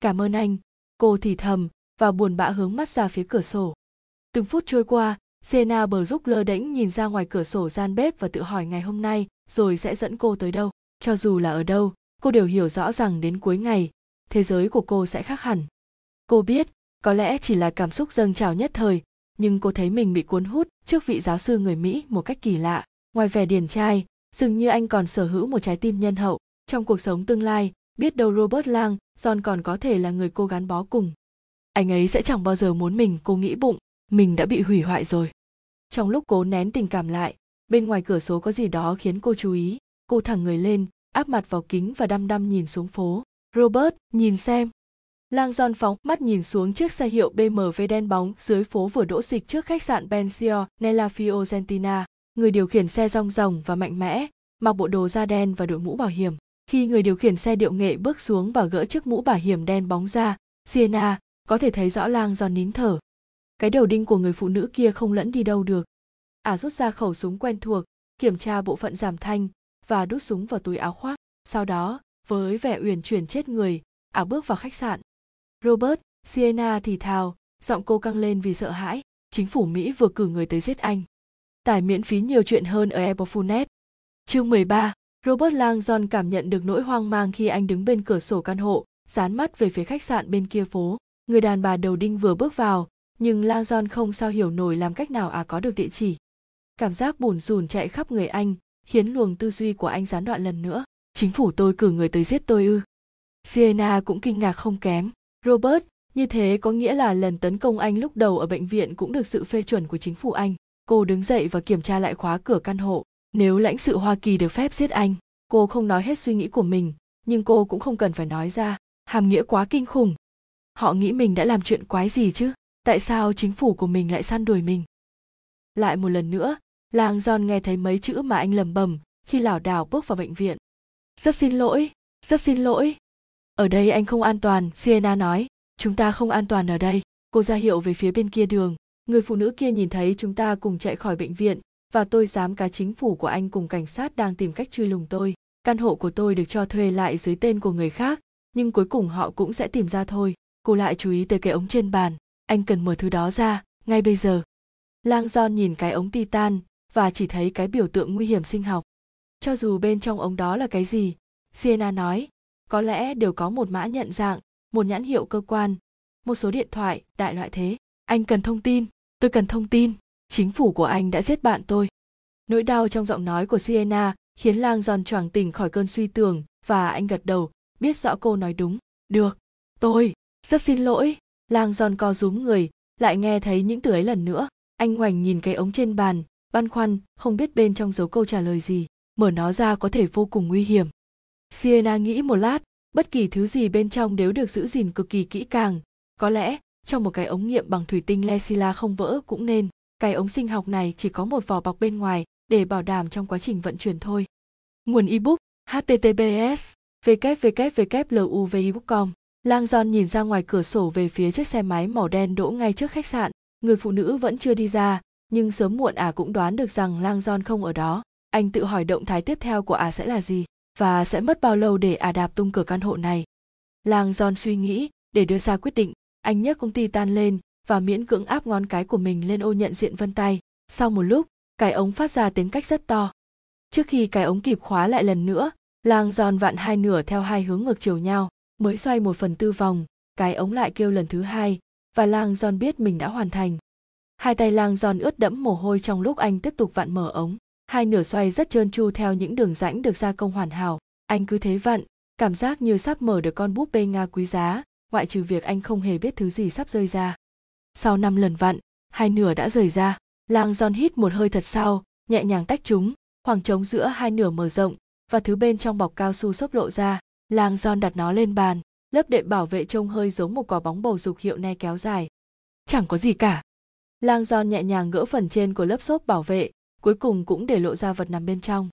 cảm ơn anh. Cô thì thầm và buồn bã hướng mắt ra phía cửa sổ. Từng phút trôi qua, Sena bờ rúc lơ đễnh nhìn ra ngoài cửa sổ gian bếp và tự hỏi ngày hôm nay rồi sẽ dẫn cô tới đâu. Cho dù là ở đâu, cô đều hiểu rõ rằng đến cuối ngày, thế giới của cô sẽ khác hẳn. Cô biết, có lẽ chỉ là cảm xúc dâng trào nhất thời, nhưng cô thấy mình bị cuốn hút trước vị giáo sư người mỹ một cách kỳ lạ. Ngoài vẻ điển trai, dường như anh còn sở hữu một trái tim nhân hậu trong cuộc sống tương lai biết đâu robert lang john còn có thể là người cô gắn bó cùng. Anh ấy sẽ chẳng bao giờ muốn mình cô nghĩ bụng, mình đã bị hủy hoại rồi. Trong lúc cố nén tình cảm lại, bên ngoài cửa sổ có gì đó khiến cô chú ý, cô thẳng người lên, áp mặt vào kính và đăm đăm nhìn xuống phố. Robert, nhìn xem. Lang John phóng mắt nhìn xuống chiếc xe hiệu bmw đen bóng dưới phố vừa đỗ dịch trước khách sạn benzio nella fiorentina. Người điều khiển xe rong ròng và mạnh mẽ, mặc bộ đồ da đen và đội mũ bảo hiểm khi người điều khiển xe điệu nghệ bước xuống và gỡ chiếc mũ bảo hiểm đen bóng ra sienna có thể thấy rõ lang do nín thở. Cái đầu đinh của người phụ nữ kia không lẫn đi đâu được. Ả à rút ra khẩu súng quen thuộc kiểm tra bộ phận giảm thanh và đút súng vào túi áo khoác. Sau đó với vẻ uyển chuyển chết người ả à bước vào khách sạn. Robert sienna thì thào giọng cô căng lên vì sợ hãi. Chính phủ mỹ vừa cử người tới giết anh. Tải miễn phí nhiều chuyện hơn ở Apple Chương 13, Robert Lang John cảm nhận được nỗi hoang mang khi anh đứng bên cửa sổ căn hộ, dán mắt về phía khách sạn bên kia phố. Người đàn bà đầu đinh vừa bước vào, nhưng Lang John không sao hiểu nổi làm cách nào à có được địa chỉ. Cảm giác bùn rùn chạy khắp người anh, khiến luồng tư duy của anh gián đoạn lần nữa. Chính phủ tôi cử người tới giết tôi ư. Sienna cũng kinh ngạc không kém. Robert, như thế có nghĩa là lần tấn công anh lúc đầu ở bệnh viện cũng được sự phê chuẩn của chính phủ Anh. Cô đứng dậy và kiểm tra lại khóa cửa căn hộ. Nếu lãnh sự Hoa Kỳ được phép giết anh, cô không nói hết suy nghĩ của mình, nhưng cô cũng không cần phải nói ra. Hàm nghĩa quá kinh khủng. Họ nghĩ mình đã làm chuyện quái gì chứ? Tại sao chính phủ của mình lại săn đuổi mình? Lại một lần nữa, làng John nghe thấy mấy chữ mà anh lầm bầm khi lảo đảo bước vào bệnh viện. Rất xin lỗi, rất xin lỗi. Ở đây anh không an toàn, Sienna nói. Chúng ta không an toàn ở đây. Cô ra hiệu về phía bên kia đường. Người phụ nữ kia nhìn thấy chúng ta cùng chạy khỏi bệnh viện và tôi dám cá chính phủ của anh cùng cảnh sát đang tìm cách truy lùng tôi. Căn hộ của tôi được cho thuê lại dưới tên của người khác, nhưng cuối cùng họ cũng sẽ tìm ra thôi. Cô lại chú ý tới cái ống trên bàn. Anh cần mở thứ đó ra, ngay bây giờ. Lang John nhìn cái ống titan và chỉ thấy cái biểu tượng nguy hiểm sinh học. Cho dù bên trong ống đó là cái gì, Sienna nói, có lẽ đều có một mã nhận dạng, một nhãn hiệu cơ quan, một số điện thoại, đại loại thế. Anh cần thông tin, tôi cần thông tin. Chính phủ của anh đã giết bạn tôi. Nỗi đau trong giọng nói của Sienna khiến Lang Giòn choàng tỉnh khỏi cơn suy tưởng và anh gật đầu, biết rõ cô nói đúng. Được, tôi, rất xin lỗi. Lang Giòn co rúm người, lại nghe thấy những từ ấy lần nữa. Anh ngoảnh nhìn cái ống trên bàn, băn khoăn, không biết bên trong dấu câu trả lời gì. Mở nó ra có thể vô cùng nguy hiểm. Sienna nghĩ một lát, bất kỳ thứ gì bên trong đều được giữ gìn cực kỳ kỹ càng. Có lẽ, trong một cái ống nghiệm bằng thủy tinh Lesila không vỡ cũng nên. Cái ống sinh học này chỉ có một vỏ bọc bên ngoài để bảo đảm trong quá trình vận chuyển thôi. Nguồn ebook https www.luv.com Lang John nhìn ra ngoài cửa sổ về phía chiếc xe máy màu đen đỗ ngay trước khách sạn. Người phụ nữ vẫn chưa đi ra, nhưng sớm muộn ả à cũng đoán được rằng Lang John không ở đó. Anh tự hỏi động thái tiếp theo của ả à sẽ là gì, và sẽ mất bao lâu để ả à đạp tung cửa căn hộ này. Lang John suy nghĩ, để đưa ra quyết định, anh nhấc công ty tan lên và miễn cưỡng áp ngón cái của mình lên ô nhận diện vân tay. Sau một lúc, cái ống phát ra tiếng cách rất to. Trước khi cái ống kịp khóa lại lần nữa, lang giòn vặn hai nửa theo hai hướng ngược chiều nhau, mới xoay một phần tư vòng, cái ống lại kêu lần thứ hai, và lang giòn biết mình đã hoàn thành. Hai tay lang giòn ướt đẫm mồ hôi trong lúc anh tiếp tục vặn mở ống. Hai nửa xoay rất trơn tru theo những đường rãnh được gia công hoàn hảo. Anh cứ thế vặn, cảm giác như sắp mở được con búp bê Nga quý giá, ngoại trừ việc anh không hề biết thứ gì sắp rơi ra. Sau năm lần vặn, hai nửa đã rời ra. Lang Giòn hít một hơi thật sau, nhẹ nhàng tách chúng, khoảng trống giữa hai nửa mở rộng và thứ bên trong bọc cao su xốp lộ ra. Lang Giòn đặt nó lên bàn, lớp đệm bảo vệ trông hơi giống một quả bóng bầu dục hiệu ne kéo dài. Chẳng có gì cả. Lang Giòn nhẹ nhàng gỡ phần trên của lớp xốp bảo vệ, cuối cùng cũng để lộ ra vật nằm bên trong.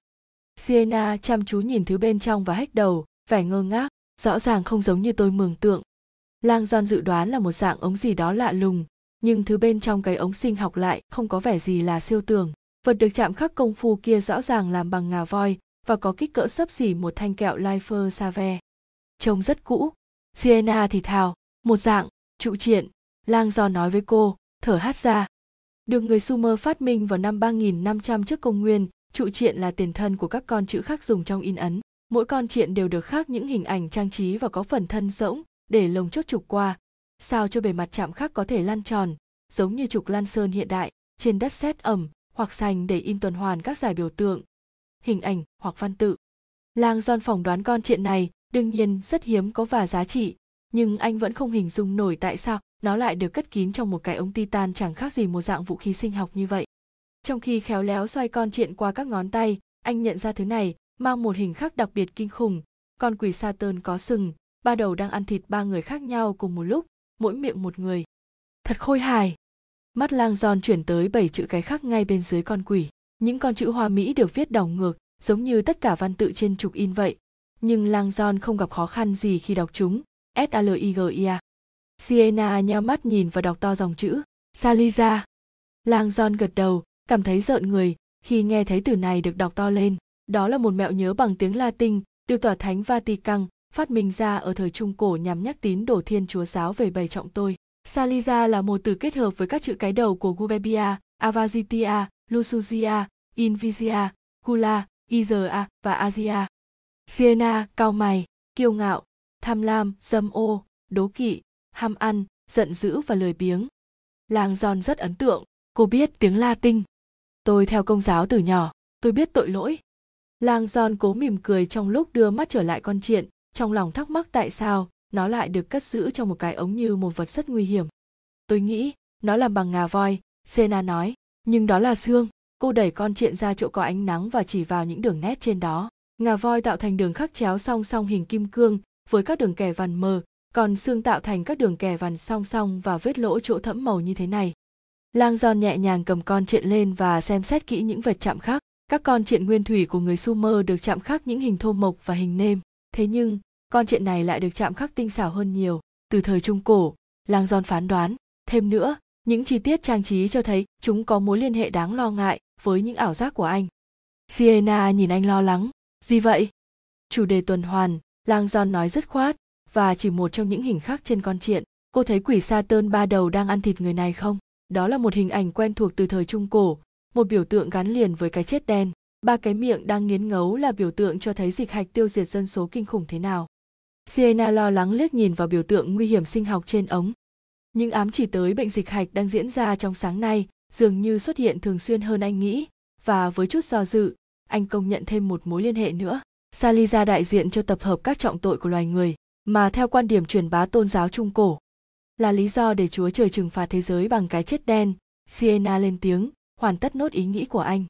Sienna chăm chú nhìn thứ bên trong và hách đầu, vẻ ngơ ngác, rõ ràng không giống như tôi mường tượng. Lang John dự đoán là một dạng ống gì đó lạ lùng, nhưng thứ bên trong cái ống sinh học lại không có vẻ gì là siêu tường. Vật được chạm khắc công phu kia rõ ràng làm bằng ngà voi và có kích cỡ sấp xỉ một thanh kẹo Lifer Save. Trông rất cũ. sienna thì thào một dạng trụ triện lang John nói với cô thở hát ra được người sumer phát minh vào năm 3500 trước công nguyên trụ triện là tiền thân của các con chữ khác dùng trong in ấn mỗi con triện đều được khắc những hình ảnh trang trí và có phần thân rỗng để lồng chốt trục qua, sao cho bề mặt chạm khắc có thể lăn tròn, giống như trục lan sơn hiện đại, trên đất sét ẩm hoặc sành để in tuần hoàn các giải biểu tượng, hình ảnh hoặc văn tự. Lang giòn phỏng đoán con chuyện này, đương nhiên rất hiếm có và giá trị, nhưng anh vẫn không hình dung nổi tại sao nó lại được cất kín trong một cái ống titan chẳng khác gì một dạng vũ khí sinh học như vậy. Trong khi khéo léo xoay con chuyện qua các ngón tay, anh nhận ra thứ này, mang một hình khắc đặc biệt kinh khủng, con quỷ Saturn có sừng ba đầu đang ăn thịt ba người khác nhau cùng một lúc, mỗi miệng một người. Thật khôi hài. Mắt lang giòn chuyển tới bảy chữ cái khác ngay bên dưới con quỷ. Những con chữ hoa mỹ đều viết đảo ngược, giống như tất cả văn tự trên trục in vậy. Nhưng lang giòn không gặp khó khăn gì khi đọc chúng. S a l i g i a. Siena nheo mắt nhìn và đọc to dòng chữ. Saliza. Lang giòn gật đầu, cảm thấy rợn người khi nghe thấy từ này được đọc to lên. Đó là một mẹo nhớ bằng tiếng latin, được tòa thánh vatican phát minh ra ở thời trung cổ nhằm nhắc tín đồ thiên chúa giáo về bày trọng tôi. Saliza là một từ kết hợp với các chữ cái đầu của gubebia avazitia lusugia invisia, gula iza và asia siena, cao mày, kiêu ngạo, tham lam, dâm ô, đố kỵ, ham ăn, giận dữ và lười biếng. Làng giòn rất ấn tượng, cô biết tiếng latin. Tôi theo công giáo từ nhỏ, tôi biết tội lỗi. Lang giòn cố mỉm cười trong lúc đưa mắt trở lại con chuyện trong lòng thắc mắc tại sao nó lại được cất giữ trong một cái ống như một vật rất nguy hiểm. Tôi nghĩ nó làm bằng ngà voi, sena nói, nhưng đó là xương. Cô đẩy con triện ra chỗ có ánh nắng và chỉ vào những đường nét trên đó. Ngà voi tạo thành đường khắc chéo song song hình kim cương với các đường kẻ vằn mờ, còn xương tạo thành các đường kẻ vằn song song và vết lỗ chỗ thẫm màu như thế này. Lang giòn nhẹ nhàng cầm con triện lên và xem xét kỹ những vật chạm khắc. Các con triện nguyên thủy của người sumer được chạm khắc những hình thô mộc và hình nêm. Thế nhưng con chuyện này lại được chạm khắc tinh xảo hơn nhiều. Từ thời trung cổ lang giòn phán đoán. Thêm nữa, những chi tiết trang trí cho thấy chúng có mối liên hệ đáng lo ngại với những ảo giác của anh. Siena nhìn anh lo lắng. Gì vậy? Chủ đề tuần hoàn lang Giòn nói dứt khoát, và chỉ một trong những hình khắc trên con triện cô thấy quỷ sa tơn ba đầu đang ăn thịt người này không? Đó là một hình ảnh quen thuộc từ thời trung cổ, một biểu tượng gắn liền với cái chết đen. Ba cái miệng đang nghiến ngấu là biểu tượng cho thấy dịch hạch tiêu diệt dân số kinh khủng thế nào siena lo lắng liếc nhìn vào biểu tượng nguy hiểm sinh học trên ống. Những ám chỉ tới bệnh dịch hạch đang diễn ra trong sáng nay dường như xuất hiện thường xuyên hơn anh nghĩ. Và với chút do dự, anh công nhận thêm một mối liên hệ nữa. Saliza đại diện cho tập hợp các trọng tội của loài người, mà theo quan điểm truyền bá tôn giáo trung cổ, là lý do để chúa trời trừng phạt thế giới bằng cái chết đen, siena lên tiếng, hoàn tất nốt ý nghĩ của anh.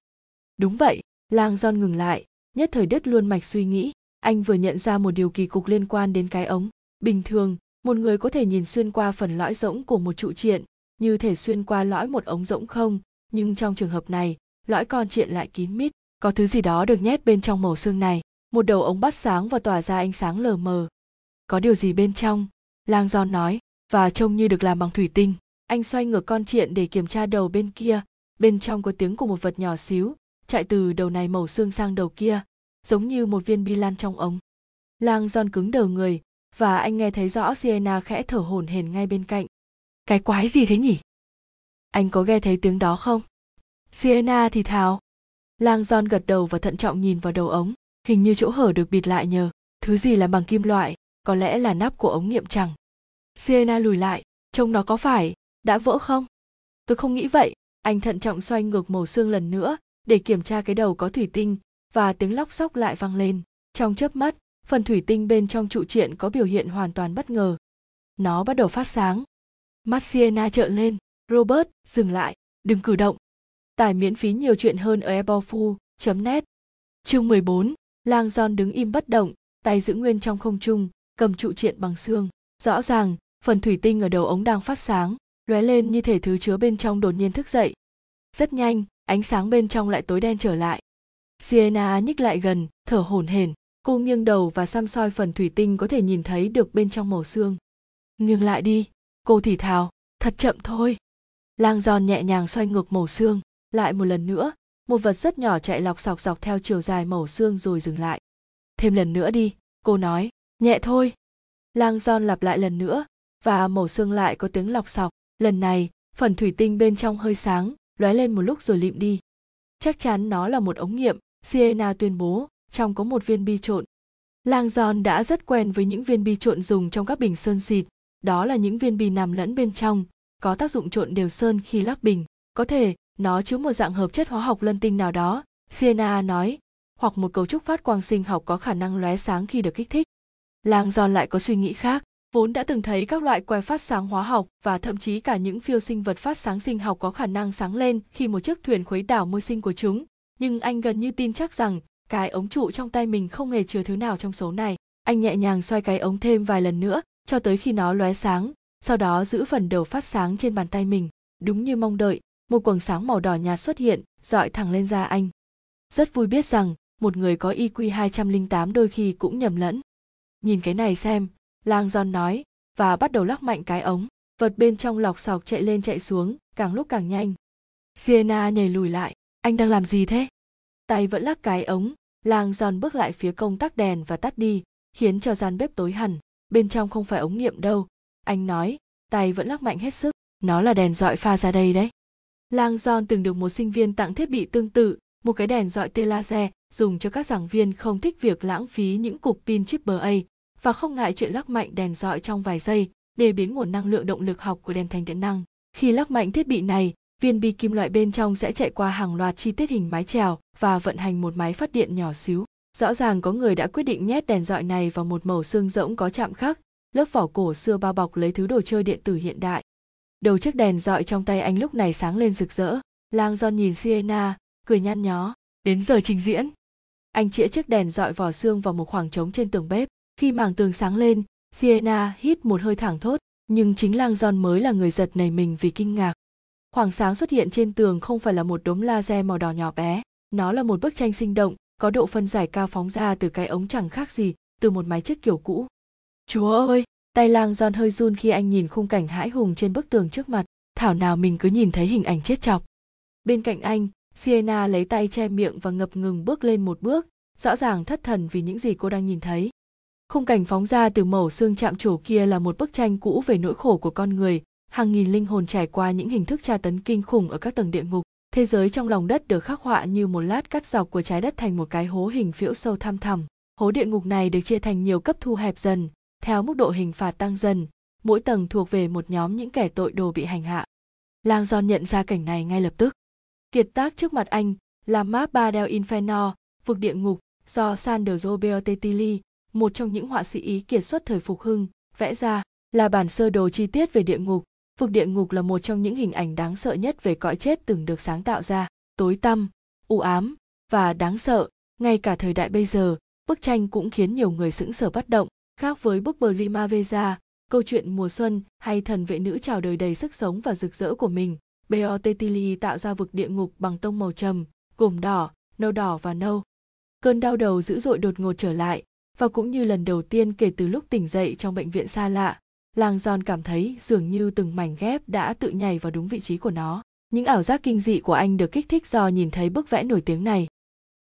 Đúng vậy lang john ngừng lại, nhất thời đứt luôn mạch suy nghĩ anh vừa nhận ra một điều kỳ cục liên quan đến cái ống. Bình thường, một người có thể nhìn xuyên qua phần lõi rỗng của một trụ triện, như thể xuyên qua lõi một ống rỗng không. Nhưng trong trường hợp này, lõi con triện lại kín mít, có thứ gì đó được nhét bên trong màu xương này. Một đầu ống bắt sáng và tỏa ra ánh sáng lờ mờ. Có điều gì bên trong? Lang giòn nói, và trông như được làm bằng thủy tinh. Anh xoay ngược con triện để kiểm tra đầu bên kia. Bên trong có tiếng của một vật nhỏ xíu, chạy từ đầu này màu xương sang đầu kia giống như một viên bi lan trong ống. Lang giòn cứng đờ người, và anh nghe thấy rõ sienna khẽ thở hổn hển ngay bên cạnh. Cái quái gì thế nhỉ? Anh có nghe thấy tiếng đó không? Sienna thì thào. Lang john gật đầu và thận trọng nhìn vào đầu ống, hình như chỗ hở được bịt lại nhờ. Thứ gì làm bằng kim loại, có lẽ là nắp của ống nghiệm chẳng. Sienna lùi lại, trông nó có phải, đã vỡ không? Tôi không nghĩ vậy, anh thận trọng xoay ngược màu xương lần nữa, để kiểm tra cái đầu có thủy tinh và tiếng lóc xóc lại vang lên. Trong chớp mắt phần thủy tinh bên trong trụ triện có biểu hiện hoàn toàn bất ngờ. Nó bắt đầu phát sáng. Mắt sienna trợn lên. Robert dừng lại. Đừng cử động. Tải miễn phí nhiều chuyện hơn ở ebofu net. Chương 14, lang john đứng im bất động tay giữ nguyên trong không trung cầm trụ triện bằng xương. Rõ ràng phần thủy tinh ở đầu ống đang phát sáng lóe lên như thể thứ chứa bên trong đột nhiên thức dậy. Rất nhanh ánh sáng bên trong lại tối đen trở lại sienna nhích lại gần, thở hổn hển, cô nghiêng đầu và xăm soi phần thủy tinh có thể nhìn thấy được bên trong màu xương. Nghiêng lại đi, cô thì thào, thật chậm thôi. Lang giòn nhẹ nhàng xoay ngược màu xương, lại một lần nữa, một vật rất nhỏ chạy lọc sọc dọc theo chiều dài màu xương rồi dừng lại. Thêm lần nữa đi, cô nói, nhẹ thôi. Lang giòn lặp lại lần nữa, và màu xương lại có tiếng lọc sọc. Lần này, phần thủy tinh bên trong hơi sáng, lóe lên một lúc rồi lịm đi. Chắc chắn nó là một ống nghiệm siena tuyên bố, trong có một viên bi trộn. Lang John đã rất quen với những viên bi trộn dùng trong các bình sơn xịt. Đó là những viên bi nằm lẫn bên trong, có tác dụng trộn đều sơn khi lắp bình. Có thể, nó chứa một dạng hợp chất hóa học lân tinh nào đó siena nói, hoặc một cấu trúc phát quang sinh học có khả năng lóe sáng khi được kích thích. Lang John lại có suy nghĩ khác, vốn đã từng thấy các loại que phát sáng hóa học và thậm chí cả những phiêu sinh vật phát sáng sinh học có khả năng sáng lên khi một chiếc thuyền khuấy đảo môi sinh của chúng nhưng anh gần như tin chắc rằng cái ống trụ trong tay mình không hề chứa thứ nào trong số này anh nhẹ nhàng xoay cái ống thêm vài lần nữa cho tới khi nó lóe sáng sau đó giữ phần đầu phát sáng trên bàn tay mình đúng như mong đợi một quầng sáng màu đỏ nhạt xuất hiện dọi thẳng lên da anh rất vui biết rằng một người có IQ 208 đôi khi cũng nhầm lẫn. Nhìn cái này xem, lang John nói, và bắt đầu lắc mạnh cái ống. Vật bên trong lọc sọc chạy lên chạy xuống, càng lúc càng nhanh. Sienna nhảy lùi lại, anh đang làm gì thế? Tay vẫn lắc cái ống, lang Giòn bước lại phía công tắc đèn và tắt đi, khiến cho gian bếp tối hẳn. Bên trong không phải ống nghiệm đâu, anh nói, tay vẫn lắc mạnh hết sức. Nó là đèn dọi pha ra đây đấy. Lang Giòn từng được một sinh viên tặng thiết bị tương tự, một cái đèn dọi tia laser dùng cho các giảng viên không thích việc lãng phí những cục pin chip A và không ngại chuyện lắc mạnh đèn dọi trong vài giây để biến nguồn năng lượng động lực học của đèn thành điện năng. Khi lắc mạnh thiết bị này, viên bi kim loại bên trong sẽ chạy qua hàng loạt chi tiết hình mái chèo và vận hành một máy phát điện nhỏ xíu. Rõ ràng có người đã quyết định nhét đèn dọi này vào một màu xương rỗng có chạm khắc, lớp vỏ cổ xưa bao bọc lấy thứ đồ chơi điện tử hiện đại. Đầu chiếc đèn dọi trong tay anh lúc này sáng lên rực rỡ. Lang John nhìn Sienna, cười nhăn nhó. Đến giờ trình diễn anh chĩa chiếc đèn dọi vỏ xương vào một khoảng trống trên tường bếp khi mảng tường sáng lên sienna hít một hơi thẳng thốt nhưng chính lang John mới là người giật nảy mình vì kinh ngạc khoảng sáng xuất hiện trên tường không phải là một đốm laser màu đỏ nhỏ bé. Nó là một bức tranh sinh động có độ phân giải cao phóng ra từ cái ống chẳng khác gì từ một máy chiếc kiểu cũ. Chúa ơi! Tay lang giòn hơi run khi anh nhìn khung cảnh hãi hùng trên bức tường trước mặt. Thảo nào mình cứ nhìn thấy hình ảnh chết chọc. Bên cạnh anh Sienna lấy tay che miệng và ngập ngừng bước lên một bước, rõ ràng thất thần vì những gì cô đang nhìn thấy. Khung cảnh phóng ra từ mẩu xương chạm trổ kia là một bức tranh cũ về nỗi khổ của con người, hàng nghìn linh hồn trải qua những hình thức tra tấn kinh khủng ở các tầng địa ngục. Thế giới trong lòng đất được khắc họa như một lát cắt dọc của trái đất thành một cái hố hình phễu sâu thăm thẳm. Hố địa ngục này được chia thành nhiều cấp thu hẹp dần, theo mức độ hình phạt tăng dần, mỗi tầng thuộc về một nhóm những kẻ tội đồ bị hành hạ. Lang Giòn nhận ra cảnh này ngay lập tức. Kiệt tác trước mặt anh là map Ba del Inferno, vực địa ngục do Sandro Beotetili, một trong những họa sĩ Ý kiệt xuất thời phục hưng, vẽ ra là bản sơ đồ chi tiết về địa ngục. Vực địa ngục là một trong những hình ảnh đáng sợ nhất về cõi chết từng được sáng tạo ra, tối tăm, u ám và đáng sợ. Ngay cả thời đại bây giờ, bức tranh cũng khiến nhiều người sững sờ bất động. Khác với bức Primavera, câu chuyện mùa xuân hay thần vệ nữ chào đời đầy sức sống và rực rỡ của mình, Beotetili tạo ra vực địa ngục bằng tông màu trầm, gồm đỏ, nâu đỏ và nâu. Cơn đau đầu dữ dội đột ngột trở lại, và cũng như lần đầu tiên kể từ lúc tỉnh dậy trong bệnh viện xa lạ, Lang Giòn cảm thấy dường như từng mảnh ghép đã tự nhảy vào đúng vị trí của nó. Những ảo giác kinh dị của anh được kích thích do nhìn thấy bức vẽ nổi tiếng này.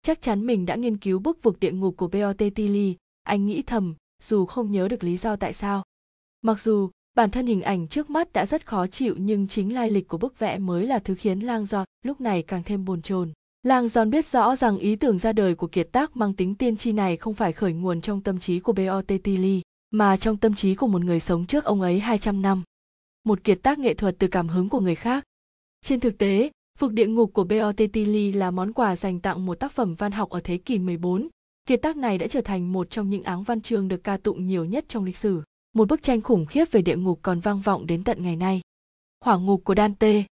Chắc chắn mình đã nghiên cứu bức vực địa ngục của Beotetili, anh nghĩ thầm, dù không nhớ được lý do tại sao. Mặc dù bản thân hình ảnh trước mắt đã rất khó chịu nhưng chính lai lịch của bức vẽ mới là thứ khiến lang giòn lúc này càng thêm bồn chồn lang giòn biết rõ rằng ý tưởng ra đời của kiệt tác mang tính tiên tri này không phải khởi nguồn trong tâm trí của Beotetili, mà trong tâm trí của một người sống trước ông ấy 200 năm. Một kiệt tác nghệ thuật từ cảm hứng của người khác. Trên thực tế, Vực địa ngục của Beotetili là món quà dành tặng một tác phẩm văn học ở thế kỷ 14. Kiệt tác này đã trở thành một trong những áng văn chương được ca tụng nhiều nhất trong lịch sử một bức tranh khủng khiếp về địa ngục còn vang vọng đến tận ngày nay. Hỏa ngục của Dante.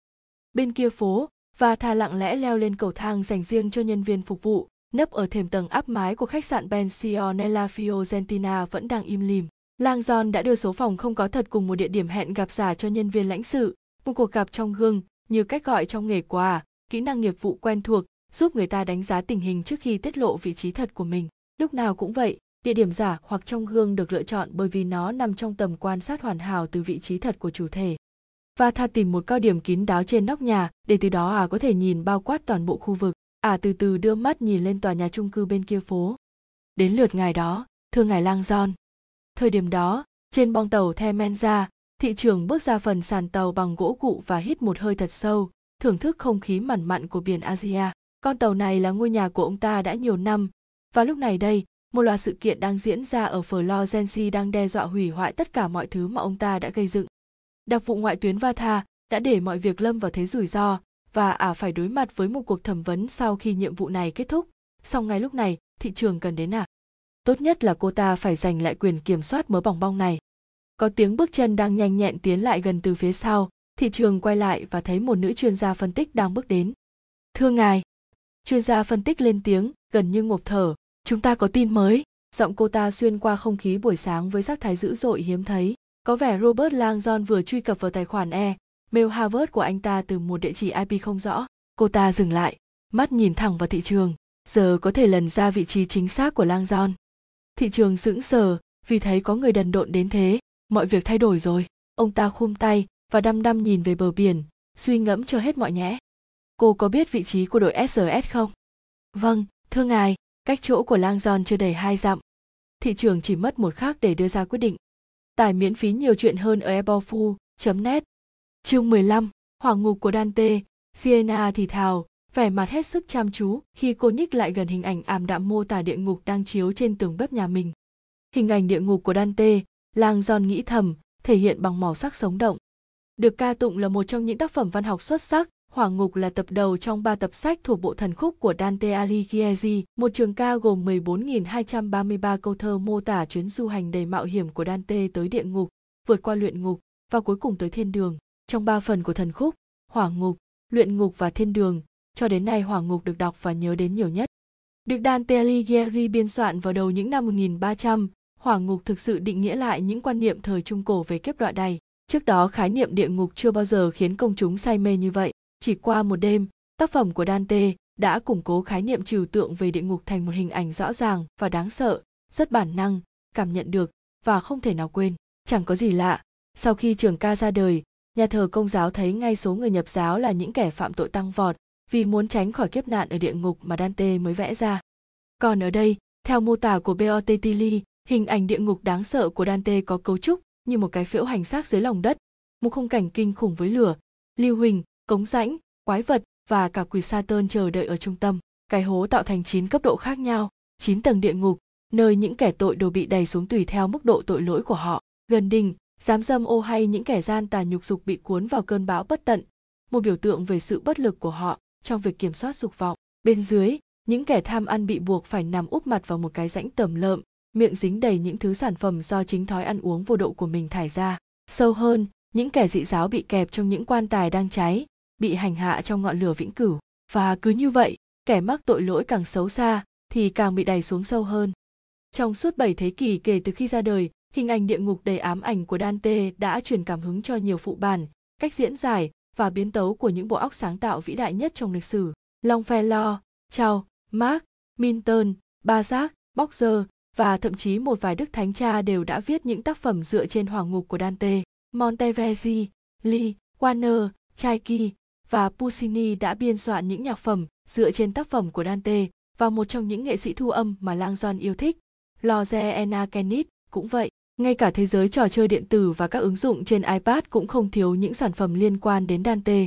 Bên kia phố, và thà lặng lẽ leo lên cầu thang dành riêng cho nhân viên phục vụ, nấp ở thềm tầng áp mái của khách sạn Pensionella Fiorentina vẫn đang im lìm. Lang John đã đưa số phòng không có thật cùng một địa điểm hẹn gặp giả cho nhân viên lãnh sự, một cuộc gặp trong gương, như cách gọi trong nghề quà, kỹ năng nghiệp vụ quen thuộc, giúp người ta đánh giá tình hình trước khi tiết lộ vị trí thật của mình. Lúc nào cũng vậy, địa điểm giả hoặc trong gương được lựa chọn bởi vì nó nằm trong tầm quan sát hoàn hảo từ vị trí thật của chủ thể và tha tìm một cao điểm kín đáo trên nóc nhà để từ đó à có thể nhìn bao quát toàn bộ khu vực à từ từ đưa mắt nhìn lên tòa nhà chung cư bên kia phố. Đến lượt ngài đó, thưa ngài lang giòn thời điểm đó, trên bong tàu the menza thị trường bước ra phần sàn tàu bằng gỗ cụ và hít một hơi thật sâu, thưởng thức không khí mặn mặn của biển asia. Con tàu này là ngôi nhà của ông ta đã nhiều năm. Và lúc này đây, một loạt sự kiện đang diễn ra ở Florence đang đe dọa hủy hoại tất cả mọi thứ mà ông ta đã gây dựng. Đặc vụ ngoại tuyến Vatha đã để mọi việc lâm vào thế rủi ro và ả phải đối mặt với một cuộc thẩm vấn sau khi nhiệm vụ này kết thúc. Song ngay lúc này, thị trường cần đến à? Tốt nhất là cô ta phải giành lại quyền kiểm soát mớ bỏng bong này. Có tiếng bước chân đang nhanh nhẹn tiến lại gần từ phía sau, thị trường quay lại và thấy một nữ chuyên gia phân tích đang bước đến. Thưa ngài, chuyên gia phân tích lên tiếng, gần như ngộp thở, chúng ta có tin mới. Giọng cô ta xuyên qua không khí buổi sáng với sắc thái dữ dội hiếm thấy. Có vẻ Robert Langdon vừa truy cập vào tài khoản E, mail Harvard của anh ta từ một địa chỉ IP không rõ. Cô ta dừng lại, mắt nhìn thẳng vào thị trường. Giờ có thể lần ra vị trí chính xác của Langdon. Thị trường sững sờ vì thấy có người đần độn đến thế. Mọi việc thay đổi rồi. Ông ta khum tay và đăm đăm nhìn về bờ biển, suy ngẫm cho hết mọi nhẽ. Cô có biết vị trí của đội SRS không? Vâng, thưa ngài, cách chỗ của lang John chưa đầy hai dặm. Thị trường chỉ mất một khắc để đưa ra quyết định. Tải miễn phí nhiều chuyện hơn ở ebofu.net. Chương 15, Hoàng ngục của Dante, Siena thì thào, vẻ mặt hết sức chăm chú khi cô nhích lại gần hình ảnh ảm đạm mô tả địa ngục đang chiếu trên tường bếp nhà mình. Hình ảnh địa ngục của Dante, lang giòn nghĩ thầm, thể hiện bằng màu sắc sống động. Được ca tụng là một trong những tác phẩm văn học xuất sắc, Hỏa ngục là tập đầu trong ba tập sách thuộc bộ thần khúc của Dante Alighieri, một trường ca gồm 14.233 câu thơ mô tả chuyến du hành đầy mạo hiểm của Dante tới địa ngục, vượt qua luyện ngục và cuối cùng tới thiên đường. Trong ba phần của thần khúc, hỏa ngục, luyện ngục và thiên đường, cho đến nay hỏa ngục được đọc và nhớ đến nhiều nhất. Được Dante Alighieri biên soạn vào đầu những năm 1300, hỏa ngục thực sự định nghĩa lại những quan niệm thời Trung Cổ về kiếp đoạn đầy. Trước đó khái niệm địa ngục chưa bao giờ khiến công chúng say mê như vậy. Chỉ qua một đêm, tác phẩm của Dante đã củng cố khái niệm trừu tượng về địa ngục thành một hình ảnh rõ ràng và đáng sợ, rất bản năng, cảm nhận được và không thể nào quên. Chẳng có gì lạ, sau khi trường ca ra đời, nhà thờ công giáo thấy ngay số người nhập giáo là những kẻ phạm tội tăng vọt vì muốn tránh khỏi kiếp nạn ở địa ngục mà Dante mới vẽ ra. Còn ở đây, theo mô tả của Beotetili, hình ảnh địa ngục đáng sợ của Dante có cấu trúc như một cái phễu hành xác dưới lòng đất, một khung cảnh kinh khủng với lửa, lưu huỳnh, cống rãnh, quái vật và cả quỷ Saturn chờ đợi ở trung tâm. Cái hố tạo thành 9 cấp độ khác nhau, 9 tầng địa ngục, nơi những kẻ tội đều bị đẩy xuống tùy theo mức độ tội lỗi của họ. Gần đỉnh, dám dâm ô hay những kẻ gian tà nhục dục bị cuốn vào cơn bão bất tận, một biểu tượng về sự bất lực của họ trong việc kiểm soát dục vọng. Bên dưới, những kẻ tham ăn bị buộc phải nằm úp mặt vào một cái rãnh tầm lợm, miệng dính đầy những thứ sản phẩm do chính thói ăn uống vô độ của mình thải ra. Sâu hơn, những kẻ dị giáo bị kẹp trong những quan tài đang cháy, bị hành hạ trong ngọn lửa vĩnh cửu và cứ như vậy kẻ mắc tội lỗi càng xấu xa thì càng bị đẩy xuống sâu hơn trong suốt 7 thế kỷ kể từ khi ra đời hình ảnh địa ngục đầy ám ảnh của Dante đã truyền cảm hứng cho nhiều phụ bản cách diễn giải và biến tấu của những bộ óc sáng tạo vĩ đại nhất trong lịch sử Longfellow, Chao, Mark, Minton, Balzac, Boxer và thậm chí một vài đức thánh cha đều đã viết những tác phẩm dựa trên hoàng ngục của Dante. Monteverdi, Lee, Warner, Chaiki và Puccini đã biên soạn những nhạc phẩm dựa trên tác phẩm của Dante và một trong những nghệ sĩ thu âm mà Lang John yêu thích, Lorenzo Kenneth cũng vậy. Ngay cả thế giới trò chơi điện tử và các ứng dụng trên iPad cũng không thiếu những sản phẩm liên quan đến Dante.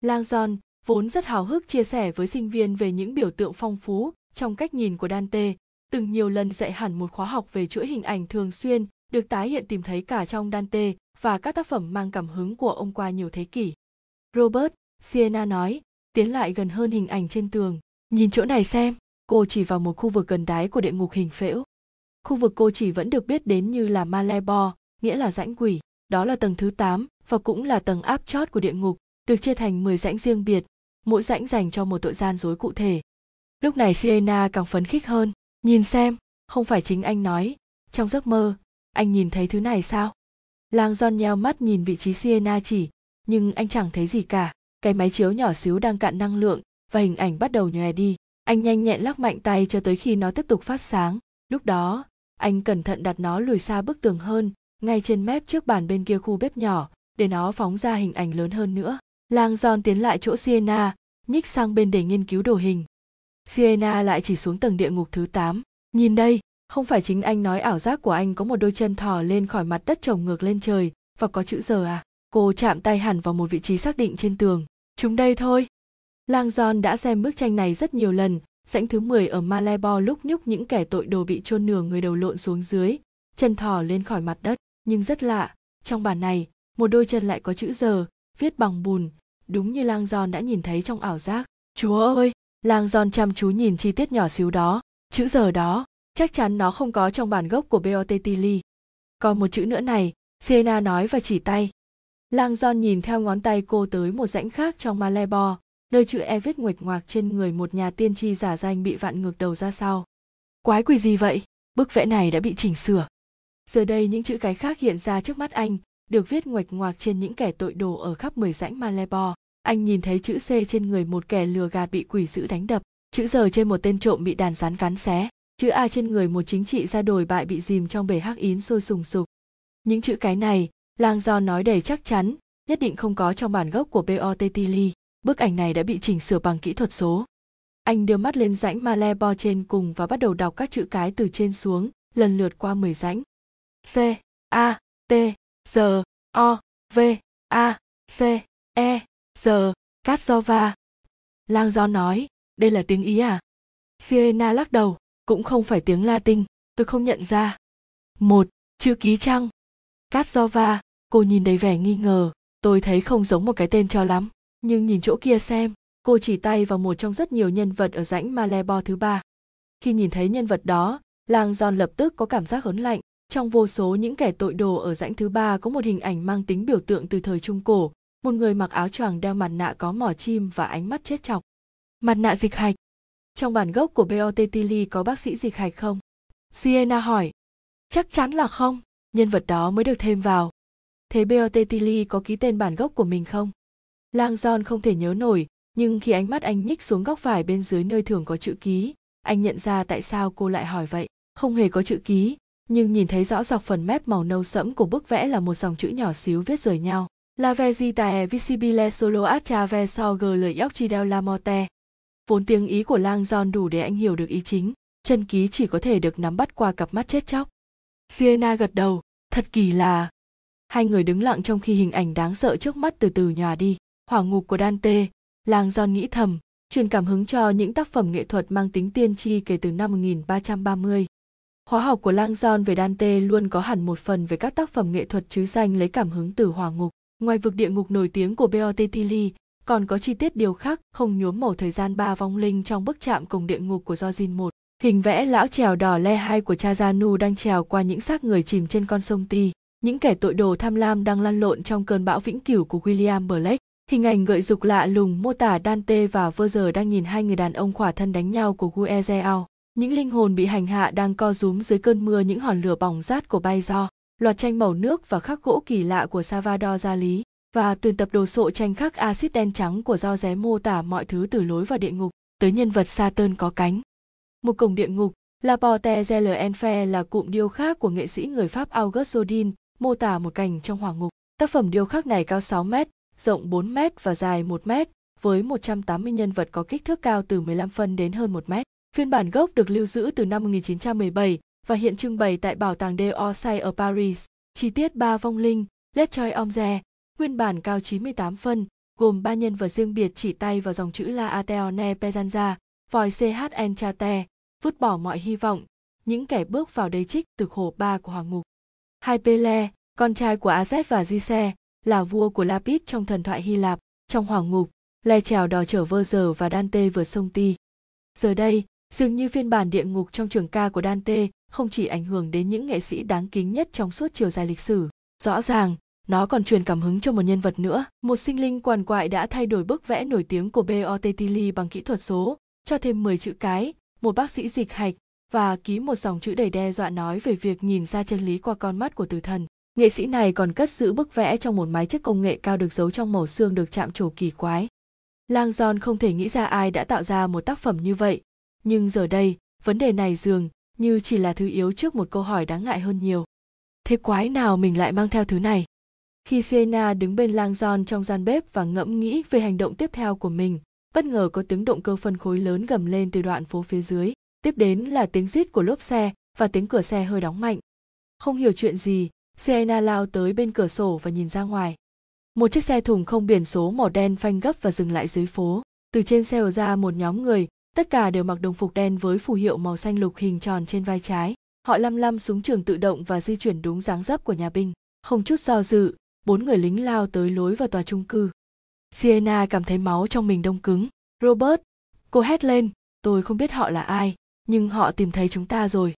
Lang John vốn rất hào hức chia sẻ với sinh viên về những biểu tượng phong phú trong cách nhìn của Dante, từng nhiều lần dạy hẳn một khóa học về chuỗi hình ảnh thường xuyên được tái hiện tìm thấy cả trong Dante và các tác phẩm mang cảm hứng của ông qua nhiều thế kỷ. Robert, Sienna nói, tiến lại gần hơn hình ảnh trên tường. Nhìn chỗ này xem, cô chỉ vào một khu vực gần đáy của địa ngục hình phễu. Khu vực cô chỉ vẫn được biết đến như là Malebo, nghĩa là rãnh quỷ. Đó là tầng thứ 8 và cũng là tầng áp chót của địa ngục, được chia thành 10 rãnh riêng biệt, mỗi rãnh dành cho một tội gian dối cụ thể. Lúc này Sienna càng phấn khích hơn. Nhìn xem, không phải chính anh nói, trong giấc mơ, anh nhìn thấy thứ này sao? Lang John nheo mắt nhìn vị trí Sienna chỉ, nhưng anh chẳng thấy gì cả cái máy chiếu nhỏ xíu đang cạn năng lượng và hình ảnh bắt đầu nhòe đi anh nhanh nhẹn lắc mạnh tay cho tới khi nó tiếp tục phát sáng lúc đó anh cẩn thận đặt nó lùi xa bức tường hơn, ngay trên mép trước bàn bên kia khu bếp nhỏ, để nó phóng ra hình ảnh lớn hơn nữa. Lang giòn tiến lại chỗ sienna, nhích sang bên để nghiên cứu đồ hình. Sienna lại chỉ xuống tầng địa ngục thứ 8. nhìn đây, không phải chính anh nói ảo giác của anh có một đôi chân thò lên khỏi mặt đất trồng ngược lên trời, và có chữ giờ à? Cô chạm tay hẳn vào một vị trí xác định trên tường. Chúng đây thôi. Lang giòn đã xem bức tranh này rất nhiều lần rãnh thứ 10 ở Malebo lúc nhúc những kẻ tội đồ bị chôn nửa người đầu lộn xuống dưới, chân thò lên khỏi mặt đất. Nhưng rất lạ, trong bản này, một đôi chân lại có chữ giờ viết bằng bùn, đúng như lang giòn đã nhìn thấy trong ảo giác. Chúa ơi! Lang giòn chăm chú nhìn chi tiết nhỏ xíu đó, chữ giờ đó, chắc chắn nó không có trong bản gốc của bot tilly. Còn một chữ nữa này, siena nói và chỉ tay. Lang giòn nhìn theo ngón tay cô tới một rãnh khác trong malebo nơi chữ e viết nguệch ngoạc trên người một nhà tiên tri giả danh bị vặn ngược đầu ra sau quái quỷ gì vậy bức vẽ này đã bị chỉnh sửa giờ đây những chữ cái khác hiện ra trước mắt anh được viết nguệch ngoạc trên những kẻ tội đồ ở khắp mười rãnh Malebo. Anh nhìn thấy chữ C trên người một kẻ lừa gạt bị quỷ dữ đánh đập, chữ giờ trên một tên trộm bị đàn rắn cắn xé, chữ A trên người một chính trị gia đồi bại bị dìm trong bể hắc yến sôi sùng sục. Những chữ cái này, Lang Do nói đầy chắc chắn, nhất định không có trong bản gốc của BOT Tilly. Bức ảnh này đã bị chỉnh sửa bằng kỹ thuật số. Anh đưa mắt lên rãnh Malebo trên cùng và bắt đầu đọc các chữ cái từ trên xuống, lần lượt qua 10 rãnh. C, A, T, G, O, V, A, C, E, G, Cát do va. Lang do nói, đây là tiếng Ý à? Siena lắc đầu, cũng không phải tiếng Latin, tôi không nhận ra. Một, chữ ký trăng. Cát do va, cô nhìn đầy vẻ nghi ngờ, tôi thấy không giống một cái tên cho lắm, nhưng nhìn chỗ kia xem, cô chỉ tay vào một trong rất nhiều nhân vật ở rãnh Malebo thứ ba. Khi nhìn thấy nhân vật đó, Lang John lập tức có cảm giác hớn lạnh, trong vô số những kẻ tội đồ ở rãnh thứ ba có một hình ảnh mang tính biểu tượng từ thời Trung Cổ, một người mặc áo choàng đeo mặt nạ có mỏ chim và ánh mắt chết chọc. Mặt nạ dịch hạch. Trong bản gốc của BOT Tilly có bác sĩ dịch hạch không? Siena hỏi. Chắc chắn là không, nhân vật đó mới được thêm vào. Thế BOT Tilly có ký tên bản gốc của mình không? Lang John không thể nhớ nổi, nhưng khi ánh mắt anh nhích xuống góc phải bên dưới nơi thường có chữ ký, anh nhận ra tại sao cô lại hỏi vậy. Không hề có chữ ký, nhưng nhìn thấy rõ dọc phần mép màu nâu sẫm của bức vẽ là một dòng chữ nhỏ xíu viết rời nhau. La vegeta è e visibile solo attraverso gli occhi la morte. Vốn tiếng Ý của lang John đủ để anh hiểu được ý chính, chân ký chỉ có thể được nắm bắt qua cặp mắt chết chóc. Siena gật đầu, thật kỳ lạ. Hai người đứng lặng trong khi hình ảnh đáng sợ trước mắt từ từ nhòa đi. Hỏa ngục của Dante, lang John nghĩ thầm, truyền cảm hứng cho những tác phẩm nghệ thuật mang tính tiên tri kể từ năm 1330. Khóa học của Lang John về Dante luôn có hẳn một phần về các tác phẩm nghệ thuật chứ danh lấy cảm hứng từ hỏa ngục. Ngoài vực địa ngục nổi tiếng của Botticelli, còn có chi tiết điều khác không nhuốm màu thời gian ba vong linh trong bức chạm cùng địa ngục của Jorgin I. Hình vẽ lão trèo đỏ le hai của Chazanu đang trèo qua những xác người chìm trên con sông Ti. Những kẻ tội đồ tham lam đang lăn lộn trong cơn bão vĩnh cửu của William Blake. Hình ảnh gợi dục lạ lùng mô tả Dante và Verger đang nhìn hai người đàn ông khỏa thân đánh nhau của Guezeo những linh hồn bị hành hạ đang co rúm dưới cơn mưa những hòn lửa bỏng rát của bay do loạt tranh màu nước và khắc gỗ kỳ lạ của Salvador Dali và tuyển tập đồ sộ tranh khắc axit đen trắng của do ré mô tả mọi thứ từ lối vào địa ngục tới nhân vật Saturn có cánh. Một cổng địa ngục, La Porte de l'Enfer là cụm điêu khắc của nghệ sĩ người Pháp Auguste Rodin, mô tả một cảnh trong hỏa ngục. Tác phẩm điêu khắc này cao 6 mét, rộng 4m và dài 1m với 180 nhân vật có kích thước cao từ 15 phân đến hơn 1m. Phiên bản gốc được lưu giữ từ năm 1917 và hiện trưng bày tại Bảo tàng de Orsay ở Paris. Chi tiết ba vong linh, Les Choi Omze, nguyên bản cao 98 phân, gồm ba nhân vật riêng biệt chỉ tay vào dòng chữ La Ateone Pezanza, vòi CHN Chate, vứt bỏ mọi hy vọng, những kẻ bước vào đây trích từ khổ ba của Hoàng Ngục. Hai Pele, con trai của Azet và Gise, là vua của Lapis trong thần thoại Hy Lạp, trong Hoàng Ngục, Le trèo đò chở vơ giờ và Dante vượt sông Ti. Giờ đây, Dường như phiên bản địa ngục trong trường ca của Dante không chỉ ảnh hưởng đến những nghệ sĩ đáng kính nhất trong suốt chiều dài lịch sử. Rõ ràng, nó còn truyền cảm hứng cho một nhân vật nữa. Một sinh linh quằn quại đã thay đổi bức vẽ nổi tiếng của Botticelli bằng kỹ thuật số, cho thêm 10 chữ cái, một bác sĩ dịch hạch và ký một dòng chữ đầy đe dọa nói về việc nhìn ra chân lý qua con mắt của tử thần. Nghệ sĩ này còn cất giữ bức vẽ trong một máy chất công nghệ cao được giấu trong màu xương được chạm trổ kỳ quái. Lang John không thể nghĩ ra ai đã tạo ra một tác phẩm như vậy, nhưng giờ đây vấn đề này dường như chỉ là thứ yếu trước một câu hỏi đáng ngại hơn nhiều thế quái nào mình lại mang theo thứ này khi Sienna đứng bên lang John trong gian bếp và ngẫm nghĩ về hành động tiếp theo của mình bất ngờ có tiếng động cơ phân khối lớn gầm lên từ đoạn phố phía dưới tiếp đến là tiếng rít của lốp xe và tiếng cửa xe hơi đóng mạnh. Không hiểu chuyện gì, Sienna lao tới bên cửa sổ và nhìn ra ngoài. Một chiếc xe thùng không biển số màu đen phanh gấp và dừng lại dưới phố. Từ trên xe ra một nhóm người, tất cả đều mặc đồng phục đen với phù hiệu màu xanh lục hình tròn trên vai trái. Họ lăm lăm súng trường tự động và di chuyển đúng dáng dấp của nhà binh. Không chút do dự, bốn người lính lao tới lối vào tòa trung cư. Sienna cảm thấy máu trong mình đông cứng. Robert, cô hét lên, tôi không biết họ là ai, nhưng họ tìm thấy chúng ta rồi.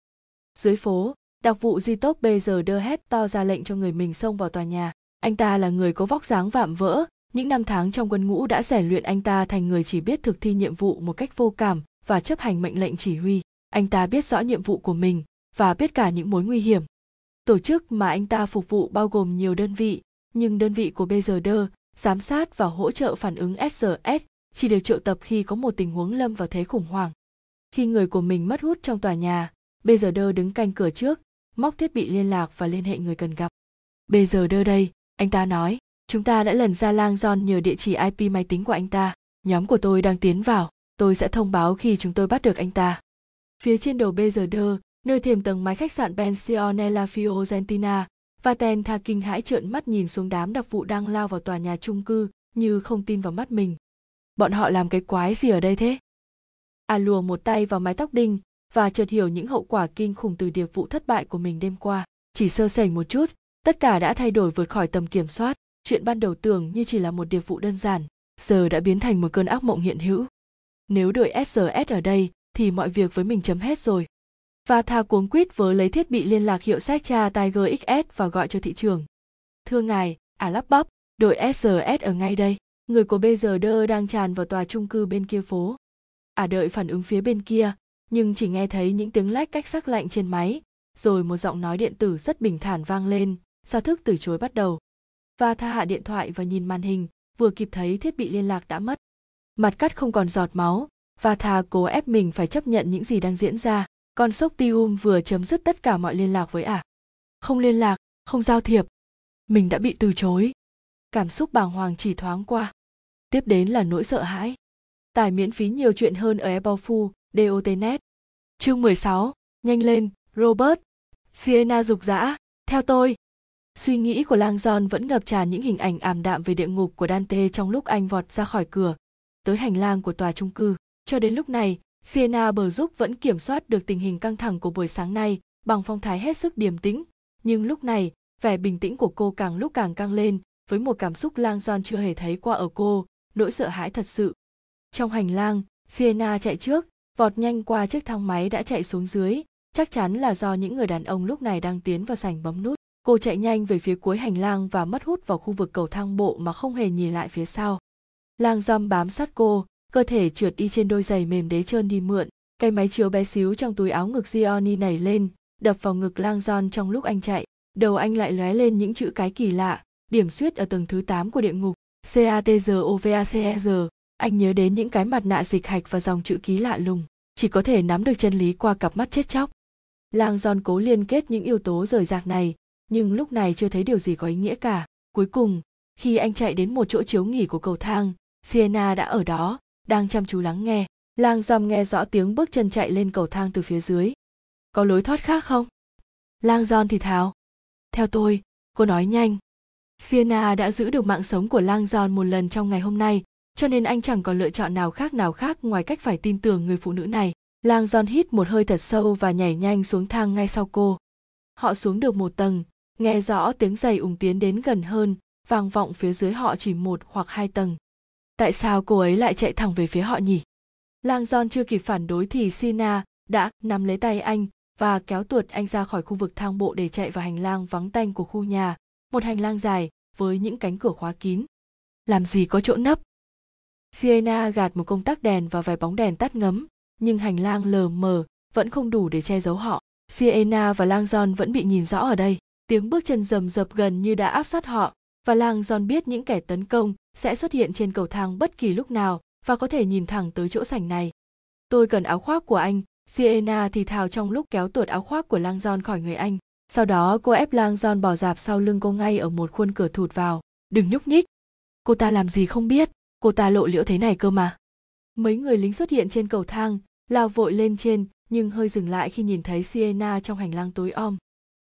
Dưới phố, đặc vụ di tốc bây giờ đơ hét to ra lệnh cho người mình xông vào tòa nhà. Anh ta là người có vóc dáng vạm vỡ, những năm tháng trong quân ngũ đã rèn luyện anh ta thành người chỉ biết thực thi nhiệm vụ một cách vô cảm và chấp hành mệnh lệnh chỉ huy. Anh ta biết rõ nhiệm vụ của mình và biết cả những mối nguy hiểm. Tổ chức mà anh ta phục vụ bao gồm nhiều đơn vị, nhưng đơn vị của BGD, giám sát và hỗ trợ phản ứng SRS chỉ được triệu tập khi có một tình huống lâm vào thế khủng hoảng. Khi người của mình mất hút trong tòa nhà, BGD đứng canh cửa trước, móc thiết bị liên lạc và liên hệ người cần gặp. BGD đây, anh ta nói, chúng ta đã lần ra lang John nhờ địa chỉ IP máy tính của anh ta. Nhóm của tôi đang tiến vào, tôi sẽ thông báo khi chúng tôi bắt được anh ta. Phía trên đầu bây giờ đơ, nơi thềm tầng mái khách sạn Pensionella Fiorentina, Vaten Tha kinh hãi trợn mắt nhìn xuống đám đặc vụ đang lao vào tòa nhà chung cư như không tin vào mắt mình. Bọn họ làm cái quái gì ở đây thế? A lùa một tay vào mái tóc đinh và chợt hiểu những hậu quả kinh khủng từ điệp vụ thất bại của mình đêm qua. Chỉ sơ sẩy một chút, tất cả đã thay đổi vượt khỏi tầm kiểm soát. Chuyện ban đầu tưởng như chỉ là một điệp vụ đơn giản, giờ đã biến thành một cơn ác mộng hiện hữu. Nếu đội SRS ở đây, thì mọi việc với mình chấm hết rồi và tha cuống quýt với lấy thiết bị liên lạc hiệu Secha Tiger XS và gọi cho thị trường. Thưa ngài, à lắp bắp, đội SRS ở ngay đây. Người của BGD đang tràn vào tòa trung cư bên kia phố. À đợi phản ứng phía bên kia, nhưng chỉ nghe thấy những tiếng lách cách sắc lạnh trên máy, rồi một giọng nói điện tử rất bình thản vang lên, sao thức từ chối bắt đầu. Và tha hạ điện thoại và nhìn màn hình, vừa kịp thấy thiết bị liên lạc đã mất. Mặt cắt không còn giọt máu, và thà cố ép mình phải chấp nhận những gì đang diễn ra con sốc tium vừa chấm dứt tất cả mọi liên lạc với ả. Không liên lạc không giao thiệp. Mình đã bị từ chối. Cảm xúc bàng hoàng chỉ thoáng qua. Tiếp đến là nỗi sợ hãi. Tải miễn phí nhiều chuyện hơn ở Apple Fu, DOTNet. Chương 16, nhanh lên, Robert. Sienna dục dã, theo tôi. Suy nghĩ của Lang Giòn vẫn ngập tràn những hình ảnh ảm đạm về địa ngục của Dante trong lúc anh vọt ra khỏi cửa, tới hành lang của tòa trung cư. Cho đến lúc này, Sienna bờ giúp vẫn kiểm soát được tình hình căng thẳng của buổi sáng nay bằng phong thái hết sức điềm tĩnh, nhưng lúc này, vẻ bình tĩnh của cô càng lúc càng căng lên với một cảm xúc lang giòn chưa hề thấy qua ở cô, nỗi sợ hãi thật sự. Trong hành lang, Sienna chạy trước, vọt nhanh qua chiếc thang máy đã chạy xuống dưới, chắc chắn là do những người đàn ông lúc này đang tiến vào sảnh bấm nút. Cô chạy nhanh về phía cuối hành lang và mất hút vào khu vực cầu thang bộ mà không hề nhìn lại phía sau. Lang dăm bám sát cô, cơ thể trượt đi trên đôi giày mềm đế trơn đi mượn. Cây máy chiếu bé xíu trong túi áo ngực Gioni nảy lên đập vào ngực lang giòn trong lúc anh chạy. Đầu anh lại lóe lên những chữ cái kỳ lạ điểm suyết ở tầng thứ 8 của địa ngục. C anh nhớ đến những cái mặt nạ dịch hạch và dòng chữ ký lạ lùng. Chỉ có thể nắm được chân lý qua cặp mắt chết chóc. Lang giòn cố liên kết những yếu tố rời rạc này, nhưng lúc này chưa thấy điều gì có ý nghĩa cả. Cuối cùng, khi anh chạy đến một chỗ chiếu nghỉ của cầu thang, sienna đã ở đó, đang chăm chú lắng nghe. Lang giòn nghe rõ tiếng bước chân chạy lên cầu thang từ phía dưới. Có lối thoát khác không? Lang giòn thì thào. Theo tôi, cô nói nhanh. Sienna đã giữ được mạng sống của lang giòn một lần trong ngày hôm nay cho nên anh chẳng còn lựa chọn nào khác nào khác ngoài cách phải tin tưởng người phụ nữ này. Lang john hít một hơi thật sâu và nhảy nhanh xuống thang ngay sau cô. Họ xuống được một tầng, nghe rõ tiếng giày ủng tiến đến gần hơn, vang vọng phía dưới họ chỉ một hoặc hai tầng. Tại sao cô ấy lại chạy thẳng về phía họ nhỉ? Lang john chưa kịp phản đối thì sina đã nắm lấy tay anh và kéo tuột anh ra khỏi khu vực thang bộ để chạy vào hành lang vắng tanh của khu nhà. Một hành lang dài với những cánh cửa khóa kín. Làm gì có chỗ nấp? Sienna gạt một công tắc đèn và vài bóng đèn tắt ngấm nhưng hành lang lờ mờ vẫn không đủ để che giấu họ Sienna và lang john vẫn bị nhìn rõ ở đây tiếng bước chân rầm rập gần như đã áp sát họ và lang john biết những kẻ tấn công sẽ xuất hiện trên cầu thang bất kỳ lúc nào và có thể nhìn thẳng tới chỗ sảnh này. Tôi cần áo khoác của anh, Sienna thì thào trong lúc kéo tuột áo khoác của Lang John khỏi người anh. Sau đó cô ép Lang John bỏ dạp sau lưng cô ngay ở một khuôn cửa thụt vào. Đừng nhúc nhích. Cô ta làm gì không biết, cô ta lộ liễu thế này cơ mà. Mấy người lính xuất hiện trên cầu thang, lao vội lên trên, nhưng hơi dừng lại khi nhìn thấy Sienna trong hành lang tối om.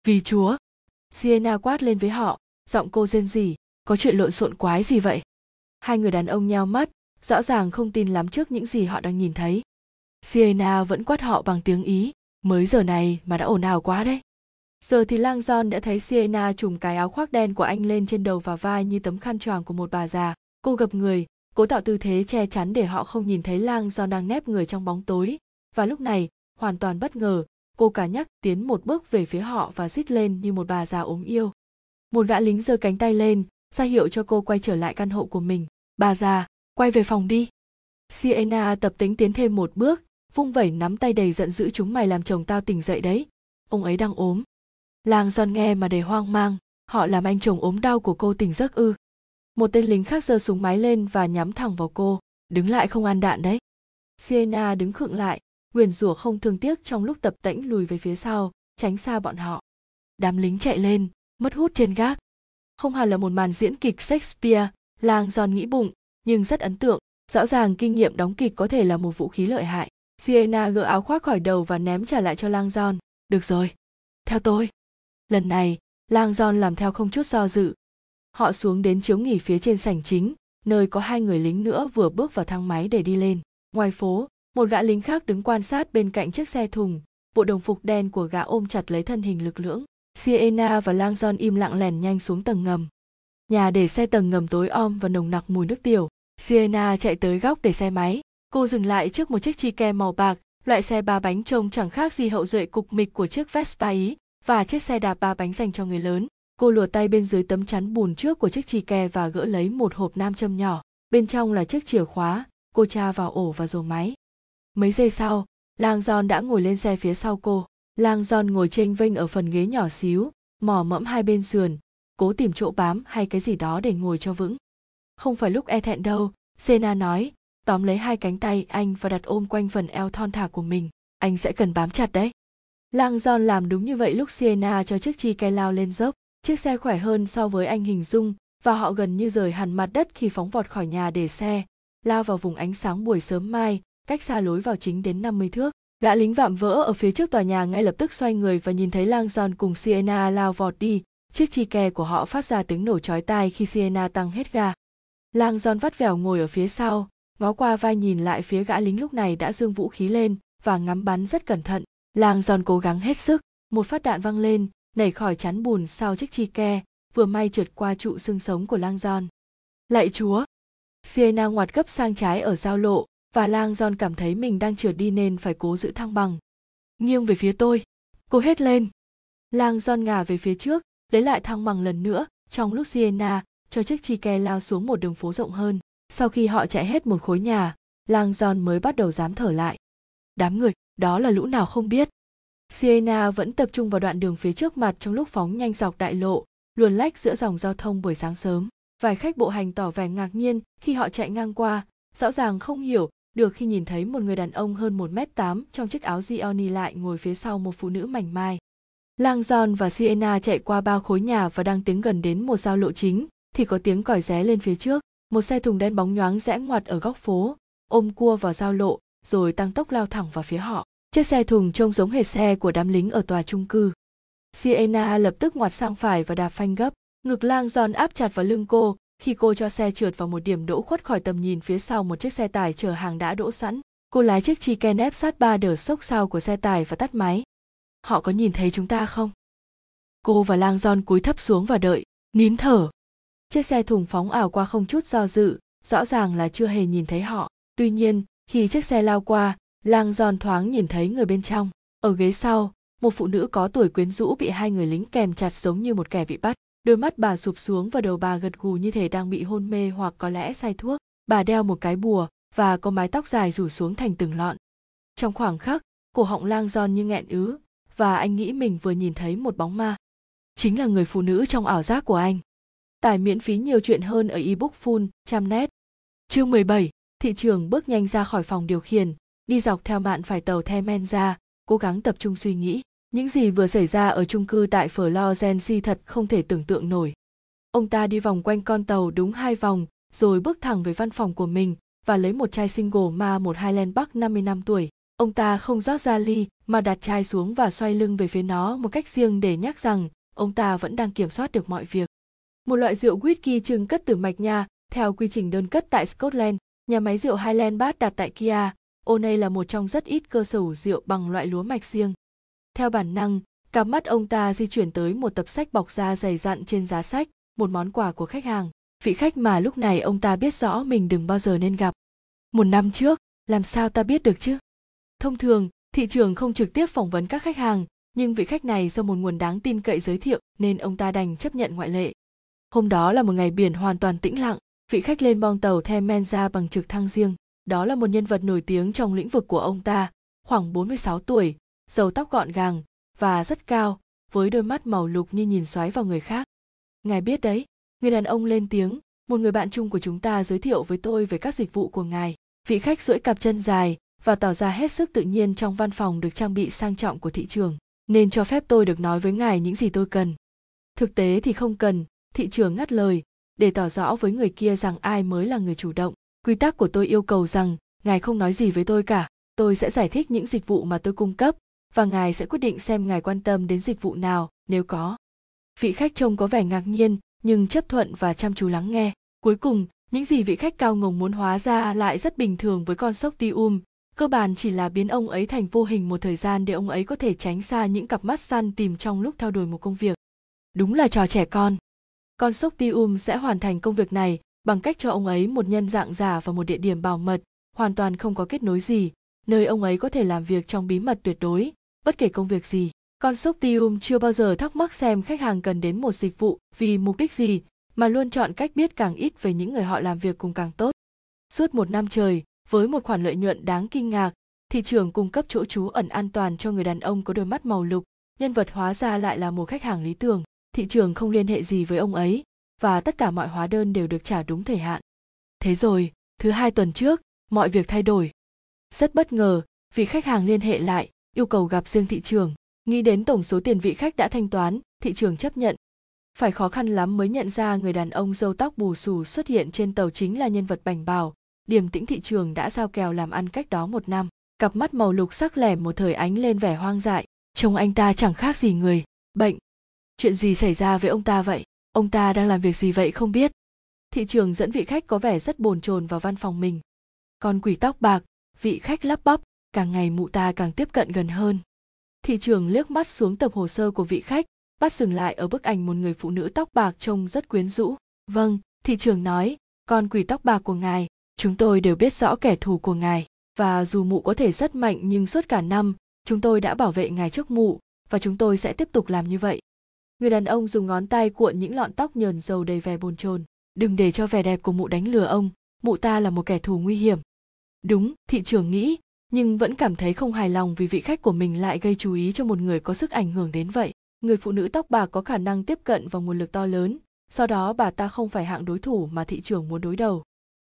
Vì chúa! Sienna quát lên với họ, giọng cô rên rỉ, có chuyện lộn xộn quái gì vậy? Hai người đàn ông nheo mắt, rõ ràng không tin lắm trước những gì họ đang nhìn thấy. Sienna vẫn quát họ bằng tiếng Ý, mới giờ này mà đã ồn ào quá đấy. Giờ thì Lang John đã thấy Sienna trùm cái áo khoác đen của anh lên trên đầu và vai như tấm khăn choàng của một bà già. Cô gập người, cố tạo tư thế che chắn để họ không nhìn thấy Lang do đang nép người trong bóng tối. Và lúc này, hoàn toàn bất ngờ, cô cả nhắc tiến một bước về phía họ và rít lên như một bà già ốm yêu. Một gã lính giơ cánh tay lên, ra hiệu cho cô quay trở lại căn hộ của mình. Bà già, quay về phòng đi. Sienna tập tính tiến thêm một bước, vung vẩy nắm tay đầy giận dữ chúng mày làm chồng tao tỉnh dậy đấy. Ông ấy đang ốm. Lang Giòn nghe mà đầy hoang mang, họ làm anh chồng ốm đau của cô tỉnh giấc ư. Một tên lính khác giơ súng máy lên và nhắm thẳng vào cô, đứng lại không ăn đạn đấy. Sienna đứng khựng lại, nguyền rủa không thương tiếc trong lúc tập tễnh lùi về phía sau, tránh xa bọn họ. Đám lính chạy lên, mất hút trên gác. Không hẳn là một màn diễn kịch Shakespeare, Lang Giòn nghĩ bụng, nhưng rất ấn tượng, rõ ràng kinh nghiệm đóng kịch có thể là một vũ khí lợi hại. Sienna gỡ áo khoác khỏi đầu và ném trả lại cho Lang Giòn. Được rồi, theo tôi. Lần này, Lang Giòn làm theo không chút do dự. Họ xuống đến chiếu nghỉ phía trên sảnh chính, nơi có hai người lính nữa vừa bước vào thang máy để đi lên. Ngoài phố, một gã lính khác đứng quan sát bên cạnh chiếc xe thùng, bộ đồng phục đen của gã ôm chặt lấy thân hình lực lưỡng. siena và Lang Giòn im lặng lèn nhanh xuống tầng ngầm. Nhà để xe tầng ngầm tối om và nồng nặc mùi nước tiểu. siena chạy tới góc để xe máy. Cô dừng lại trước một chiếc chi ke màu bạc, loại xe ba bánh trông chẳng khác gì hậu duệ cục mịch của chiếc Vespa Ý và chiếc xe đạp ba bánh dành cho người lớn. Cô lùa tay bên dưới tấm chắn bùn trước của chiếc chi ke và gỡ lấy một hộp nam châm nhỏ. Bên trong là chiếc chìa khóa, cô tra vào ổ và rồ máy. Mấy giây sau, Lang John đã ngồi lên xe phía sau cô. Lang John ngồi chênh vênh ở phần ghế nhỏ xíu, mò mẫm hai bên sườn, cố tìm chỗ bám hay cái gì đó để ngồi cho vững. Không phải lúc e thẹn đâu, Sena nói, tóm lấy hai cánh tay anh và đặt ôm quanh phần eo thon thả của mình. Anh sẽ cần bám chặt đấy. Lang John làm đúng như vậy lúc Sienna cho chiếc chi ke lao lên dốc. Chiếc xe khỏe hơn so với anh hình dung và họ gần như rời hẳn mặt đất khi phóng vọt khỏi nhà để xe, lao vào vùng ánh sáng buổi sớm mai, cách xa lối vào chính đến 50 thước. Gã lính vạm vỡ ở phía trước tòa nhà ngay lập tức xoay người và nhìn thấy Lang John cùng Sienna lao vọt đi. Chiếc chi kè của họ phát ra tiếng nổ chói tai khi Sienna tăng hết ga. Lang John vắt vẻo ngồi ở phía sau, ngó qua vai nhìn lại phía gã lính lúc này đã dương vũ khí lên và ngắm bắn rất cẩn thận. Lang John cố gắng hết sức, một phát đạn văng lên, nảy khỏi chắn bùn sau chiếc chi ke, vừa may trượt qua trụ xương sống của Lang giòn Lạy chúa! Sienna ngoặt gấp sang trái ở giao lộ, và Lang giòn cảm thấy mình đang trượt đi nên phải cố giữ thăng bằng. Nghiêng về phía tôi, cô hét lên. Lang giòn ngả về phía trước, lấy lại thăng bằng lần nữa, trong lúc Sienna cho chiếc chi ke lao xuống một đường phố rộng hơn. Sau khi họ chạy hết một khối nhà, Lang giòn mới bắt đầu dám thở lại. Đám người, đó là lũ nào không biết. Sienna vẫn tập trung vào đoạn đường phía trước mặt trong lúc phóng nhanh dọc đại lộ, luồn lách giữa dòng giao thông buổi sáng sớm. Vài khách bộ hành tỏ vẻ ngạc nhiên khi họ chạy ngang qua, rõ ràng không hiểu được khi nhìn thấy một người đàn ông hơn 1m8 trong chiếc áo Gioni lại ngồi phía sau một phụ nữ mảnh mai. Lang John và Sienna chạy qua ba khối nhà và đang tiến gần đến một giao lộ chính, thì có tiếng còi ré lên phía trước. Một xe thùng đen bóng nhoáng rẽ ngoặt ở góc phố, ôm cua vào giao lộ, rồi tăng tốc lao thẳng vào phía họ. Chiếc xe thùng trông giống hệt xe của đám lính ở tòa trung cư. Sienna lập tức ngoặt sang phải và đạp phanh gấp. Ngực lang giòn áp chặt vào lưng cô khi cô cho xe trượt vào một điểm đỗ khuất khỏi tầm nhìn phía sau một chiếc xe tải chở hàng đã đỗ sẵn. Cô lái chiếc chi ken ép sát ba đờ sốc sau của xe tải và tắt máy. Họ có nhìn thấy chúng ta không? Cô và lang giòn cúi thấp xuống và đợi, nín thở. Chiếc xe thùng phóng ảo qua không chút do dự, rõ ràng là chưa hề nhìn thấy họ. Tuy nhiên, khi chiếc xe lao qua, lang giòn thoáng nhìn thấy người bên trong. Ở ghế sau, một phụ nữ có tuổi quyến rũ bị hai người lính kèm chặt giống như một kẻ bị bắt. Đôi mắt bà sụp xuống và đầu bà gật gù như thể đang bị hôn mê hoặc có lẽ say thuốc. Bà đeo một cái bùa và có mái tóc dài rủ xuống thành từng lọn. Trong khoảng khắc, cổ họng lang giòn như nghẹn ứ và anh nghĩ mình vừa nhìn thấy một bóng ma. Chính là người phụ nữ trong ảo giác của anh. Tải miễn phí nhiều chuyện hơn ở ebook full trăm net. Chương 17, thị trường bước nhanh ra khỏi phòng điều khiển, đi dọc theo mạn phải tàu the men ra, cố gắng tập trung suy nghĩ. Những gì vừa xảy ra ở chung cư tại Florence thật không thể tưởng tượng nổi. Ông ta đi vòng quanh con tàu đúng hai vòng, rồi bước thẳng về văn phòng của mình và lấy một chai single ma một Highland Park 50 năm tuổi. ông ta không rót ra ly mà đặt chai xuống và xoay lưng về phía nó một cách riêng để nhắc rằng ông ta vẫn đang kiểm soát được mọi việc một loại rượu whisky trưng cất từ mạch nha theo quy trình đơn cất tại Scotland, nhà máy rượu Highland Bath đặt tại Kia, O'Neill là một trong rất ít cơ sở rượu bằng loại lúa mạch riêng. Theo bản năng, cặp mắt ông ta di chuyển tới một tập sách bọc da dày dặn trên giá sách, một món quà của khách hàng. Vị khách mà lúc này ông ta biết rõ mình đừng bao giờ nên gặp. Một năm trước, làm sao ta biết được chứ? Thông thường, thị trường không trực tiếp phỏng vấn các khách hàng, nhưng vị khách này do một nguồn đáng tin cậy giới thiệu nên ông ta đành chấp nhận ngoại lệ. Hôm đó là một ngày biển hoàn toàn tĩnh lặng, vị khách lên bong tàu The Menza bằng trực thăng riêng. Đó là một nhân vật nổi tiếng trong lĩnh vực của ông ta, khoảng 46 tuổi, râu tóc gọn gàng và rất cao, với đôi mắt màu lục như nhìn xoáy vào người khác. Ngài biết đấy, người đàn ông lên tiếng, một người bạn chung của chúng ta giới thiệu với tôi về các dịch vụ của ngài. Vị khách duỗi cặp chân dài và tỏ ra hết sức tự nhiên trong văn phòng được trang bị sang trọng của thị trường. Nên cho phép tôi được nói với ngài những gì tôi cần. Thực tế thì không cần, thị trường ngắt lời, để tỏ rõ với người kia rằng ai mới là người chủ động quy tắc của tôi yêu cầu rằng, ngài không nói gì với tôi cả, tôi sẽ giải thích những dịch vụ mà tôi cung cấp, và ngài sẽ quyết định xem ngài quan tâm đến dịch vụ nào, nếu có. Vị khách trông có vẻ ngạc nhiên, nhưng chấp thuận và chăm chú lắng nghe. Cuối cùng, những gì vị khách cao ngồng muốn hóa ra lại rất bình thường với con sốc tium. Cơ bản chỉ là biến ông ấy thành vô hình một thời gian để ông ấy có thể tránh xa những cặp mắt săn tìm trong lúc theo đuổi một công việc. Đúng là trò trẻ con. Con sốc tium sẽ hoàn thành công việc này bằng cách cho ông ấy một nhân dạng giả và một địa điểm bảo mật, hoàn toàn không có kết nối gì, nơi ông ấy có thể làm việc trong bí mật tuyệt đối, bất kể công việc gì. Con chưa bao giờ thắc mắc xem khách hàng cần đến một dịch vụ vì mục đích gì, mà luôn chọn cách biết càng ít về những người họ làm việc cùng càng tốt. Suốt một năm trời, với một khoản lợi nhuận đáng kinh ngạc, thị trường cung cấp chỗ trú ẩn an toàn cho người đàn ông có đôi mắt màu lục, nhân vật hóa ra lại là một khách hàng lý tưởng. Thị trường không liên hệ gì với ông ấy và tất cả mọi hóa đơn đều được trả đúng thời hạn. Thế rồi, thứ hai tuần trước, mọi việc thay đổi. Rất bất ngờ, vì khách hàng liên hệ lại, yêu cầu gặp riêng thị trường. Nghĩ đến tổng số tiền vị khách đã thanh toán, thị trường chấp nhận. Phải khó khăn lắm mới nhận ra người đàn ông râu tóc bù xù xuất hiện trên tàu chính là nhân vật bành bào. Điềm tĩnh thị trường đã giao kèo làm ăn cách đó một năm. Cặp mắt màu lục sắc lẻm một thời ánh lên vẻ hoang dại. Trông anh ta chẳng khác gì người, bệnh, chuyện gì xảy ra với ông ta vậy ông ta đang làm việc gì vậy không biết. Thị trường dẫn vị khách có vẻ rất bồn chồn vào văn phòng mình. Con quỷ tóc bạc, vị khách lắp bắp, càng ngày mụ ta càng tiếp cận gần hơn. Thị trường liếc mắt xuống tập hồ sơ của vị khách, bắt dừng lại ở bức ảnh một người phụ nữ tóc bạc trông rất quyến rũ. Vâng thị trường nói, con quỷ tóc bạc của ngài, chúng tôi đều biết rõ kẻ thù của ngài. Và dù mụ có thể rất mạnh nhưng suốt cả năm, chúng tôi đã bảo vệ ngài trước mụ, và chúng tôi sẽ tiếp tục làm như vậy người đàn ông dùng ngón tay cuộn những lọn tóc nhờn dầu đầy vẻ bồn chồn. Đừng để cho vẻ đẹp của mụ đánh lừa ông. Mụ ta là một kẻ thù nguy hiểm. Đúng, thị trường nghĩ, nhưng vẫn cảm thấy không hài lòng vì vị khách của mình lại gây chú ý cho một người có sức ảnh hưởng đến vậy. Người phụ nữ tóc bạc có khả năng tiếp cận vào nguồn lực to lớn, do đó bà ta không phải hạng đối thủ mà thị trường muốn đối đầu.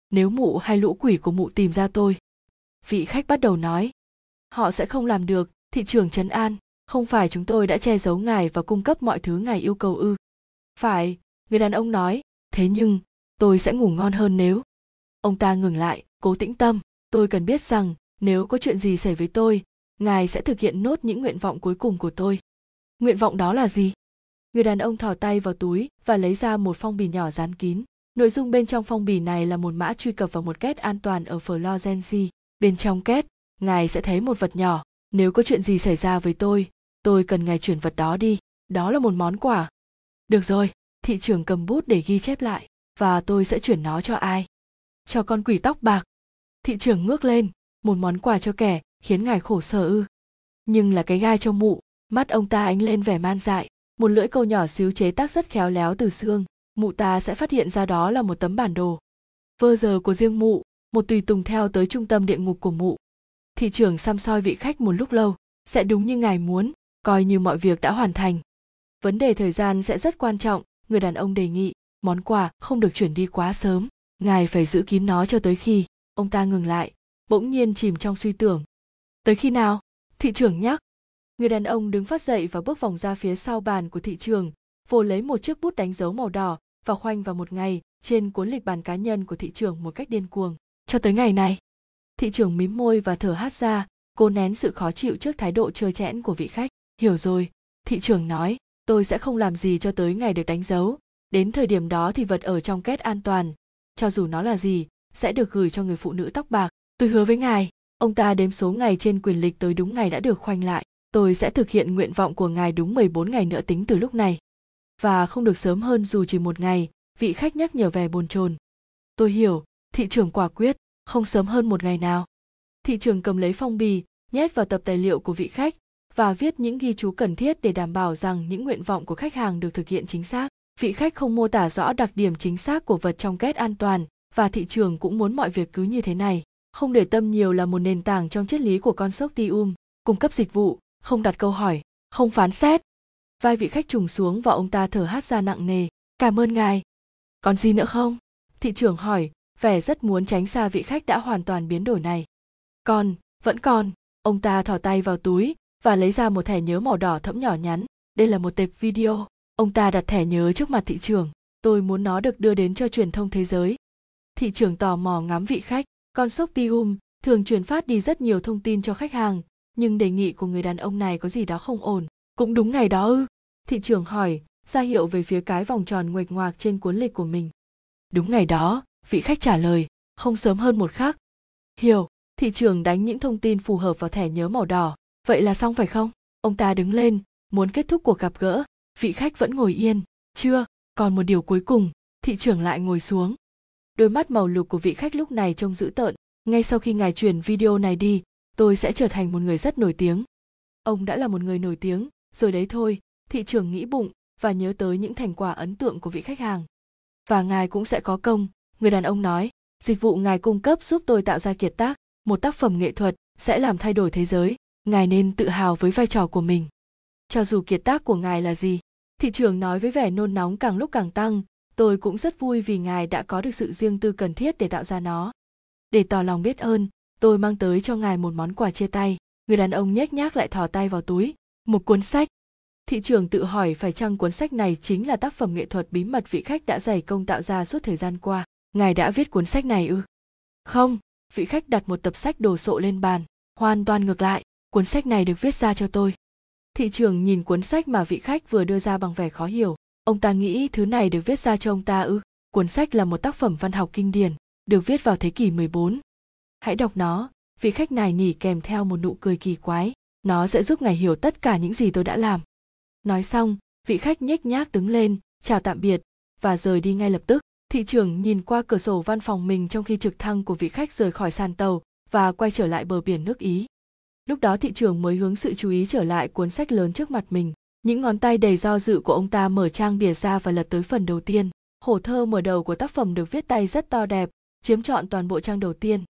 Nếu mụ hay lũ quỷ của mụ tìm ra tôi, vị khách bắt đầu nói, họ sẽ không làm được, thị trường trấn an không phải chúng tôi đã che giấu ngài và cung cấp mọi thứ ngài yêu cầu ư? Phải, người đàn ông nói. Thế nhưng, tôi sẽ ngủ ngon hơn nếu. Ông ta ngừng lại, cố tĩnh tâm. Tôi cần biết rằng, nếu có chuyện gì xảy với tôi, ngài sẽ thực hiện nốt những nguyện vọng cuối cùng của tôi. Nguyện vọng đó là gì? Người đàn ông thò tay vào túi và lấy ra một phong bì nhỏ dán kín. Nội dung bên trong phong bì này là một mã truy cập vào một két an toàn ở Florence. bên trong két, ngài sẽ thấy một vật nhỏ. Nếu có chuyện gì xảy ra với tôi tôi cần ngài chuyển vật đó đi, đó là một món quà. Được rồi, thị trưởng cầm bút để ghi chép lại, và tôi sẽ chuyển nó cho ai? Cho con quỷ tóc bạc. Thị trưởng ngước lên, một món quà cho kẻ, khiến ngài khổ sở ư. Nhưng là cái gai cho mụ, mắt ông ta ánh lên vẻ man dại, một lưỡi câu nhỏ xíu chế tác rất khéo léo từ xương, mụ ta sẽ phát hiện ra đó là một tấm bản đồ. Vơ giờ của riêng mụ, một tùy tùng theo tới trung tâm địa ngục của mụ. Thị trưởng xăm soi vị khách một lúc lâu, sẽ đúng như ngài muốn coi như mọi việc đã hoàn thành. Vấn đề thời gian sẽ rất quan trọng, người đàn ông đề nghị, món quà không được chuyển đi quá sớm, ngài phải giữ kín nó cho tới khi ông ta ngừng lại, bỗng nhiên chìm trong suy tưởng. Tới khi nào? Thị trưởng nhắc. Người đàn ông đứng phát dậy và bước vòng ra phía sau bàn của thị trường, vồ lấy một chiếc bút đánh dấu màu đỏ và khoanh vào một ngày trên cuốn lịch bàn cá nhân của thị trường một cách điên cuồng. Cho tới ngày này. Thị trường mím môi và thở hát ra cô nén sự khó chịu trước thái độ trơ chẽn của vị khách hiểu rồi, thị trưởng nói, tôi sẽ không làm gì cho tới ngày được đánh dấu. Đến thời điểm đó thì vật ở trong két an toàn. Cho dù nó là gì, sẽ được gửi cho người phụ nữ tóc bạc. Tôi hứa với ngài, ông ta đếm số ngày trên quyền lịch tới đúng ngày đã được khoanh lại. Tôi sẽ thực hiện nguyện vọng của ngài đúng 14 ngày nữa tính từ lúc này. Và không được sớm hơn dù chỉ một ngày, vị khách nhắc nhở về bồn chồn. Tôi hiểu, thị trưởng quả quyết, không sớm hơn một ngày nào. Thị trưởng cầm lấy phong bì, nhét vào tập tài liệu của vị khách và viết những ghi chú cần thiết để đảm bảo rằng những nguyện vọng của khách hàng được thực hiện chính xác. Vị khách không mô tả rõ đặc điểm chính xác của vật trong két an toàn và thị trường cũng muốn mọi việc cứ như thế này. Không để tâm nhiều là một nền tảng trong triết lý của con sốc consortium cung cấp dịch vụ, không đặt câu hỏi, không phán xét. Vai vị khách trùng xuống và ông ta thở hát ra nặng nề. Cảm ơn ngài. Còn gì nữa không? Thị trưởng hỏi, vẻ rất muốn tránh xa vị khách đã hoàn toàn biến đổi này. Còn, vẫn còn. Ông ta thò tay vào túi và lấy ra một thẻ nhớ màu đỏ thẫm nhỏ nhắn. Đây là một tệp video. Ông ta đặt thẻ nhớ trước mặt thị trường. Tôi muốn nó được đưa đến cho truyền thông thế giới. Thị trường tò mò ngắm vị khách. Con sốc tium thường truyền phát đi rất nhiều thông tin cho khách hàng, nhưng đề nghị của người đàn ông này có gì đó không ổn. Cũng đúng ngày đó ư? Thị trường hỏi, ra hiệu về phía cái vòng tròn nguệch ngoạc trên cuốn lịch của mình. Đúng ngày đó, vị khách trả lời, không sớm hơn một khắc. Hiểu, thị trường đánh những thông tin phù hợp vào thẻ nhớ màu đỏ vậy là xong phải không? Ông ta đứng lên, muốn kết thúc cuộc gặp gỡ. Vị khách vẫn ngồi yên. Chưa, còn một điều cuối cùng. Thị trưởng lại ngồi xuống. Đôi mắt màu lục của vị khách lúc này trông dữ tợn. Ngay sau khi ngài truyền video này đi, tôi sẽ trở thành một người rất nổi tiếng. Ông đã là một người nổi tiếng. Rồi đấy thôi, thị trưởng nghĩ bụng và nhớ tới những thành quả ấn tượng của vị khách hàng. Và ngài cũng sẽ có công, người đàn ông nói. Dịch vụ ngài cung cấp giúp tôi tạo ra kiệt tác. Một tác phẩm nghệ thuật sẽ làm thay đổi thế giới ngài nên tự hào với vai trò của mình. Cho dù kiệt tác của ngài là gì, thị trường nói với vẻ nôn nóng càng lúc càng tăng, tôi cũng rất vui vì ngài đã có được sự riêng tư cần thiết để tạo ra nó. Để tỏ lòng biết ơn, tôi mang tới cho ngài một món quà chia tay. Người đàn ông nhếch nhác lại thò tay vào túi. Một cuốn sách. Thị trường tự hỏi phải chăng cuốn sách này chính là tác phẩm nghệ thuật bí mật vị khách đã dày công tạo ra suốt thời gian qua. Ngài đã viết cuốn sách này ư? Không, vị khách đặt một tập sách đồ sộ lên bàn, hoàn toàn ngược lại cuốn sách này được viết ra cho tôi thị trường nhìn cuốn sách mà vị khách vừa đưa ra bằng vẻ khó hiểu ông ta nghĩ thứ này được viết ra cho ông ta ư cuốn sách là một tác phẩm văn học kinh điển được viết vào thế kỷ 14. Hãy đọc nó, vị khách này nỉ kèm theo một nụ cười kỳ quái, nó sẽ giúp ngài hiểu tất cả những gì tôi đã làm. Nói xong, vị khách nhếch nhác đứng lên, chào tạm biệt và rời đi ngay lập tức. Thị trưởng nhìn qua cửa sổ văn phòng mình trong khi trực thăng của vị khách rời khỏi sàn tàu và quay trở lại bờ biển nước Ý. Lúc đó thị trường mới hướng sự chú ý trở lại cuốn sách lớn trước mặt mình. Những ngón tay đầy do dự của ông ta mở trang bìa ra và lật tới phần đầu tiên. hổ thơ mở đầu của tác phẩm được viết tay rất to đẹp, chiếm trọn toàn bộ trang đầu tiên.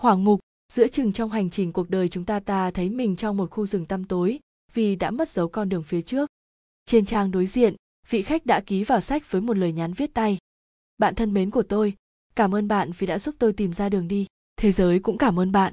Hỏa ngục, giữa chừng trong hành trình cuộc đời chúng ta ta thấy mình trong một khu rừng tăm tối vì đã mất dấu con đường phía trước. Trên trang đối diện, vị khách đã ký vào sách với một lời nhắn viết tay. Bạn thân mến của tôi, cảm ơn bạn vì đã giúp tôi tìm ra đường đi. Thế giới cũng cảm ơn bạn.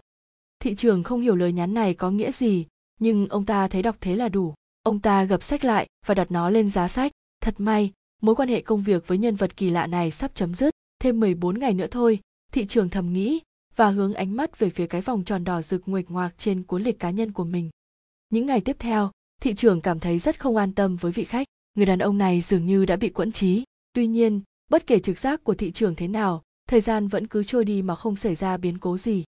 Thị trường không hiểu lời nhắn này có nghĩa gì, nhưng ông ta thấy đọc thế là đủ. Ông ta gập sách lại và đặt nó lên giá sách. Thật may, mối quan hệ công việc với nhân vật kỳ lạ này sắp chấm dứt. Thêm 14 ngày nữa thôi, thị trường thầm nghĩ và hướng ánh mắt về phía cái vòng tròn đỏ rực nguệch ngoạc trên cuốn lịch cá nhân của mình. Những ngày tiếp theo, thị trường cảm thấy rất không an tâm với vị khách. Người đàn ông này dường như đã bị quẫn trí. Tuy nhiên, bất kể trực giác của thị trường thế nào, thời gian vẫn cứ trôi đi mà không xảy ra biến cố gì.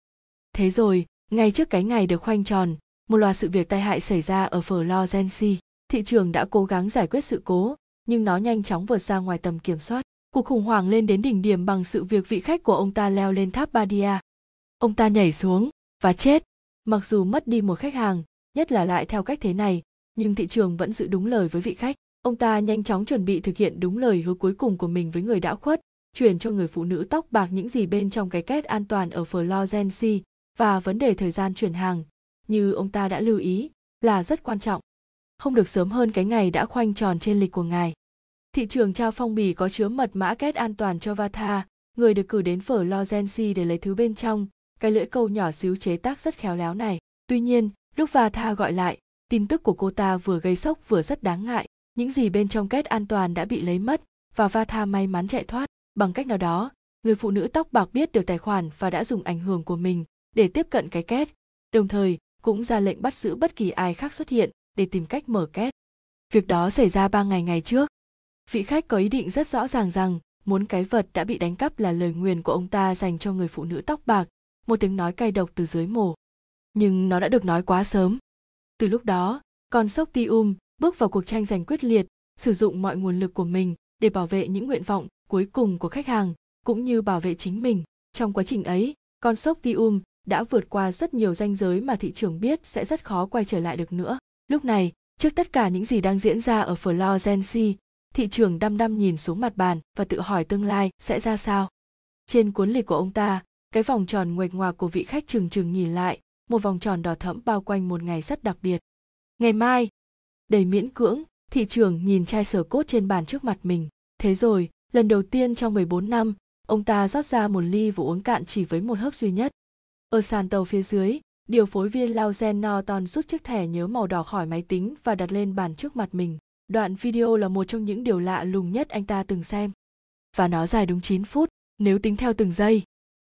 Thế rồi, ngay trước cái ngày được khoanh tròn, một loạt sự việc tai hại xảy ra ở Florence. Thị trường đã cố gắng giải quyết sự cố, nhưng nó nhanh chóng vượt ra ngoài tầm kiểm soát. Cuộc khủng hoảng lên đến đỉnh điểm bằng sự việc vị khách của ông ta leo lên tháp Badia. Ông ta nhảy xuống và chết. Mặc dù mất đi một khách hàng, nhất là lại theo cách thế này, nhưng thị trường vẫn giữ đúng lời với vị khách. Ông ta nhanh chóng chuẩn bị thực hiện đúng lời hứa cuối cùng của mình với người đã khuất, chuyển cho người phụ nữ tóc bạc những gì bên trong cái két an toàn ở Florence và vấn đề thời gian chuyển hàng, như ông ta đã lưu ý, là rất quan trọng. Không được sớm hơn cái ngày đã khoanh tròn trên lịch của ngài. Thị trường trao phong bì có chứa mật mã kết an toàn cho Vata, người được cử đến phở Lozensi để lấy thứ bên trong, cái lưỡi câu nhỏ xíu chế tác rất khéo léo này. Tuy nhiên, lúc Vata gọi lại, tin tức của cô ta vừa gây sốc vừa rất đáng ngại. Những gì bên trong kết an toàn đã bị lấy mất và Vata may mắn chạy thoát. Bằng cách nào đó, người phụ nữ tóc bạc biết được tài khoản và đã dùng ảnh hưởng của mình để tiếp cận cái két. Đồng thời, cũng ra lệnh bắt giữ bất kỳ ai khác xuất hiện để tìm cách mở két. Việc đó xảy ra ba ngày ngày trước. Vị khách có ý định rất rõ ràng rằng muốn cái vật đã bị đánh cắp là lời nguyền của ông ta dành cho người phụ nữ tóc bạc, một tiếng nói cay độc từ dưới mồ. Nhưng nó đã được nói quá sớm. Từ lúc đó, con sốc Tium bước vào cuộc tranh giành quyết liệt, sử dụng mọi nguồn lực của mình để bảo vệ những nguyện vọng cuối cùng của khách hàng, cũng như bảo vệ chính mình. Trong quá trình ấy, con sốc Tium đã vượt qua rất nhiều ranh giới mà thị trường biết sẽ rất khó quay trở lại được nữa. Lúc này, trước tất cả những gì đang diễn ra ở Florence, thị trường đăm đăm nhìn xuống mặt bàn và tự hỏi tương lai sẽ ra sao. Trên cuốn lịch của ông ta, cái vòng tròn nguệch ngoạc của vị khách trừng trừng nhìn lại, một vòng tròn đỏ thẫm bao quanh một ngày rất đặc biệt. Ngày mai, đầy miễn cưỡng, thị trường nhìn chai sở cốt trên bàn trước mặt mình. Thế rồi, lần đầu tiên trong 14 năm, ông ta rót ra một ly và uống cạn chỉ với một hớp duy nhất. Ở sàn tàu phía dưới, điều phối viên Lauren Norton rút chiếc thẻ nhớ màu đỏ khỏi máy tính và đặt lên bàn trước mặt mình. Đoạn video là một trong những điều lạ lùng nhất anh ta từng xem. Và nó dài đúng 9 phút, nếu tính theo từng giây.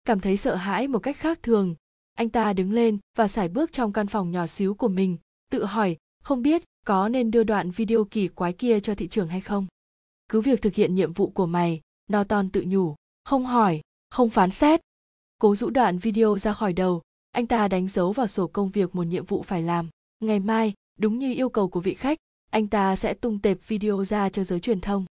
Cảm thấy sợ hãi một cách khác thường, anh ta đứng lên và sải bước trong căn phòng nhỏ xíu của mình, tự hỏi, không biết có nên đưa đoạn video kỳ quái kia cho thị trường hay không. Cứ việc thực hiện nhiệm vụ của mày, Norton tự nhủ, không hỏi, không phán xét. Cố rũ đoạn video ra khỏi đầu, anh ta đánh dấu vào sổ công việc một nhiệm vụ phải làm. Ngày mai, đúng như yêu cầu của vị khách, anh ta sẽ tung tệp video ra cho giới truyền thông.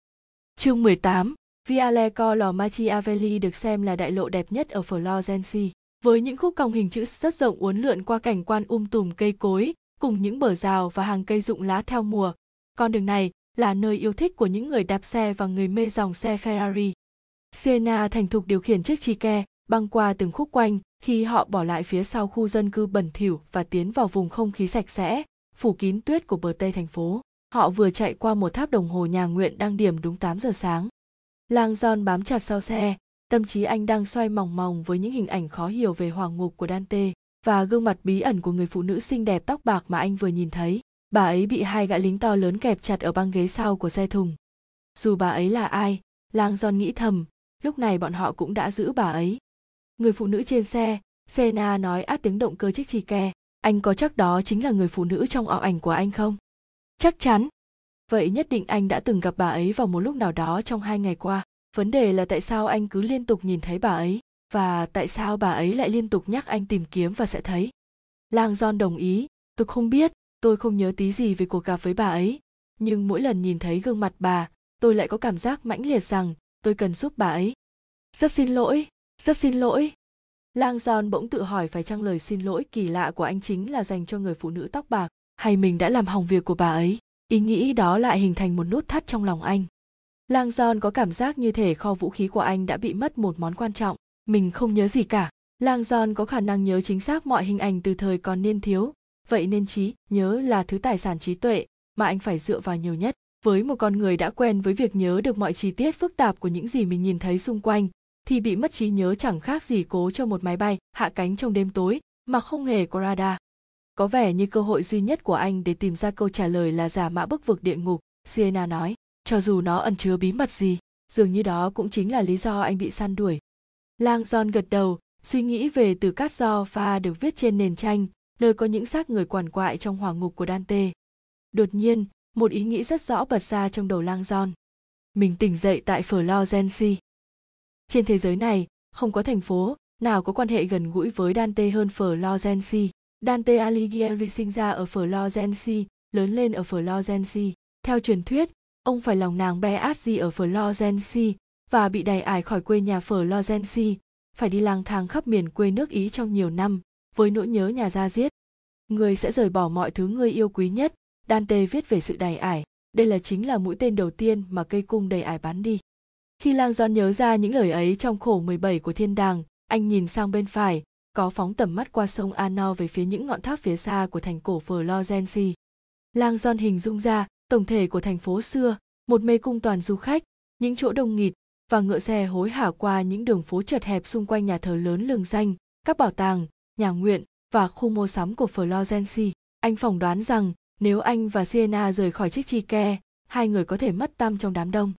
Chương 18, Viale Colo Machiavelli được xem là đại lộ đẹp nhất ở Florence, với những khúc cong hình chữ rất rộng uốn lượn qua cảnh quan um tùm cây cối, cùng những bờ rào và hàng cây rụng lá theo mùa. Con đường này là nơi yêu thích của những người đạp xe và người mê dòng xe Ferrari. Siena thành thục điều khiển chiếc chi ke, băng qua từng khúc quanh khi họ bỏ lại phía sau khu dân cư bẩn thỉu và tiến vào vùng không khí sạch sẽ, phủ kín tuyết của bờ tây thành phố. Họ vừa chạy qua một tháp đồng hồ nhà nguyện đang điểm đúng 8 giờ sáng. Lang giòn bám chặt sau xe, tâm trí anh đang xoay mòng mòng với những hình ảnh khó hiểu về hoàng ngục của Dante và gương mặt bí ẩn của người phụ nữ xinh đẹp tóc bạc mà anh vừa nhìn thấy. Bà ấy bị hai gã lính to lớn kẹp chặt ở băng ghế sau của xe thùng. Dù bà ấy là ai, Lang giòn nghĩ thầm, lúc này bọn họ cũng đã giữ bà ấy. Người phụ nữ trên xe, Sena nói át tiếng động cơ chiếc chi ke, anh có chắc đó chính là người phụ nữ trong ảo ảnh của anh không? chắc chắn. Vậy nhất định anh đã từng gặp bà ấy vào một lúc nào đó trong hai ngày qua. Vấn đề là tại sao anh cứ liên tục nhìn thấy bà ấy và tại sao bà ấy lại liên tục nhắc anh tìm kiếm và sẽ thấy? Lang john đồng ý. Tôi không biết tôi không nhớ tí gì về cuộc gặp với bà ấy. Nhưng mỗi lần nhìn thấy gương mặt bà tôi lại có cảm giác mãnh liệt rằng tôi cần giúp bà ấy. Rất xin lỗi rất xin lỗi. Lang john bỗng tự hỏi phải chăng lời xin lỗi kỳ lạ của anh chính là dành cho người phụ nữ tóc bạc, hay mình đã làm hỏng việc của bà ấy? Ý nghĩ đó lại hình thành một nút thắt trong lòng anh. Lang john có cảm giác như thể kho vũ khí của anh đã bị mất một món quan trọng, mình không nhớ gì cả. Lang john có khả năng nhớ chính xác mọi hình ảnh từ thời còn niên thiếu, vậy nên trí nhớ là thứ tài sản trí tuệ mà anh phải dựa vào nhiều nhất. Với một con người đã quen với việc nhớ được mọi chi tiết phức tạp của những gì mình nhìn thấy xung quanh thì bị mất trí nhớ chẳng khác gì cố cho một máy bay hạ cánh trong đêm tối mà không hề có radar. Có vẻ như cơ hội duy nhất của anh để tìm ra câu trả lời là giả mạo bức vực địa ngục, sienna nói. Cho dù nó ẩn chứa bí mật gì, dường như đó cũng chính là lý do anh bị săn đuổi. Lang john gật đầu, suy nghĩ về từ cát do pha được viết trên nền tranh, nơi có những xác người quằn quại trong hỏa ngục của dante. Đột nhiên, một ý nghĩ rất rõ bật ra trong đầu lang john. Mình tỉnh dậy tại florence trên thế giới này không có thành phố nào có quan hệ gần gũi với dante hơn florence Dante Alighieri sinh ra ở Florence, lớn lên ở Florence. Theo truyền thuyết, ông phải lòng nàng Beazzi ở Florence và bị đày ải khỏi quê nhà Florence, phải đi lang thang khắp miền quê nước Ý trong nhiều năm, với nỗi nhớ nhà ra diết. Người sẽ rời bỏ mọi thứ người yêu quý nhất, Dante viết về sự đày ải, đây là chính là mũi tên đầu tiên mà cây cung đầy ải bắn đi. Khi Lang Giòn nhớ ra những lời ấy trong khổ 17 của thiên đàng, anh nhìn sang bên phải, có phóng tầm mắt qua sông Ano về phía những ngọn tháp phía xa của thành cổ Florence. Lang John hình dung ra tổng thể của thành phố xưa, một mê cung toàn du khách, những chỗ đông nghịt và ngựa xe hối hả qua những đường phố chật hẹp xung quanh nhà thờ lớn lừng danh, các bảo tàng, nhà nguyện và khu mua sắm của Florence. Anh phỏng đoán rằng nếu anh và Sienna rời khỏi chiếc chi ke, hai người có thể mất tâm trong đám đông.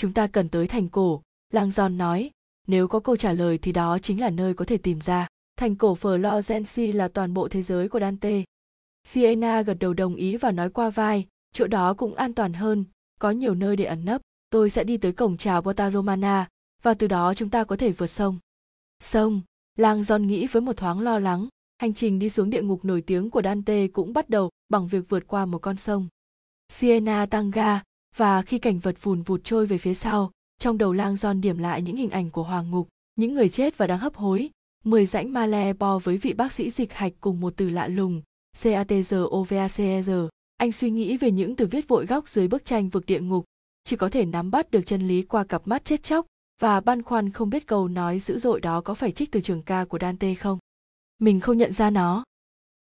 Chúng ta cần tới thành cổ, Lang giòn nói, nếu có câu trả lời thì đó chính là nơi có thể tìm ra Thành cổ Florence là toàn bộ thế giới của Dante. Siena gật đầu đồng ý và nói qua vai, chỗ đó cũng an toàn hơn, có nhiều nơi để ẩn nấp. Tôi sẽ đi tới cổng trào Porta Romana, và từ đó chúng ta có thể vượt sông. Sông, Lang John nghĩ với một thoáng lo lắng, hành trình đi xuống địa ngục nổi tiếng của Dante cũng bắt đầu bằng việc vượt qua một con sông. Siena tăng ga, và khi cảnh vật vùn vụt trôi về phía sau, trong đầu Lang giòn điểm lại những hình ảnh của hoàng ngục, những người chết và đang hấp hối, mười rãnh ma le bo với vị bác sĩ dịch hạch cùng một từ lạ lùng, CATGOVACR. Anh suy nghĩ về những từ viết vội góc dưới bức tranh vực địa ngục, chỉ có thể nắm bắt được chân lý qua cặp mắt chết chóc và băn khoăn không biết câu nói dữ dội đó có phải trích từ trường ca của Dante không. Mình không nhận ra nó.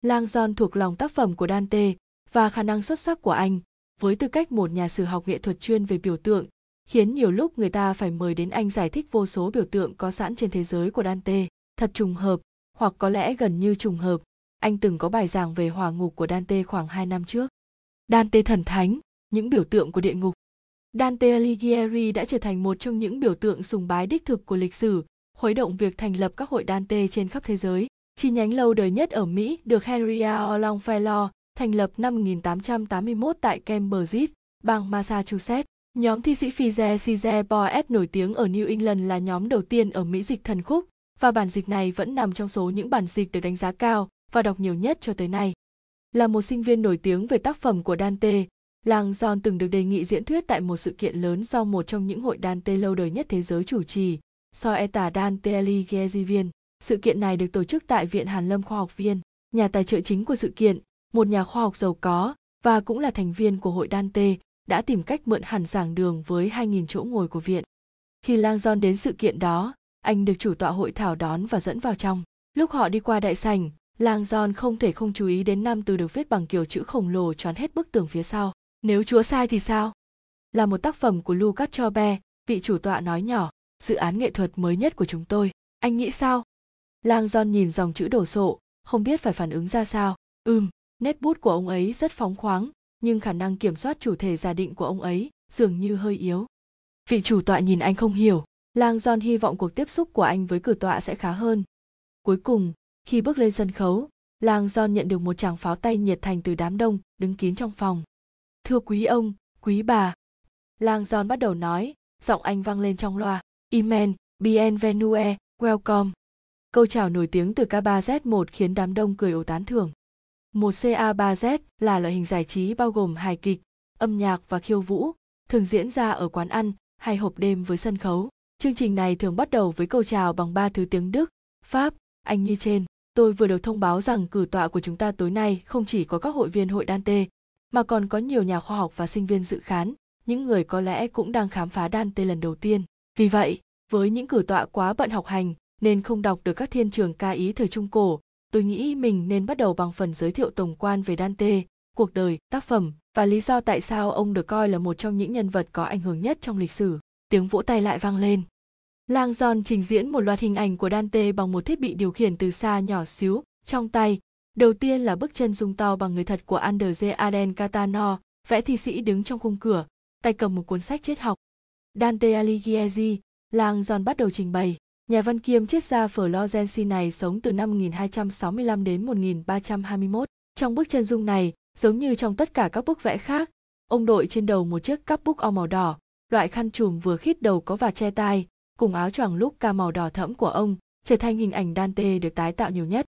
Lang John thuộc lòng tác phẩm của Dante và khả năng xuất sắc của anh, với tư cách một nhà sử học nghệ thuật chuyên về biểu tượng, khiến nhiều lúc người ta phải mời đến anh giải thích vô số biểu tượng có sẵn trên thế giới của Dante. Thật trùng hợp, hoặc có lẽ gần như trùng hợp, anh từng có bài giảng về hỏa ngục của Dante khoảng 2 năm trước. Dante thần thánh, những biểu tượng của địa ngục. Dante Alighieri đã trở thành một trong những biểu tượng sùng bái đích thực của lịch sử, khuấy động việc thành lập các hội Dante trên khắp thế giới. Chi nhánh lâu đời nhất ở Mỹ được Henry A. Longfellow thành lập năm 1881 tại Cambridge, bang Massachusetts. Nhóm thi sĩ Fize Cize Boes nổi tiếng ở New England là nhóm đầu tiên ở Mỹ dịch thần khúc, và bản dịch này vẫn nằm trong số những bản dịch được đánh giá cao và đọc nhiều nhất cho tới nay. Là một sinh viên nổi tiếng về tác phẩm của Dante, Lang John từng được đề nghị diễn thuyết tại một sự kiện lớn do một trong những hội Dante lâu đời nhất thế giới chủ trì, Soeta Dante Alighieri Viên. Sự kiện này được tổ chức tại Viện Hàn Lâm Khoa học Viên. Nhà tài trợ chính của sự kiện, một nhà khoa học giàu có và cũng là thành viên của hội Dante, đã tìm cách mượn hẳn giảng đường với 2.000 chỗ ngồi của viện. Khi Lang John đến sự kiện đó, anh được chủ tọa hội thảo đón và dẫn vào trong. Lúc họ đi qua đại sảnh, Lang John không thể không chú ý đến năm từ được viết bằng kiểu chữ khổng lồ choán hết bức tường phía sau. Nếu Chúa sai thì sao? Là một tác phẩm của Lucas Chobe, vị chủ tọa nói nhỏ, dự án nghệ thuật mới nhất của chúng tôi. Anh nghĩ sao? Lang John nhìn dòng chữ đổ sộ, không biết phải phản ứng ra sao. Ừm, nét bút của ông ấy rất phóng khoáng, nhưng khả năng kiểm soát chủ thể giả định của ông ấy dường như hơi yếu. Vị chủ tọa nhìn anh không hiểu, Lang John hy vọng cuộc tiếp xúc của anh với cử tọa sẽ khá hơn. Cuối cùng, khi bước lên sân khấu, Lang John nhận được một tràng pháo tay nhiệt thành từ đám đông đứng kín trong phòng. Thưa quý ông, quý bà. Lang John bắt đầu nói, giọng anh vang lên trong loa. Imen, bienvenue, welcome. Câu chào nổi tiếng từ K3Z1 khiến đám đông cười ồ tán thưởng. Một CA3Z là loại hình giải trí bao gồm hài kịch, âm nhạc và khiêu vũ, thường diễn ra ở quán ăn hay hộp đêm với sân khấu. Chương trình này thường bắt đầu với câu chào bằng ba thứ tiếng Đức, Pháp, Anh như trên. Tôi vừa được thông báo rằng cử tọa của chúng ta tối nay không chỉ có các hội viên hội Dante, mà còn có nhiều nhà khoa học và sinh viên dự khán, những người có lẽ cũng đang khám phá Dante lần đầu tiên. Vì vậy, với những cử tọa quá bận học hành nên không đọc được các thiên trường ca ý thời Trung Cổ, tôi nghĩ mình nên bắt đầu bằng phần giới thiệu tổng quan về Dante, cuộc đời, tác phẩm và lý do tại sao ông được coi là một trong những nhân vật có ảnh hưởng nhất trong lịch sử. Tiếng vỗ tay lại vang lên. Lang Giòn trình diễn một loạt hình ảnh của Dante bằng một thiết bị điều khiển từ xa nhỏ xíu, trong tay. Đầu tiên là bức chân dung to bằng người thật của Andrzej Aden Catano, vẽ thi sĩ đứng trong khung cửa, tay cầm một cuốn sách triết học. Dante Alighieri, Lang Giòn bắt đầu trình bày. Nhà văn kiêm triết gia Florence này sống từ năm 1265 đến 1321. Trong bức chân dung này, giống như trong tất cả các bức vẽ khác, ông đội trên đầu một chiếc cắp búc o màu đỏ, loại khăn trùm vừa khít đầu có và che tai, cùng áo choàng lúc ca màu đỏ thẫm của ông, trở thành hình ảnh Dante được tái tạo nhiều nhất.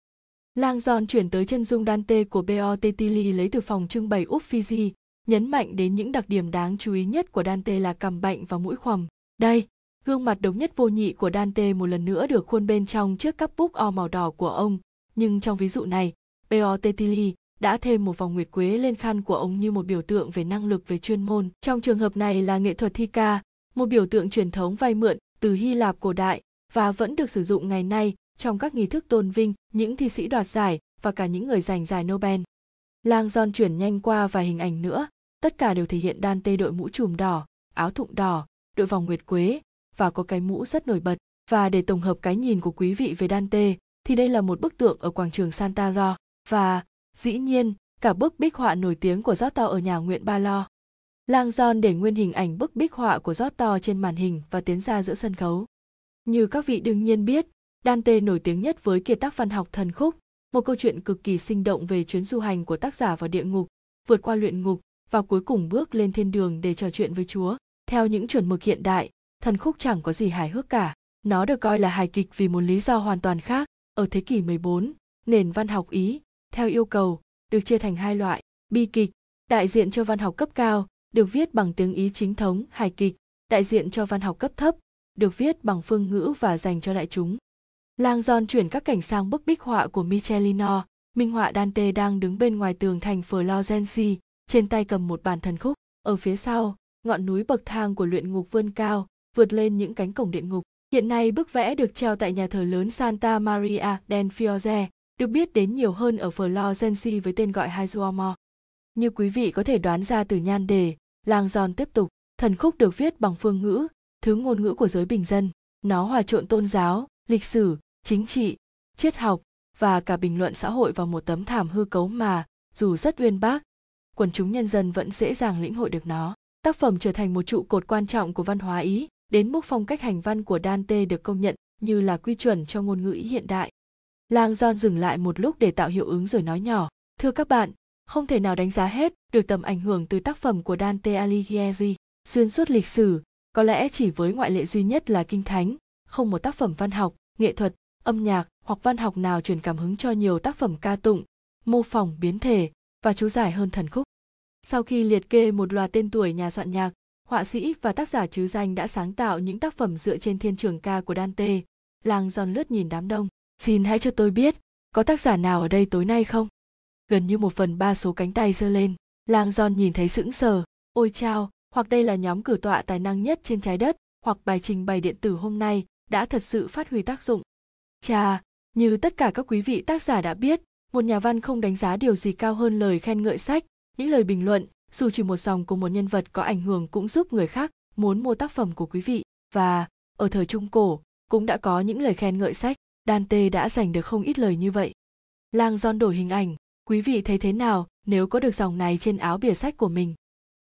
Lang Giòn chuyển tới chân dung Dante của Botticelli lấy từ phòng trưng bày Uffizi, nhấn mạnh đến những đặc điểm đáng chú ý nhất của Dante là cằm bệnh và mũi khoằm. Đây, gương mặt độc nhất vô nhị của Dante một lần nữa được khuôn bên trong chiếc cắp búc o màu đỏ của ông, nhưng trong ví dụ này, Beotetili đã thêm một vòng nguyệt quế lên khăn của ông như một biểu tượng về năng lực về chuyên môn. Trong trường hợp này là nghệ thuật thi ca, một biểu tượng truyền thống vay mượn từ Hy Lạp cổ đại và vẫn được sử dụng ngày nay trong các nghi thức tôn vinh những thi sĩ đoạt giải và cả những người giành giải Nobel. Lang John chuyển nhanh qua vài hình ảnh nữa, tất cả đều thể hiện Dante đội mũ trùm đỏ, áo thụng đỏ, đội vòng nguyệt quế và có cái mũ rất nổi bật. Và để tổng hợp cái nhìn của quý vị về Dante, thì đây là một bức tượng ở quảng trường Santa Ro và, dĩ nhiên, cả bức bích họa nổi tiếng của Giotto ở nhà nguyện Ba Lo. Lang Giòn để nguyên hình ảnh bức bích họa của Giotto trên màn hình và tiến ra giữa sân khấu. Như các vị đương nhiên biết, Dante nổi tiếng nhất với kiệt tác văn học thần khúc, một câu chuyện cực kỳ sinh động về chuyến du hành của tác giả vào địa ngục, vượt qua luyện ngục và cuối cùng bước lên thiên đường để trò chuyện với Chúa. Theo những chuẩn mực hiện đại, thần khúc chẳng có gì hài hước cả. Nó được coi là hài kịch vì một lý do hoàn toàn khác. Ở thế kỷ 14, nền văn học Ý, theo yêu cầu, được chia thành hai loại, bi kịch, đại diện cho văn học cấp cao, được viết bằng tiếng Ý chính thống, hài kịch, đại diện cho văn học cấp thấp, được viết bằng phương ngữ và dành cho đại chúng. Lang Giòn chuyển các cảnh sang bức bích họa của Michelino, minh họa Dante đang đứng bên ngoài tường thành Florence, trên tay cầm một bản thần khúc. Ở phía sau, ngọn núi bậc thang của luyện ngục vươn cao, vượt lên những cánh cổng địa ngục. Hiện nay bức vẽ được treo tại nhà thờ lớn Santa Maria del Fiore, được biết đến nhiều hơn ở Florence với tên gọi Hai Duomo. Như quý vị có thể đoán ra từ nhan đề, làng Giòn tiếp tục, thần khúc được viết bằng phương ngữ, thứ ngôn ngữ của giới bình dân. Nó hòa trộn tôn giáo, lịch sử, chính trị, triết học và cả bình luận xã hội vào một tấm thảm hư cấu mà, dù rất uyên bác, quần chúng nhân dân vẫn dễ dàng lĩnh hội được nó. Tác phẩm trở thành một trụ cột quan trọng của văn hóa Ý, đến mức phong cách hành văn của Dante được công nhận như là quy chuẩn cho ngôn ngữ Ý hiện đại. Lang John dừng lại một lúc để tạo hiệu ứng rồi nói nhỏ, thưa các bạn, không thể nào đánh giá hết được tầm ảnh hưởng từ tác phẩm của Dante Alighieri. Xuyên suốt lịch sử, có lẽ chỉ với ngoại lệ duy nhất là Kinh Thánh, không một tác phẩm văn học, nghệ thuật, âm nhạc hoặc văn học nào truyền cảm hứng cho nhiều tác phẩm ca tụng, mô phỏng biến thể và chú giải hơn thần khúc. Sau khi liệt kê một loạt tên tuổi nhà soạn nhạc, họa sĩ và tác giả chứ danh đã sáng tạo những tác phẩm dựa trên thiên trường ca của Dante, Lang giòn lướt nhìn đám đông. Xin hãy cho tôi biết, có tác giả nào ở đây tối nay không? Gần như một phần ba số cánh tay giơ lên, Lang giòn nhìn thấy sững sờ. Ôi chao, hoặc đây là nhóm cử tọa tài năng nhất trên trái đất, hoặc bài trình bày điện tử hôm nay đã thật sự phát huy tác dụng. Chà, như tất cả các quý vị tác giả đã biết, một nhà văn không đánh giá điều gì cao hơn lời khen ngợi sách, những lời bình luận, dù chỉ một dòng của một nhân vật có ảnh hưởng cũng giúp người khác muốn mua tác phẩm của quý vị. Và, ở thời Trung Cổ, cũng đã có những lời khen ngợi sách, Dante đã giành được không ít lời như vậy. Lang Giòn đổi hình ảnh, quý vị thấy thế nào nếu có được dòng này trên áo bìa sách của mình?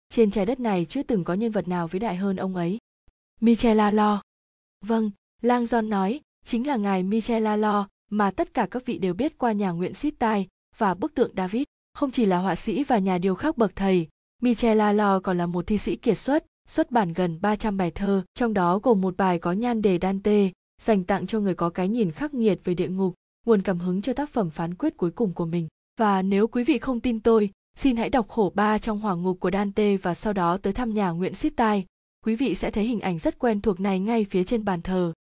Trên trái đất này chưa từng có nhân vật nào vĩ đại hơn ông ấy. Michelangelo. Vâng, Lang Giòn nói, chính là ngài Michelangelo mà tất cả các vị đều biết qua nhà nguyện Sittai và bức tượng David. Không chỉ là họa sĩ và nhà điêu khắc bậc thầy, Michelangelo còn là một thi sĩ kiệt xuất, xuất bản gần 300 bài thơ, trong đó gồm một bài có nhan đề Dante, dành tặng cho người có cái nhìn khắc nghiệt về địa ngục, nguồn cảm hứng cho tác phẩm phán quyết cuối cùng của mình. Và nếu quý vị không tin tôi, xin hãy đọc khổ ba trong hỏa ngục của Dante và sau đó tới thăm nhà nguyện Sittai. Quý vị sẽ thấy hình ảnh rất quen thuộc này ngay phía trên bàn thờ.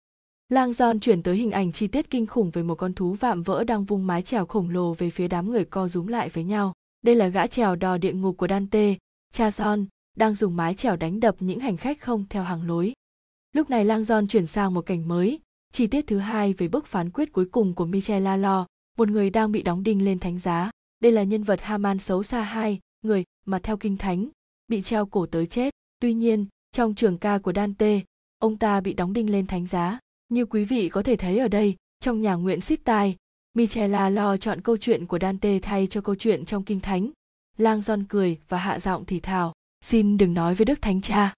Lang Giòn chuyển tới hình ảnh chi tiết kinh khủng về một con thú vạm vỡ đang vung mái chèo khổng lồ về phía đám người co rúm lại với nhau. Đây là gã chèo đò địa ngục của Dante, cha Son, đang dùng mái chèo đánh đập những hành khách không theo hàng lối. Lúc này Lang Son chuyển sang một cảnh mới, chi tiết thứ hai về bức phán quyết cuối cùng của Michelangelo, một người đang bị đóng đinh lên thánh giá. Đây là nhân vật Haman xấu xa hai, người mà theo kinh thánh, bị treo cổ tới chết. Tuy nhiên, trong trường ca của Dante, ông ta bị đóng đinh lên thánh giá. Như quý vị có thể thấy ở đây, trong nhà nguyện xít tai, Michela lo chọn câu chuyện của Dante thay cho câu chuyện trong Kinh Thánh. Lang giòn cười và hạ giọng thì thào, xin đừng nói với Đức Thánh Cha.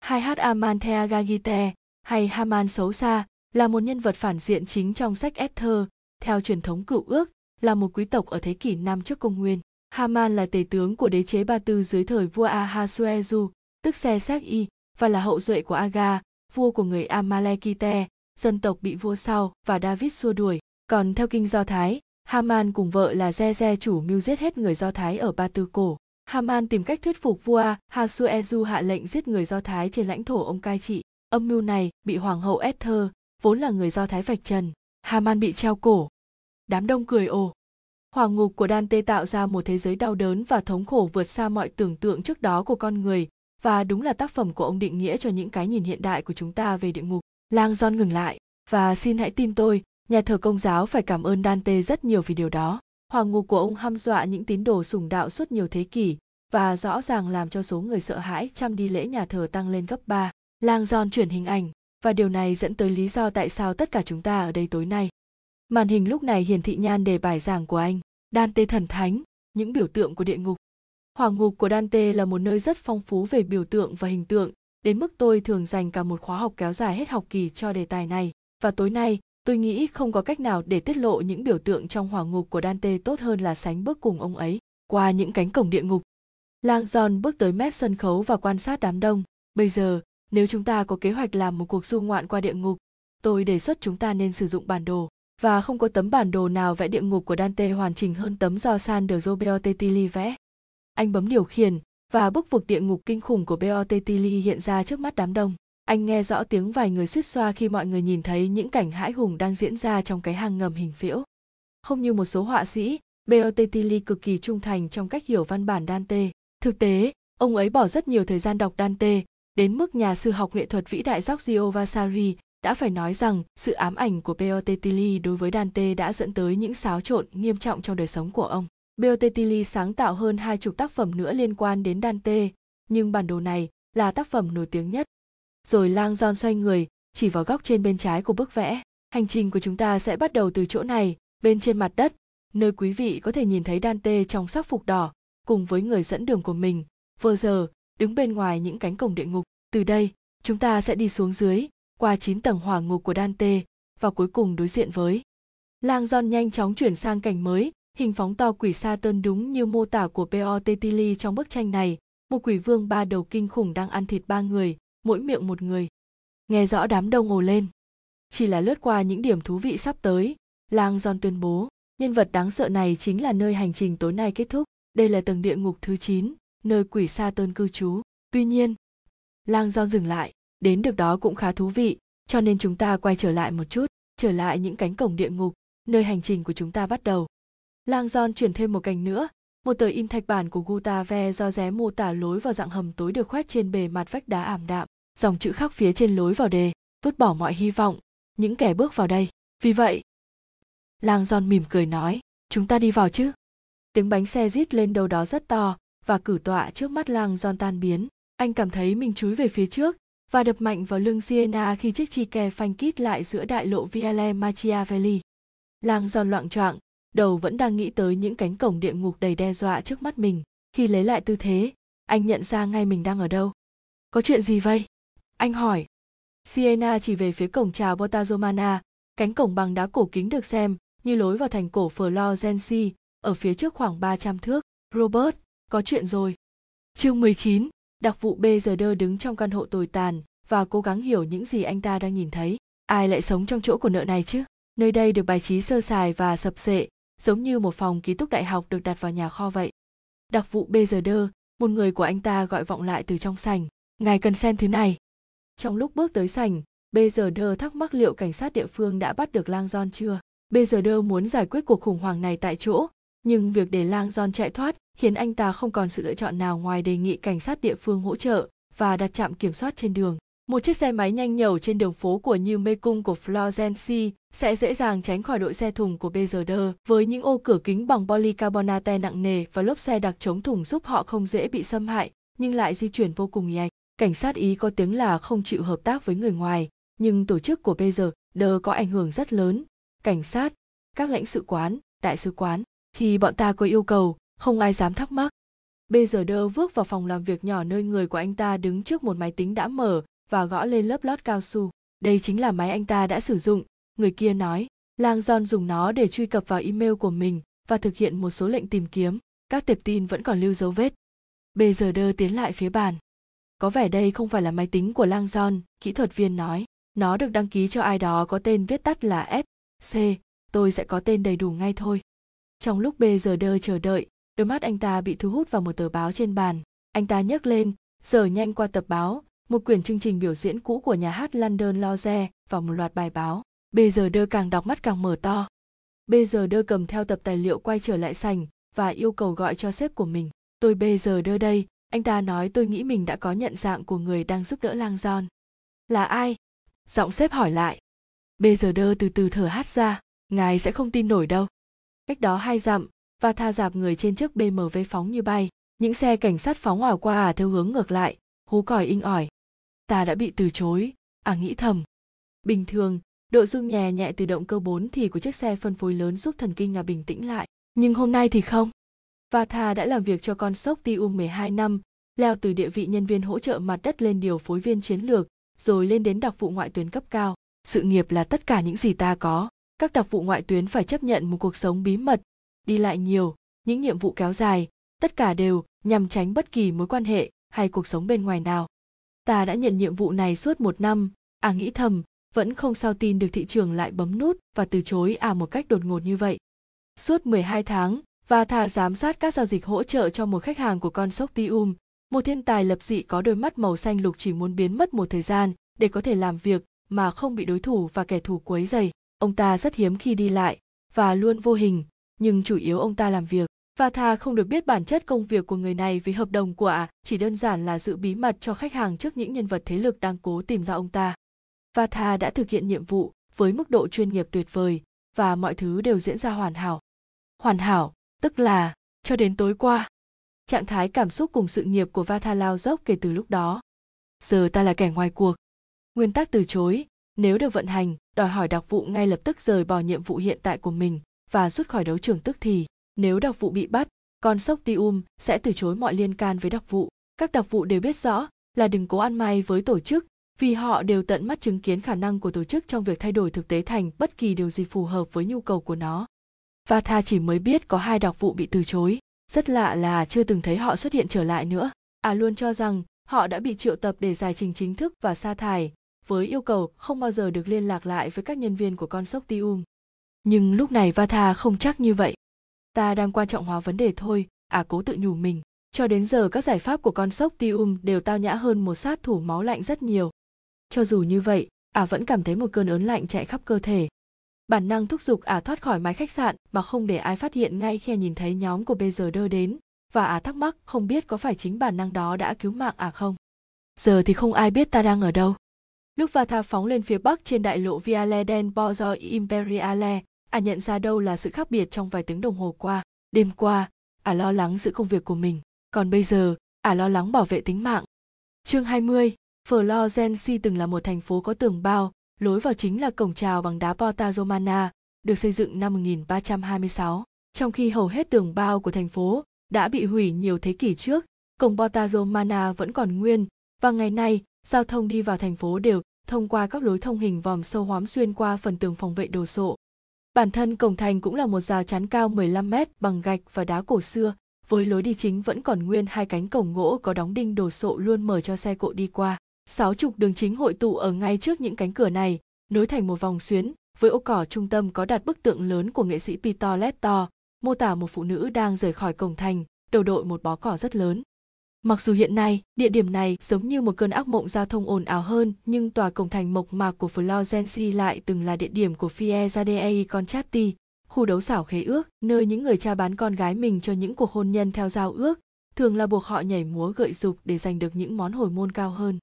Hai hát Amanthea Gagite hay Haman xấu xa là một nhân vật phản diện chính trong sách Esther, theo truyền thống cựu ước, là một quý tộc ở thế kỷ 5 trước công nguyên. Haman là tể tướng của đế chế Ba Tư dưới thời vua Ahasueru, tức Se Y, và là hậu duệ của Aga, vua của người Amalekite, dân tộc bị vua sau và David xua đuổi. Còn theo kinh Do Thái, Haman cùng vợ là Ze chủ mưu giết hết người Do Thái ở Ba Tư Cổ. Haman tìm cách thuyết phục vua Hasueru hạ lệnh giết người Do Thái trên lãnh thổ ông cai trị. Âm mưu này bị hoàng hậu Esther, vốn là người Do Thái vạch trần. Haman bị treo cổ. Đám đông cười ồ. Hoàng ngục của Dante tạo ra một thế giới đau đớn và thống khổ vượt xa mọi tưởng tượng trước đó của con người, và đúng là tác phẩm của ông định nghĩa cho những cái nhìn hiện đại của chúng ta về địa ngục. Lang John ngừng lại, và xin hãy tin tôi, nhà thờ công giáo phải cảm ơn Dante rất nhiều vì điều đó. Hoàng ngục của ông hăm dọa những tín đồ sùng đạo suốt nhiều thế kỷ, và rõ ràng làm cho số người sợ hãi chăm đi lễ nhà thờ tăng lên gấp 3. Lang Giòn chuyển hình ảnh, và điều này dẫn tới lý do tại sao tất cả chúng ta ở đây tối nay. Màn hình lúc này hiển thị nhan đề bài giảng của anh, Dante thần thánh, những biểu tượng của địa ngục. Hoàng ngục của Dante là một nơi rất phong phú về biểu tượng và hình tượng, đến mức tôi thường dành cả một khóa học kéo dài hết học kỳ cho đề tài này và tối nay tôi nghĩ không có cách nào để tiết lộ những biểu tượng trong hỏa ngục của Dante tốt hơn là sánh bước cùng ông ấy qua những cánh cổng địa ngục. Lang John bước tới mép sân khấu và quan sát đám đông. Bây giờ, nếu chúng ta có kế hoạch làm một cuộc du ngoạn qua địa ngục, tôi đề xuất chúng ta nên sử dụng bản đồ. Và không có tấm bản đồ nào vẽ địa ngục của Dante hoàn chỉnh hơn tấm do San de Roberto Beotetili vẽ. Anh bấm điều khiển, và bức vực địa ngục kinh khủng của Beotetili hiện ra trước mắt đám đông. Anh nghe rõ tiếng vài người suýt xoa khi mọi người nhìn thấy những cảnh hãi hùng đang diễn ra trong cái hang ngầm hình phiễu. Không như một số họa sĩ, Beotetili cực kỳ trung thành trong cách hiểu văn bản Dante. Thực tế, ông ấy bỏ rất nhiều thời gian đọc Dante, đến mức nhà sư học nghệ thuật vĩ đại Giorgio Vasari đã phải nói rằng sự ám ảnh của Beotetili đối với Dante đã dẫn tới những xáo trộn nghiêm trọng trong đời sống của ông. Beotetili sáng tạo hơn hai chục tác phẩm nữa liên quan đến Dante, nhưng bản đồ này là tác phẩm nổi tiếng nhất. Rồi lang giòn xoay người, chỉ vào góc trên bên trái của bức vẽ. Hành trình của chúng ta sẽ bắt đầu từ chỗ này, bên trên mặt đất, nơi quý vị có thể nhìn thấy Dante trong sắc phục đỏ, cùng với người dẫn đường của mình, vừa giờ, đứng bên ngoài những cánh cổng địa ngục. Từ đây, chúng ta sẽ đi xuống dưới, qua 9 tầng hỏa ngục của Dante, và cuối cùng đối diện với. Lang John nhanh chóng chuyển sang cảnh mới, hình phóng to quỷ sa tơn đúng như mô tả của P.O. Tetili trong bức tranh này, một quỷ vương ba đầu kinh khủng đang ăn thịt ba người, mỗi miệng một người. Nghe rõ đám đông ồ lên. Chỉ là lướt qua những điểm thú vị sắp tới, Lang John tuyên bố, nhân vật đáng sợ này chính là nơi hành trình tối nay kết thúc. Đây là tầng địa ngục thứ 9, nơi quỷ sa tơn cư trú. Tuy nhiên, Lang John dừng lại, đến được đó cũng khá thú vị, cho nên chúng ta quay trở lại một chút, trở lại những cánh cổng địa ngục, nơi hành trình của chúng ta bắt đầu. Lang John chuyển thêm một cành nữa, một tờ in thạch bản của Gustave do ré mô tả lối vào dạng hầm tối được khoét trên bề mặt vách đá ảm đạm, dòng chữ khắc phía trên lối vào đề, vứt bỏ mọi hy vọng, những kẻ bước vào đây. Vì vậy, Lang Giòn mỉm cười nói, chúng ta đi vào chứ. Tiếng bánh xe rít lên đâu đó rất to và cử tọa trước mắt Lang Giòn tan biến. Anh cảm thấy mình chúi về phía trước và đập mạnh vào lưng Siena khi chiếc chi kè phanh kít lại giữa đại lộ Viale Machiavelli. Lang Giòn loạn choạng, đầu vẫn đang nghĩ tới những cánh cổng địa ngục đầy đe dọa trước mắt mình khi lấy lại tư thế anh nhận ra ngay mình đang ở đâu có chuyện gì vậy anh hỏi siena chỉ về phía cổng chào botazomana cánh cổng bằng đá cổ kính được xem như lối vào thành cổ Florence, ở phía trước khoảng 300 thước. Robert, có chuyện rồi. Chương 19, đặc vụ B giờ đơ đứng trong căn hộ tồi tàn và cố gắng hiểu những gì anh ta đang nhìn thấy. Ai lại sống trong chỗ của nợ này chứ? Nơi đây được bài trí sơ sài và sập sệ, giống như một phòng ký túc đại học được đặt vào nhà kho vậy. Đặc vụ BZD, một người của anh ta gọi vọng lại từ trong sảnh. Ngài cần xem thứ này. Trong lúc bước tới sảnh, BZD thắc mắc liệu cảnh sát địa phương đã bắt được Lang John chưa. BZD muốn giải quyết cuộc khủng hoảng này tại chỗ, nhưng việc để Lang John chạy thoát khiến anh ta không còn sự lựa chọn nào ngoài đề nghị cảnh sát địa phương hỗ trợ và đặt trạm kiểm soát trên đường. Một chiếc xe máy nhanh nhẩu trên đường phố của New Mê Cung của Florence sẽ dễ dàng tránh khỏi đội xe thùng của BZD với những ô cửa kính bằng polycarbonate nặng nề và lốp xe đặc chống thủng giúp họ không dễ bị xâm hại nhưng lại di chuyển vô cùng nhanh. Cảnh sát Ý có tiếng là không chịu hợp tác với người ngoài, nhưng tổ chức của BZD có ảnh hưởng rất lớn. Cảnh sát, các lãnh sự quán, đại sứ quán, khi bọn ta có yêu cầu, không ai dám thắc mắc. BZD bước vào phòng làm việc nhỏ nơi người của anh ta đứng trước một máy tính đã mở và gõ lên lớp lót cao su. Đây chính là máy anh ta đã sử dụng, người kia nói. Lang John dùng nó để truy cập vào email của mình và thực hiện một số lệnh tìm kiếm. Các tệp tin vẫn còn lưu dấu vết. Bây giờ đơ tiến lại phía bàn. Có vẻ đây không phải là máy tính của Lang John, kỹ thuật viên nói. Nó được đăng ký cho ai đó có tên viết tắt là S, C, tôi sẽ có tên đầy đủ ngay thôi. Trong lúc bây giờ đơ chờ đợi, đôi mắt anh ta bị thu hút vào một tờ báo trên bàn. Anh ta nhấc lên, sờ nhanh qua tập báo, một quyển chương trình biểu diễn cũ của nhà hát London Loze và một loạt bài báo. Bây giờ đơ càng đọc mắt càng mở to. Bây giờ đơ cầm theo tập tài liệu quay trở lại sành và yêu cầu gọi cho sếp của mình. Tôi bây giờ đơ đây, anh ta nói tôi nghĩ mình đã có nhận dạng của người đang giúp đỡ lang John. Là ai? Giọng sếp hỏi lại. Bây giờ đơ từ từ thở hát ra, ngài sẽ không tin nổi đâu. Cách đó hai dặm, và tha dạp người trên chiếc BMW phóng như bay. Những xe cảnh sát phóng ảo qua à theo hướng ngược lại, hú còi inh ỏi ta đã bị từ chối. À nghĩ thầm. Bình thường độ rung nhẹ nhẹ từ động cơ 4 thì của chiếc xe phân phối lớn giúp thần kinh à bình tĩnh lại. Nhưng hôm nay thì không. Vata đã làm việc cho con sốc Tium 12 năm, leo từ địa vị nhân viên hỗ trợ mặt đất lên điều phối viên chiến lược, rồi lên đến đặc vụ ngoại tuyến cấp cao. sự nghiệp là tất cả những gì ta có. Các đặc vụ ngoại tuyến phải chấp nhận một cuộc sống bí mật đi lại nhiều những nhiệm vụ kéo dài tất cả đều nhằm tránh bất kỳ mối quan hệ hay cuộc sống bên ngoài nào ta đã nhận nhiệm vụ này suốt một năm. À nghĩ thầm vẫn không sao tin được thị trường lại bấm nút và từ chối à một cách đột ngột như vậy. Suốt 12 tháng và thà giám sát các giao dịch hỗ trợ cho một khách hàng của con sốc Tium, một thiên tài lập dị có đôi mắt màu xanh lục chỉ muốn biến mất một thời gian để có thể làm việc mà không bị đối thủ và kẻ thù quấy dày ông ta rất hiếm khi đi lại và luôn vô hình nhưng chủ yếu ông ta làm việc và thà không được biết bản chất công việc của người này vì hợp đồng của ả chỉ đơn giản là giữ bí mật cho khách hàng trước những nhân vật thế lực đang cố tìm ra ông ta. Và thà đã thực hiện nhiệm vụ với mức độ chuyên nghiệp tuyệt vời và mọi thứ đều diễn ra hoàn hảo. Hoàn hảo, tức là cho đến tối qua. Trạng thái cảm xúc cùng sự nghiệp của Vatha lao dốc kể từ lúc đó. Giờ ta là kẻ ngoài cuộc. Nguyên tắc từ chối, nếu được vận hành, đòi hỏi đặc vụ ngay lập tức rời bỏ nhiệm vụ hiện tại của mình và rút khỏi đấu trường tức thì. Nếu đặc vụ bị bắt, con sốc Tium sẽ từ chối mọi liên can với đặc vụ. Các đặc vụ đều biết rõ là đừng cố ăn may với tổ chức vì họ đều tận mắt chứng kiến khả năng của tổ chức trong việc thay đổi thực tế thành bất kỳ điều gì phù hợp với nhu cầu của nó. Vatha chỉ mới biết có hai đặc vụ bị từ chối. Rất lạ là chưa từng thấy họ xuất hiện trở lại nữa. À luôn cho rằng họ đã bị triệu tập để giải trình chính thức và sa thải, với yêu cầu không bao giờ được liên lạc lại với các nhân viên của con sốc Tium. Nhưng lúc này Vatha không chắc như vậy ta đang quan trọng hóa vấn đề thôi à cố tự nhủ mình. Cho đến giờ các giải pháp của con sốc tium đều tao nhã hơn một sát thủ máu lạnh rất nhiều. Cho dù như vậy ả à vẫn cảm thấy một cơn ớn lạnh chạy khắp cơ thể. Bản năng thúc giục ả à thoát khỏi mái khách sạn mà không để ai phát hiện ngay khi à nhìn thấy nhóm của bây giờ đơ đến. Và ả à thắc mắc không biết có phải chính bản năng đó đã cứu mạng ả không. Giờ thì không ai biết ta đang ở đâu. Lúc Vata phóng lên phía bắc trên đại lộ Viale del Borgo Imperiale, à nhận ra đâu là sự khác biệt trong vài tiếng đồng hồ qua, đêm qua à lo lắng giữ công việc của mình. Còn bây giờ à lo lắng bảo vệ tính mạng. Chương 20 Florence từng là một thành phố có tường bao, lối vào chính là cổng chào bằng đá Porta Romana, được xây dựng năm 1326 trong khi hầu hết tường bao của thành phố đã bị hủy nhiều thế kỷ trước, cổng Porta Romana vẫn còn nguyên, và ngày nay, giao thông đi vào thành phố đều thông qua các lối thông hình vòm sâu hoắm xuyên qua phần tường phòng vệ đồ sộ. Bản thân cổng thành cũng là một rào chắn cao 15 mét bằng gạch và đá cổ xưa, với lối đi chính vẫn còn nguyên hai cánh cổng gỗ có đóng đinh đồ sộ luôn mở cho xe cộ đi qua. Sáu trục đường chính hội tụ ở ngay trước những cánh cửa này, nối thành một vòng xuyến, với ô cỏ trung tâm có đặt bức tượng lớn của nghệ sĩ Peter Letto, mô tả một phụ nữ đang rời khỏi cổng thành, đầu đội một bó cỏ rất lớn. Mặc dù hiện nay, địa điểm này giống như một cơn ác mộng giao thông ồn ào hơn, nhưng tòa cổng thành mộc mạc của Florence lại từng là địa điểm của Fiesa dei Concerti, khu đấu xảo khế ước, nơi những người cha bán con gái mình cho những cuộc hôn nhân theo giao ước, thường là buộc họ nhảy múa gợi dục để giành được những món hồi môn cao hơn.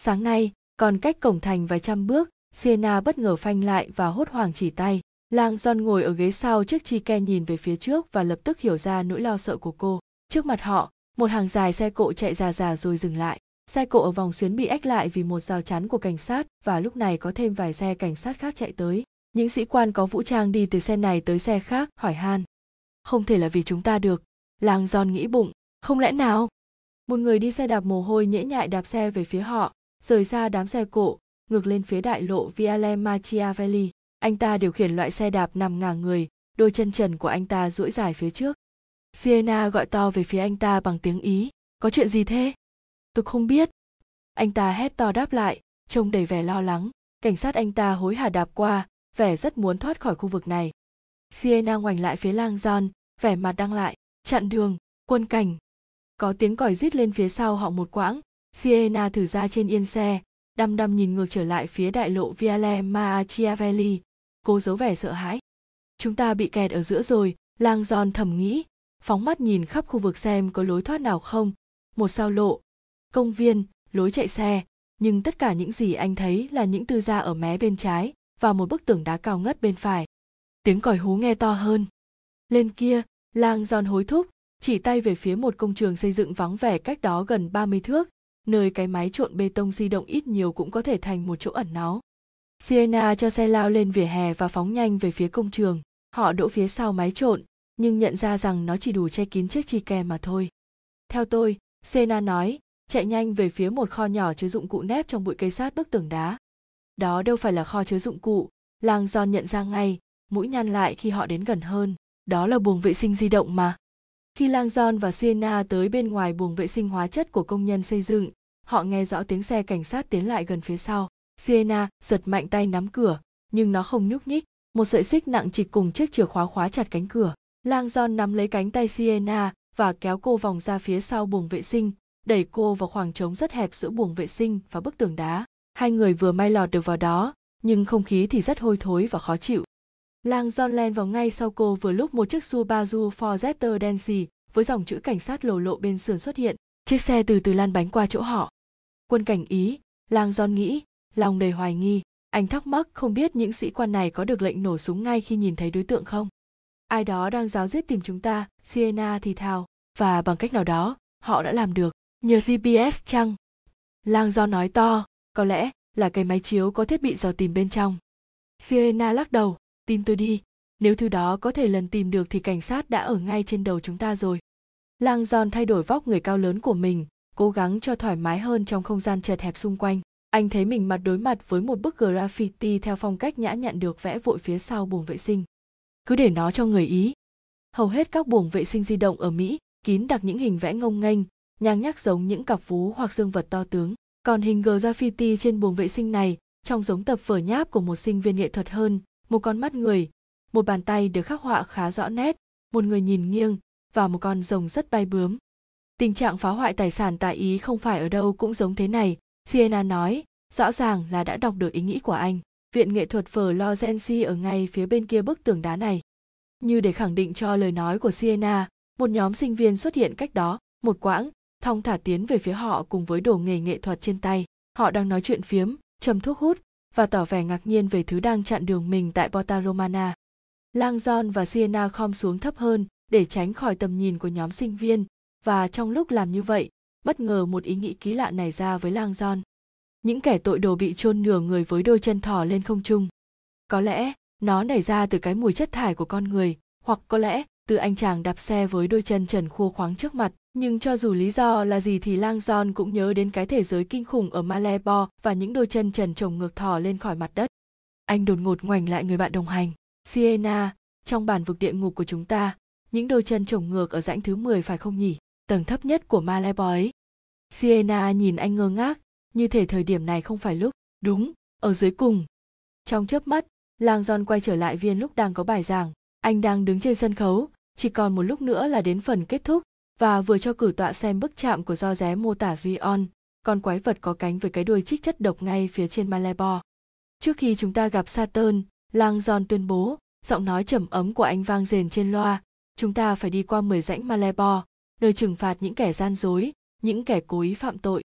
Sáng nay, còn cách cổng thành vài trăm bước, Sienna bất ngờ phanh lại và hốt hoảng chỉ tay. Lang John ngồi ở ghế sau trước chi ke nhìn về phía trước và lập tức hiểu ra nỗi lo sợ của cô. Trước mặt họ, một hàng dài xe cộ chạy già già rồi dừng lại. Xe cộ ở vòng xuyến bị ách lại vì một rào chắn của cảnh sát, và lúc này có thêm vài xe cảnh sát khác chạy tới. Những sĩ quan có vũ trang đi từ xe này tới xe khác hỏi han. Không thể là vì chúng ta được. Làng giòn nghĩ bụng. Không lẽ nào? Một người đi xe đạp mồ hôi nhễ nhại đạp xe về phía họ, rời xa đám xe cộ, ngược lên phía đại lộ viale machiavelli. Anh ta điều khiển loại xe đạp nằm ngả người, đôi chân trần của anh ta duỗi dài phía trước sienna gọi to về phía anh ta bằng tiếng ý. Có chuyện gì thế? Tôi không biết. Anh ta hét to đáp lại, trông đầy vẻ lo lắng. Cảnh sát anh ta hối hả đạp qua, vẻ rất muốn thoát khỏi khu vực này. Sienna ngoảnh lại phía lang john, vẻ mặt đăng lại, chặn đường, quân cảnh. Có tiếng còi rít lên phía sau họ một quãng. Sienna thử ra trên yên xe, đăm đăm nhìn ngược trở lại phía đại lộ viale machiavelli. Cô giấu vẻ sợ hãi. Chúng ta bị kẹt ở giữa rồi lang giòn thầm nghĩ phóng mắt nhìn khắp khu vực xem có lối thoát nào không một sao lộ công viên lối chạy xe nhưng tất cả những gì anh thấy là những tư gia ở mé bên trái và một bức tường đá cao ngất bên phải tiếng còi hú nghe to hơn lên kia lang giòn hối thúc chỉ tay về phía một công trường xây dựng vắng vẻ cách đó gần 30 thước, nơi cái máy trộn bê tông di động ít nhiều cũng có thể thành một chỗ ẩn náu. Sienna cho xe lao lên vỉa hè và phóng nhanh về phía công trường. Họ đỗ phía sau máy trộn, nhưng nhận ra rằng nó chỉ đủ che kín chiếc chi kè mà thôi. Theo tôi, Sena nói, chạy nhanh về phía một kho nhỏ chứa dụng cụ nép trong bụi cây sát bức tường đá. đó đâu phải là kho chứa dụng cụ lang giòn nhận ra ngay mũi nhăn lại khi họ đến gần hơn. Đó là buồng vệ sinh di động mà. Khi lang giòn và sienna tới bên ngoài buồng vệ sinh hóa chất của công nhân xây dựng họ nghe rõ tiếng xe cảnh sát tiến lại gần phía sau. Sienna giật mạnh tay nắm cửa nhưng nó không nhúc nhích. Một sợi xích nặng trịch cùng chiếc chìa khóa khóa chặt cánh cửa lang John nắm lấy cánh tay sienna và kéo cô vòng ra phía sau buồng vệ sinh, đẩy cô vào khoảng trống rất hẹp giữa buồng vệ sinh và bức tường đá. Hai người vừa may lọt được vào đó, nhưng không khí thì rất hôi thối và khó chịu. Lang John len vào ngay sau cô vừa lúc một chiếc Subaru Forester đen xì với dòng chữ cảnh sát lồ lộ bên sườn xuất hiện. Chiếc xe từ từ lan bánh qua chỗ họ. Quân cảnh ý, lang John nghĩ, lòng đầy hoài nghi. Anh thắc mắc không biết những sĩ quan này có được lệnh nổ súng ngay khi nhìn thấy đối tượng không? Ai đó đang giáo giết tìm chúng ta sienna thì thào. Và bằng cách nào đó, họ đã làm được. Nhờ gps chăng? Lang do nói to. Có lẽ là cái máy chiếu có thiết bị dò tìm bên trong. Sienna lắc đầu. Tin tôi đi. Nếu thứ đó có thể lần tìm được thì cảnh sát đã ở ngay trên đầu chúng ta rồi. Lang giòn thay đổi vóc người cao lớn của mình, cố gắng cho thoải mái hơn trong không gian chật hẹp xung quanh. Anh thấy mình mặt đối mặt với một bức graffiti theo phong cách nhã nhặn được vẽ vội phía sau buồng vệ sinh cứ để nó cho người ý. Hầu hết các buồng vệ sinh di động ở mỹ kín đặc những hình vẽ ngông nghênh, nhang nhắc giống những cặp vú hoặc dương vật to tướng. Còn hình graffiti trên buồng vệ sinh này, trông giống tập phở nháp của một sinh viên nghệ thuật hơn, một con mắt người, một bàn tay được khắc họa khá rõ nét, một người nhìn nghiêng, và một con rồng rất bay bướm. Tình trạng phá hoại tài sản tại ý không phải ở đâu cũng giống thế này sienna nói, rõ ràng là đã đọc được ý nghĩ của anh viện nghệ thuật Florence ở ngay phía bên kia bức tường đá này. Như để khẳng định cho lời nói của Siena, một nhóm sinh viên xuất hiện cách đó, một quãng, thong thả tiến về phía họ cùng với đồ nghề nghệ thuật trên tay. Họ đang nói chuyện phiếm, châm thuốc hút và tỏ vẻ ngạc nhiên về thứ đang chặn đường mình tại Porta Romana. Lang John và Siena khom xuống thấp hơn để tránh khỏi tầm nhìn của nhóm sinh viên và trong lúc làm như vậy, bất ngờ một ý nghĩ ký lạ nảy ra với Lang John những kẻ tội đồ bị chôn nửa người với đôi chân thò lên không trung. Có lẽ, nó nảy ra từ cái mùi chất thải của con người, hoặc có lẽ, từ anh chàng đạp xe với đôi chân trần khô khoáng trước mặt. Nhưng cho dù lý do là gì thì lang John cũng nhớ đến cái thế giới kinh khủng ở Malebo và những đôi chân trần trồng ngược thò lên khỏi mặt đất. Anh đột ngột ngoảnh lại người bạn đồng hành siena trong bản vực địa ngục của chúng ta. Những đôi chân trồng ngược ở rãnh thứ 10 phải không nhỉ? Tầng thấp nhất của Malebo ấy. Siena nhìn anh ngơ ngác như thể thời điểm này không phải lúc. Đúng ở dưới cùng. Trong chớp mắt lang giòn quay trở lại viên lúc đang có bài giảng. Anh đang đứng trên sân khấu. Chỉ còn một lúc nữa là đến phần kết thúc và vừa cho cử tọa xem bức chạm của do ré mô tả Vion. Con quái vật có cánh với cái đuôi chích chất độc ngay phía trên Malebo. Trước khi chúng ta gặp Saturn, Lang Giòn tuyên bố, giọng nói trầm ấm của anh vang rền trên loa, chúng ta phải đi qua 10 rãnh Malebo, nơi trừng phạt những kẻ gian dối, những kẻ cố ý phạm tội.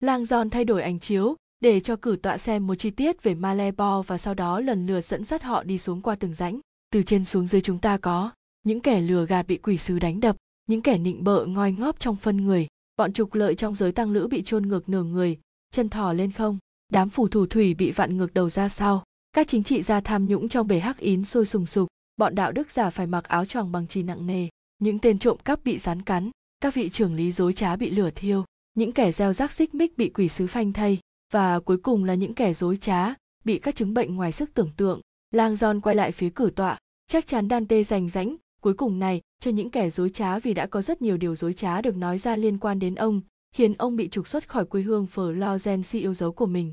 Lang Giòn thay đổi ảnh chiếu để cho cử tọa xem một chi tiết về Malebo và sau đó lần lượt dẫn dắt họ đi xuống qua từng rãnh. Từ trên xuống dưới chúng ta có những kẻ lừa gạt bị quỷ sứ đánh đập, những kẻ nịnh bợ ngoi ngóp trong phân người, bọn trục lợi trong giới tăng lữ bị chôn ngược nửa người, chân thò lên không, đám phù thủ thủy bị vặn ngược đầu ra sau, các chính trị gia tham nhũng trong bể hắc ín sôi sùng sục, bọn đạo đức giả phải mặc áo choàng bằng chì nặng nề, những tên trộm cắp bị rắn cắn, các vị trưởng lý dối trá bị lửa thiêu, những kẻ gieo rắc xích mích bị quỷ sứ phanh thây và cuối cùng là những kẻ dối trá bị các chứng bệnh ngoài sức tưởng tượng lang giòn quay lại phía cửa tọa chắc chắn dante rành rãnh cuối cùng này cho những kẻ dối trá vì đã có rất nhiều điều dối trá được nói ra liên quan đến ông khiến ông bị trục xuất khỏi quê hương Florence yêu dấu của mình.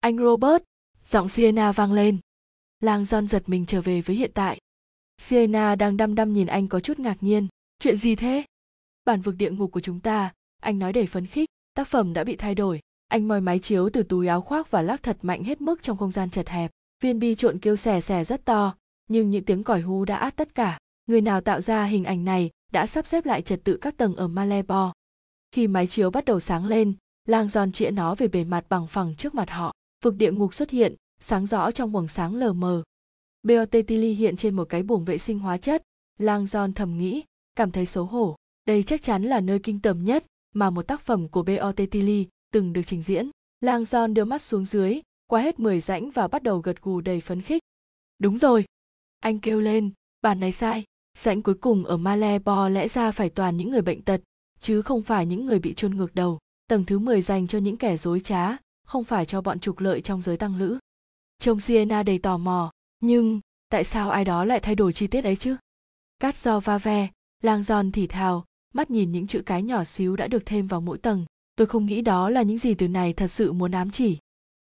Anh Robert, giọng Sienna vang lên. Lang John giật mình trở về với hiện tại. Sienna đang đăm đăm nhìn anh có chút ngạc nhiên. Chuyện gì thế? Bản vực địa ngục của chúng ta, anh nói đầy phấn khích tác phẩm đã bị thay đổi anh moi máy chiếu từ túi áo khoác và lắc thật mạnh hết mức trong không gian chật hẹp viên bi trộn kêu xè xè rất to nhưng những tiếng còi hú đã át tất cả người nào tạo ra hình ảnh này đã sắp xếp lại trật tự các tầng ở Malebo. Khi máy chiếu bắt đầu sáng lên, lang giòn chĩa nó về bề mặt bằng phẳng trước mặt họ. Vực địa ngục xuất hiện, sáng rõ trong quầng sáng lờ mờ. BOT hiện trên một cái buồng vệ sinh hóa chất. Lang giòn thầm nghĩ, cảm thấy xấu hổ. Đây chắc chắn là nơi kinh tởm nhất, mà một tác phẩm của B.O.T. Tilly từng được trình diễn. Lang Son đưa mắt xuống dưới, qua hết 10 rãnh và bắt đầu gật gù đầy phấn khích. Đúng rồi, anh kêu lên, bản này sai, rãnh cuối cùng ở Malebo lẽ ra phải toàn những người bệnh tật, chứ không phải những người bị chôn ngược đầu. Tầng thứ 10 dành cho những kẻ dối trá, không phải cho bọn trục lợi trong giới tăng lữ. trông sienna đầy tò mò nhưng tại sao ai đó lại thay đổi chi tiết ấy chứ cát do va ve lang giòn thì thào mắt nhìn những chữ cái nhỏ xíu đã được thêm vào mỗi tầng. Tôi không nghĩ đó là những gì từ này thật sự muốn ám chỉ.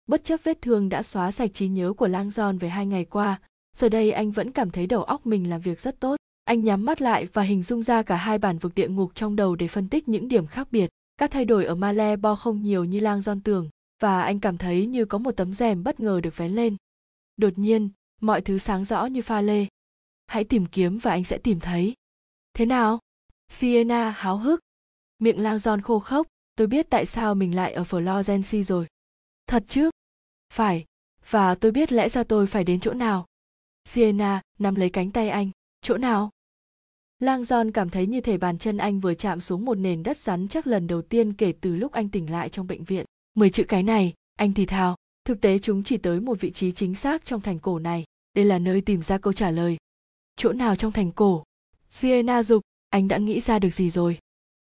Bất chấp vết thương đã xóa sạch trí nhớ của lang giòn về hai ngày qua, giờ đây anh vẫn cảm thấy đầu óc mình làm việc rất tốt. Anh nhắm mắt lại và hình dung ra cả hai bản vực địa ngục trong đầu để phân tích những điểm khác biệt. Các thay đổi ở Malebo không nhiều như lang giòn tưởng, và anh cảm thấy như có một tấm rèm bất ngờ được vén lên. Đột nhiên, mọi thứ sáng rõ như pha lê. Hãy tìm kiếm và anh sẽ tìm thấy. Thế nào? Sienna háo hức. Miệng lang giòn khô khốc, tôi biết tại sao mình lại ở florence rồi. Thật chứ? Phải, và tôi biết lẽ ra tôi phải đến chỗ nào. Sienna nắm lấy cánh tay anh. Chỗ nào? Lang Giòn cảm thấy như thể bàn chân anh vừa chạm xuống một nền đất rắn chắc lần đầu tiên kể từ lúc anh tỉnh lại trong bệnh viện. Mười chữ cái này, anh thì thào. Thực tế chúng chỉ tới một vị trí chính xác trong thành cổ này. Đây là nơi tìm ra câu trả lời. Chỗ nào trong thành cổ? Sienna dục anh đã nghĩ ra được gì rồi?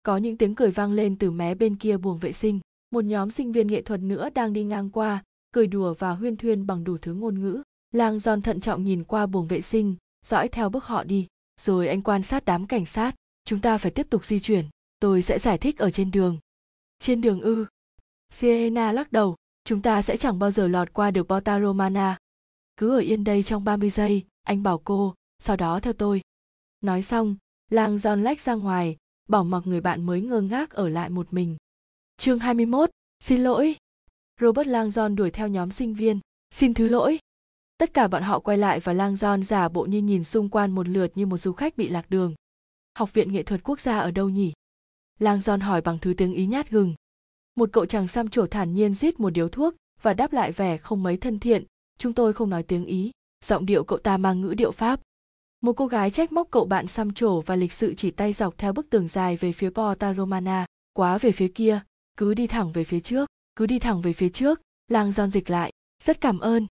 Có những tiếng cười vang lên từ mé bên kia buồng vệ sinh. Một nhóm sinh viên nghệ thuật nữa đang đi ngang qua cười đùa và huyên thuyên bằng đủ thứ ngôn ngữ. Lang giòn thận trọng nhìn qua buồng vệ sinh dõi theo bước họ đi. Rồi anh quan sát đám cảnh sát. Chúng ta phải tiếp tục di chuyển. Tôi sẽ giải thích ở trên đường. Trên đường ư? Siena lắc đầu. Chúng ta sẽ chẳng bao giờ lọt qua được bota Romana. Cứ ở yên đây trong 30 giây, anh bảo cô, sau đó theo tôi. Nói xong, lang John lách ra ngoài, bỏ mặc người bạn mới ngơ ngác ở lại một mình. Chương 21, xin lỗi. Robert Lang John đuổi theo nhóm sinh viên, xin thứ lỗi. Tất cả bọn họ quay lại và Lang John giả bộ như nhìn xung quanh một lượt như một du khách bị lạc đường. Học viện nghệ thuật quốc gia ở đâu nhỉ? Lang John hỏi bằng thứ tiếng ý nhát gừng một cậu chàng xăm trổ thản nhiên rít một điếu thuốc và đáp lại vẻ không mấy thân thiện chúng tôi không nói tiếng ý giọng điệu cậu ta mang ngữ điệu pháp một cô gái trách móc cậu bạn xăm trổ và lịch sự chỉ tay dọc theo bức tường dài về phía porta romana, quá về phía kia, cứ đi thẳng về phía trước, cứ đi thẳng về phía trước lang giòn dịch lại. Rất cảm ơn.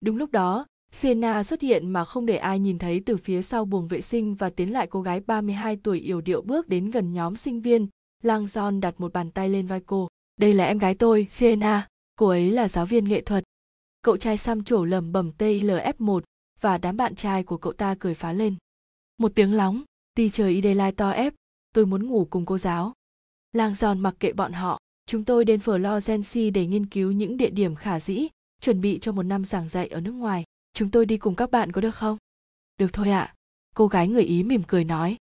Đúng lúc đó, Sienna xuất hiện mà không để ai nhìn thấy từ phía sau buồng vệ sinh và tiến lại cô gái 32 tuổi yểu điệu bước đến gần nhóm sinh viên. Lang John đặt một bàn tay lên vai cô. Đây là em gái tôi, sienna. Cô ấy là giáo viên nghệ thuật. Cậu trai xăm trổ lầm bầm TILF1 và đám bạn trai của cậu ta cười phá lên một tiếng lóng ti trời ideli to ép tôi muốn ngủ cùng cô giáo lang giòn mặc kệ bọn họ chúng tôi đến florence để nghiên cứu những địa điểm khả dĩ chuẩn bị cho một năm giảng dạy ở nước ngoài chúng tôi đi cùng các bạn có được không được thôi ạ à. cô gái người ý mỉm cười nói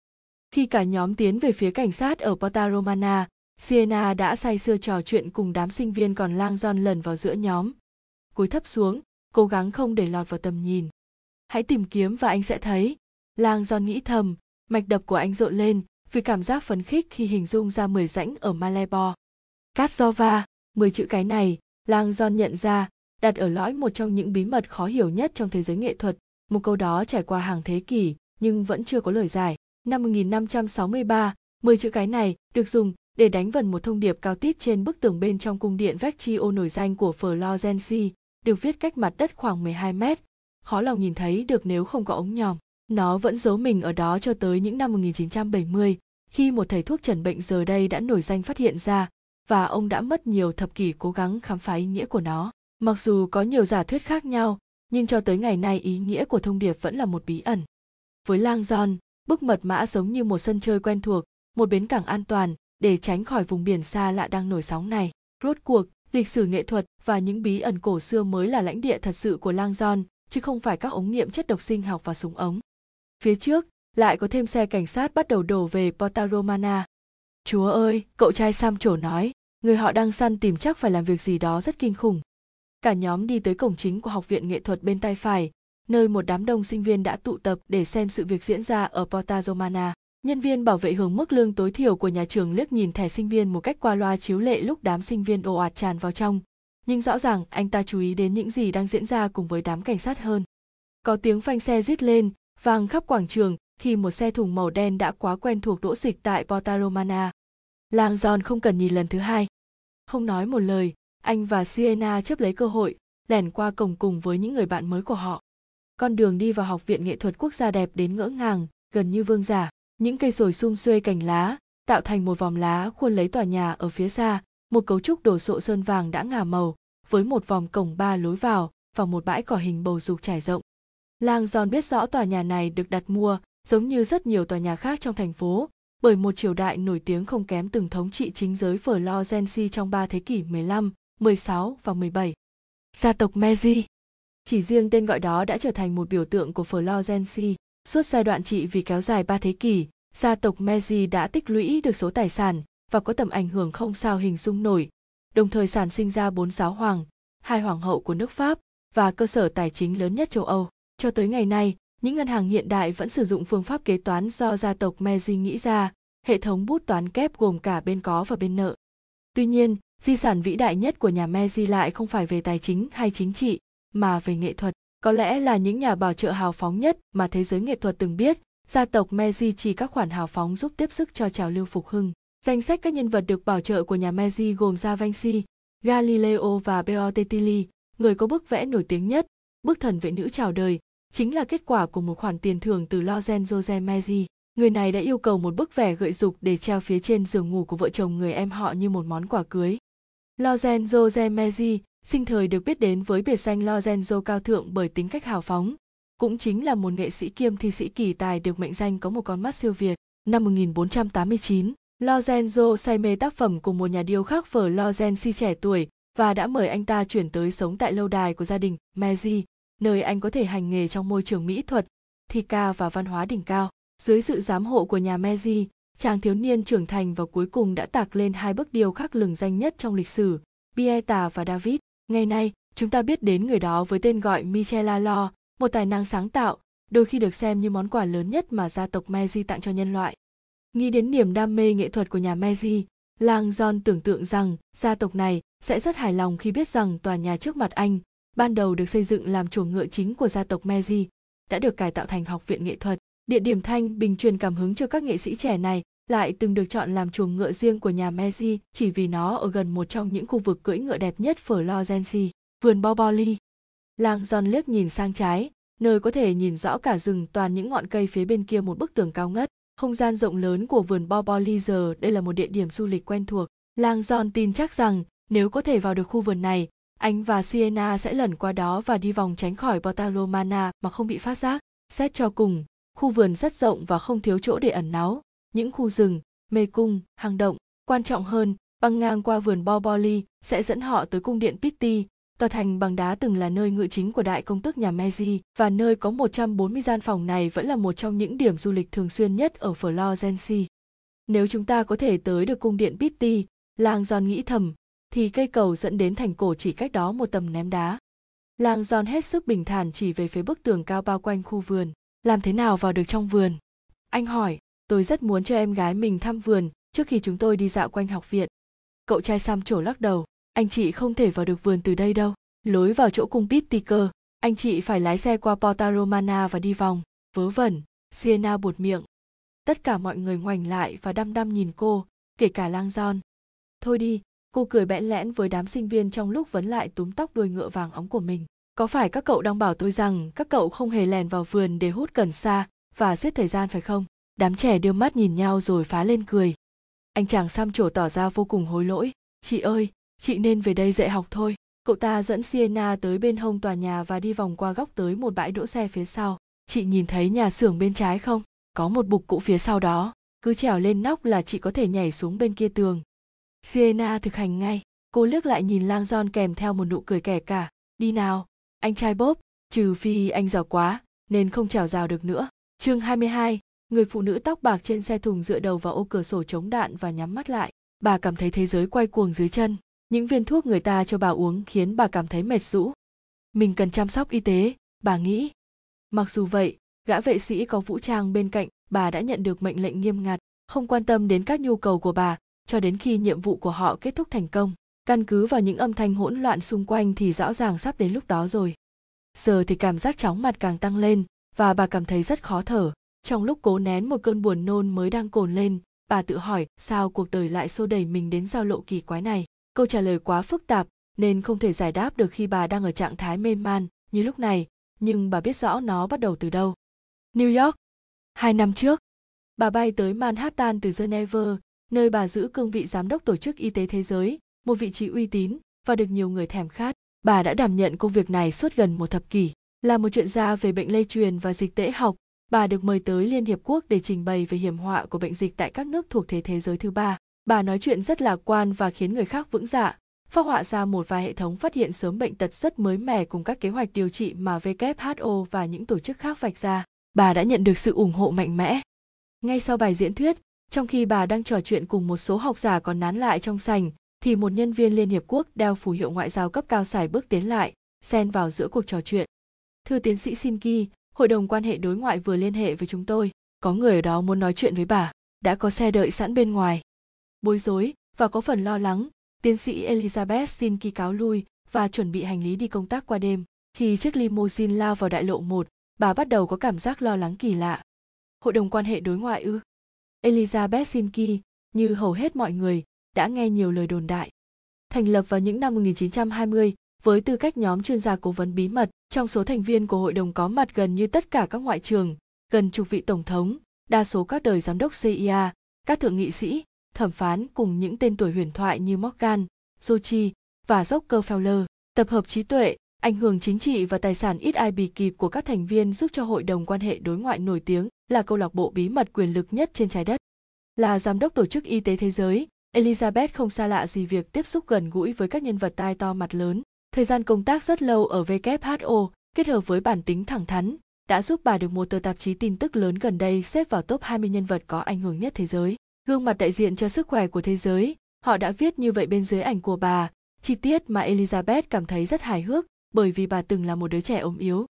khi cả nhóm tiến về phía cảnh sát ở porta romana Sienna đã say sưa trò chuyện cùng đám sinh viên còn lang giòn lần vào giữa nhóm. Cúi thấp xuống, cố gắng không để lọt vào tầm nhìn. Hãy tìm kiếm và anh sẽ thấy. Lang giòn nghĩ thầm, mạch đập của anh rộn lên vì cảm giác phấn khích khi hình dung ra 10 rãnh ở Malebo. Cát Java, 10 chữ cái này, Lang Giòn nhận ra, đặt ở lõi một trong những bí mật khó hiểu nhất trong thế giới nghệ thuật. Một câu đó trải qua hàng thế kỷ nhưng vẫn chưa có lời giải. Năm 1563, 10 chữ cái này được dùng để đánh vần một thông điệp cao tít trên bức tường bên trong cung điện Vecchio nổi danh của Florenzi, được viết cách mặt đất khoảng 12 mét, khó lòng nhìn thấy được nếu không có ống nhòm. Nó vẫn giấu mình ở đó cho tới những năm 1970, khi một thầy thuốc trần bệnh giờ đây đã nổi danh phát hiện ra, và ông đã mất nhiều thập kỷ cố gắng khám phá ý nghĩa của nó. Mặc dù có nhiều giả thuyết khác nhau, nhưng cho tới ngày nay ý nghĩa của thông điệp vẫn là một bí ẩn. Với lang giòn, bức mật mã giống như một sân chơi quen thuộc, một bến cảng an toàn, để tránh khỏi vùng biển xa lạ đang nổi sóng này. Rốt cuộc, lịch sử nghệ thuật và những bí ẩn cổ xưa mới là lãnh địa thật sự của lang giòn, chứ không phải các ống nghiệm chất độc sinh học và súng ống. Phía trước, lại có thêm xe cảnh sát bắt đầu đổ về Porta Romana. Chúa ơi, cậu trai Sam trổ nói, người họ đang săn tìm chắc phải làm việc gì đó rất kinh khủng. Cả nhóm đi tới cổng chính của học viện nghệ thuật bên tay phải, nơi một đám đông sinh viên đã tụ tập để xem sự việc diễn ra ở Porta Romana. Nhân viên bảo vệ hưởng mức lương tối thiểu của nhà trường liếc nhìn thẻ sinh viên một cách qua loa chiếu lệ lúc đám sinh viên ồ ạt tràn vào trong, nhưng rõ ràng anh ta chú ý đến những gì đang diễn ra cùng với đám cảnh sát hơn. Có tiếng phanh xe rít lên, vang khắp quảng trường khi một xe thùng màu đen đã quá quen thuộc đỗ dịch tại Porta Romana. Lang giòn không cần nhìn lần thứ hai. Không nói một lời, anh và Sienna chấp lấy cơ hội, lẻn qua cổng cùng với những người bạn mới của họ. Con đường đi vào học viện nghệ thuật quốc gia đẹp đến ngỡ ngàng, gần như vương giả những cây sồi sum xuê cành lá tạo thành một vòng lá khuôn lấy tòa nhà ở phía xa một cấu trúc đồ sộ sơn vàng đã ngả màu với một vòng cổng ba lối vào và một bãi cỏ hình bầu dục trải rộng. Lang John biết rõ tòa nhà này được đặt mua giống như rất nhiều tòa nhà khác trong thành phố, bởi một triều đại nổi tiếng không kém từng thống trị chính giới Florence trong ba thế kỷ 15, 16 và 17. Gia tộc Meiji Chỉ riêng tên gọi đó đã trở thành một biểu tượng của Florence. Suốt giai đoạn trị vì kéo dài ba thế kỷ, gia tộc Meiji đã tích lũy được số tài sản và có tầm ảnh hưởng không sao hình dung nổi, đồng thời sản sinh ra bốn giáo hoàng, hai hoàng hậu của nước Pháp và cơ sở tài chính lớn nhất châu Âu. Cho tới ngày nay, những ngân hàng hiện đại vẫn sử dụng phương pháp kế toán do gia tộc Meiji nghĩ ra, hệ thống bút toán kép gồm cả bên có và bên nợ. Tuy nhiên, di sản vĩ đại nhất của nhà Meiji lại không phải về tài chính hay chính trị, mà về nghệ thuật. Có lẽ là những nhà bảo trợ hào phóng nhất mà thế giới nghệ thuật từng biết, gia tộc Meiji chỉ các khoản hào phóng giúp tiếp sức cho trào lưu phục hưng. Danh sách các nhân vật được bảo trợ của nhà Meiji gồm Da Vinci, Galileo và Botticelli, người có bức vẽ nổi tiếng nhất, bức thần vệ nữ chào đời, chính là kết quả của một khoản tiền thưởng từ Lorenzo de Medici. Người này đã yêu cầu một bức vẽ gợi dục để treo phía trên giường ngủ của vợ chồng người em họ như một món quà cưới. Lorenzo de Medici sinh thời được biết đến với biệt danh Lorenzo cao thượng bởi tính cách hào phóng, cũng chính là một nghệ sĩ kiêm thi sĩ kỳ tài được mệnh danh có một con mắt siêu việt. Năm 1489, Lorenzo say mê tác phẩm của một nhà điêu khắc phở Lorenzi trẻ tuổi và đã mời anh ta chuyển tới sống tại lâu đài của gia đình Medici nơi anh có thể hành nghề trong môi trường mỹ thuật, thi ca và văn hóa đỉnh cao. Dưới sự giám hộ của nhà Mezzi, chàng thiếu niên trưởng thành và cuối cùng đã tạc lên hai bức điêu khắc lừng danh nhất trong lịch sử, Pieta và David. Ngày nay, chúng ta biết đến người đó với tên gọi Michelangelo, một tài năng sáng tạo, đôi khi được xem như món quà lớn nhất mà gia tộc Mezzi tặng cho nhân loại. Nghĩ đến niềm đam mê nghệ thuật của nhà Meiji, Lang John tưởng tượng rằng gia tộc này sẽ rất hài lòng khi biết rằng tòa nhà trước mặt anh ban đầu được xây dựng làm chuồng ngựa chính của gia tộc Meiji, đã được cải tạo thành học viện nghệ thuật. Địa điểm Thanh Bình truyền cảm hứng cho các nghệ sĩ trẻ này lại từng được chọn làm chuồng ngựa riêng của nhà Meiji chỉ vì nó ở gần một trong những khu vực cưỡi ngựa đẹp nhất Florence, vườn Boboli. Lang John liếc nhìn sang trái, nơi có thể nhìn rõ cả rừng toàn những ngọn cây phía bên kia một bức tường cao ngất. Không gian rộng lớn của vườn Boboli giờ đây là một địa điểm du lịch quen thuộc. Lang John tin chắc rằng nếu có thể vào được khu vườn này, anh và Sienna sẽ lẩn qua đó và đi vòng tránh khỏi Botalomana mà không bị phát giác. Xét cho cùng, khu vườn rất rộng và không thiếu chỗ để ẩn náu. Những khu rừng, mê cung, hang động. Quan trọng hơn, băng ngang qua vườn Boboli sẽ dẫn họ tới cung điện Pitti, tòa thành bằng đá từng là nơi ngự chính của đại công tước nhà Meiji và nơi có 140 gian phòng này vẫn là một trong những điểm du lịch thường xuyên nhất ở Florence. Nếu chúng ta có thể tới được cung điện Pitti, Lang Giòn nghĩ thầm, thì cây cầu dẫn đến thành cổ chỉ cách đó một tầm ném đá. Lang Giòn hết sức bình thản chỉ về phía bức tường cao bao quanh khu vườn. Làm thế nào vào được trong vườn? Anh hỏi, tôi rất muốn cho em gái mình thăm vườn trước khi chúng tôi đi dạo quanh học viện. Cậu trai Sam trổ lắc đầu, anh chị không thể vào được vườn từ đây đâu. Lối vào chỗ cung Pittiker, anh chị phải lái xe qua Porta Romana và đi vòng. Vớ vẩn, Sienna buột miệng. Tất cả mọi người ngoảnh lại và đăm đăm nhìn cô, kể cả lang giòn. Thôi đi, cô cười bẽn lẽn với đám sinh viên trong lúc vấn lại túm tóc đuôi ngựa vàng óng của mình có phải các cậu đang bảo tôi rằng các cậu không hề lèn vào vườn để hút cần sa và giết thời gian phải không đám trẻ đưa mắt nhìn nhau rồi phá lên cười anh chàng xăm trổ tỏ ra vô cùng hối lỗi chị ơi chị nên về đây dạy học thôi cậu ta dẫn sienna tới bên hông tòa nhà và đi vòng qua góc tới một bãi đỗ xe phía sau chị nhìn thấy nhà xưởng bên trái không có một bục cũ phía sau đó cứ trèo lên nóc là chị có thể nhảy xuống bên kia tường Sienna thực hành ngay. Cô liếc lại nhìn Lang Giòn kèm theo một nụ cười kẻ cả. Đi nào, anh trai bốp, trừ phi anh giàu quá, nên không trèo rào được nữa. Chương 22, người phụ nữ tóc bạc trên xe thùng dựa đầu vào ô cửa sổ chống đạn và nhắm mắt lại. Bà cảm thấy thế giới quay cuồng dưới chân. Những viên thuốc người ta cho bà uống khiến bà cảm thấy mệt rũ. Mình cần chăm sóc y tế, bà nghĩ. Mặc dù vậy, gã vệ sĩ có vũ trang bên cạnh, bà đã nhận được mệnh lệnh nghiêm ngặt, không quan tâm đến các nhu cầu của bà, cho đến khi nhiệm vụ của họ kết thúc thành công căn cứ vào những âm thanh hỗn loạn xung quanh thì rõ ràng sắp đến lúc đó rồi giờ thì cảm giác chóng mặt càng tăng lên và bà cảm thấy rất khó thở trong lúc cố nén một cơn buồn nôn mới đang cồn lên bà tự hỏi sao cuộc đời lại xô đẩy mình đến giao lộ kỳ quái này câu trả lời quá phức tạp nên không thể giải đáp được khi bà đang ở trạng thái mê man như lúc này nhưng bà biết rõ nó bắt đầu từ đâu new york hai năm trước bà bay tới manhattan từ geneva nơi bà giữ cương vị giám đốc tổ chức y tế thế giới, một vị trí uy tín và được nhiều người thèm khát. bà đã đảm nhận công việc này suốt gần một thập kỷ. Là một chuyên gia về bệnh lây truyền và dịch tễ học, bà được mời tới Liên Hiệp Quốc để trình bày về hiểm họa của bệnh dịch tại các nước thuộc thế thế giới thứ ba. Bà nói chuyện rất lạc quan và khiến người khác vững dạ, phát họa ra một vài hệ thống phát hiện sớm bệnh tật rất mới mẻ cùng các kế hoạch điều trị mà WHO và những tổ chức khác vạch ra. Bà đã nhận được sự ủng hộ mạnh mẽ. Ngay sau bài diễn thuyết, trong khi bà đang trò chuyện cùng một số học giả còn nán lại trong sành, thì một nhân viên Liên Hiệp Quốc đeo phù hiệu ngoại giao cấp cao xài bước tiến lại, xen vào giữa cuộc trò chuyện. Thưa tiến sĩ Sinki, Hội đồng quan hệ đối ngoại vừa liên hệ với chúng tôi, có người ở đó muốn nói chuyện với bà, đã có xe đợi sẵn bên ngoài. Bối rối và có phần lo lắng, tiến sĩ Elizabeth Sinki cáo lui và chuẩn bị hành lý đi công tác qua đêm. Khi chiếc limousine lao vào đại lộ một, bà bắt đầu có cảm giác lo lắng kỳ lạ. Hội đồng quan hệ đối ngoại ư? Elizabeth Sinki, như hầu hết mọi người, đã nghe nhiều lời đồn đại. Thành lập vào những năm 1920, với tư cách nhóm chuyên gia cố vấn bí mật, trong số thành viên của hội đồng có mặt gần như tất cả các ngoại trường, gần chục vị tổng thống, đa số các đời giám đốc CIA, các thượng nghị sĩ, thẩm phán cùng những tên tuổi huyền thoại như Morgan, Sochi và Rockefeller. Tập hợp trí tuệ, ảnh hưởng chính trị và tài sản ít ai bì kịp của các thành viên giúp cho hội đồng quan hệ đối ngoại nổi tiếng là câu lạc bộ bí mật quyền lực nhất trên trái đất. Là giám đốc tổ chức y tế thế giới, Elizabeth không xa lạ gì việc tiếp xúc gần gũi với các nhân vật tai to mặt lớn. Thời gian công tác rất lâu ở WHO kết hợp với bản tính thẳng thắn đã giúp bà được một tờ tạp chí tin tức lớn gần đây xếp vào top 20 nhân vật có ảnh hưởng nhất thế giới. Gương mặt đại diện cho sức khỏe của thế giới, họ đã viết như vậy bên dưới ảnh của bà, chi tiết mà Elizabeth cảm thấy rất hài hước bởi vì bà từng là một đứa trẻ ốm yếu.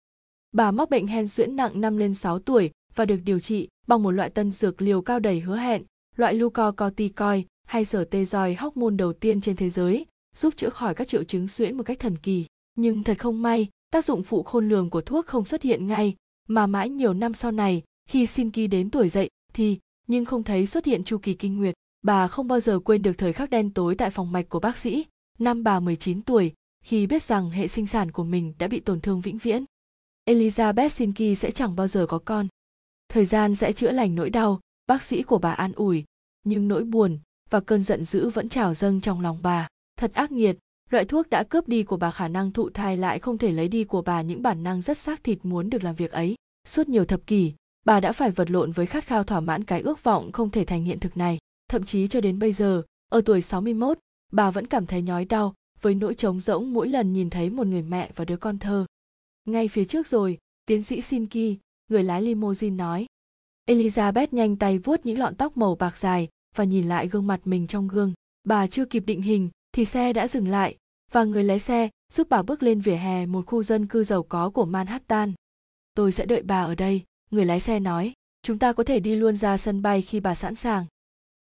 Bà mắc bệnh hen suyễn nặng năm lên 6 tuổi và được điều trị bằng một loại tân dược liều cao đầy hứa hẹn, loại glucocorticoid hay sở tê roi hormone đầu tiên trên thế giới, giúp chữa khỏi các triệu chứng suyễn một cách thần kỳ. Nhưng thật không may, tác dụng phụ khôn lường của thuốc không xuất hiện ngay, mà mãi nhiều năm sau này, khi Shinki đến tuổi dậy thì nhưng không thấy xuất hiện chu kỳ kinh nguyệt. Bà không bao giờ quên được thời khắc đen tối tại phòng mạch của bác sĩ, năm bà 19 tuổi, khi biết rằng hệ sinh sản của mình đã bị tổn thương vĩnh viễn. Elizabeth Sinki sẽ chẳng bao giờ có con. Thời gian sẽ chữa lành nỗi đau, bác sĩ của bà an ủi, nhưng nỗi buồn và cơn giận dữ vẫn trào dâng trong lòng bà. Thật ác nghiệt, loại thuốc đã cướp đi của bà khả năng thụ thai lại không thể lấy đi của bà những bản năng rất xác thịt muốn được làm việc ấy. Suốt nhiều thập kỷ, bà đã phải vật lộn với khát khao thỏa mãn cái ước vọng không thể thành hiện thực này. Thậm chí cho đến bây giờ, ở tuổi 61, bà vẫn cảm thấy nhói đau với nỗi trống rỗng mỗi lần nhìn thấy một người mẹ và đứa con thơ. Ngay phía trước rồi, tiến sĩ Sinki, người lái limousine nói. Elizabeth nhanh tay vuốt những lọn tóc màu bạc dài và nhìn lại gương mặt mình trong gương. Bà chưa kịp định hình thì xe đã dừng lại và người lái xe giúp bà bước lên vỉa hè một khu dân cư giàu có của Manhattan. Tôi sẽ đợi bà ở đây, người lái xe nói. Chúng ta có thể đi luôn ra sân bay khi bà sẵn sàng.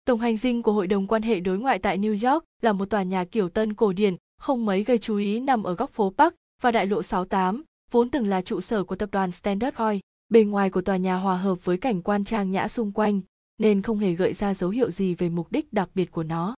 Tổng hành dinh của Hội đồng quan hệ đối ngoại tại New York là một tòa nhà kiểu tân cổ điển, không mấy gây chú ý nằm ở góc phố Park và đại lộ 68, vốn từng là trụ sở của tập đoàn Standard Oil. Bề ngoài của tòa nhà hòa hợp với cảnh quan trang nhã xung quanh, nên không hề gợi ra dấu hiệu gì về mục đích đặc biệt của nó.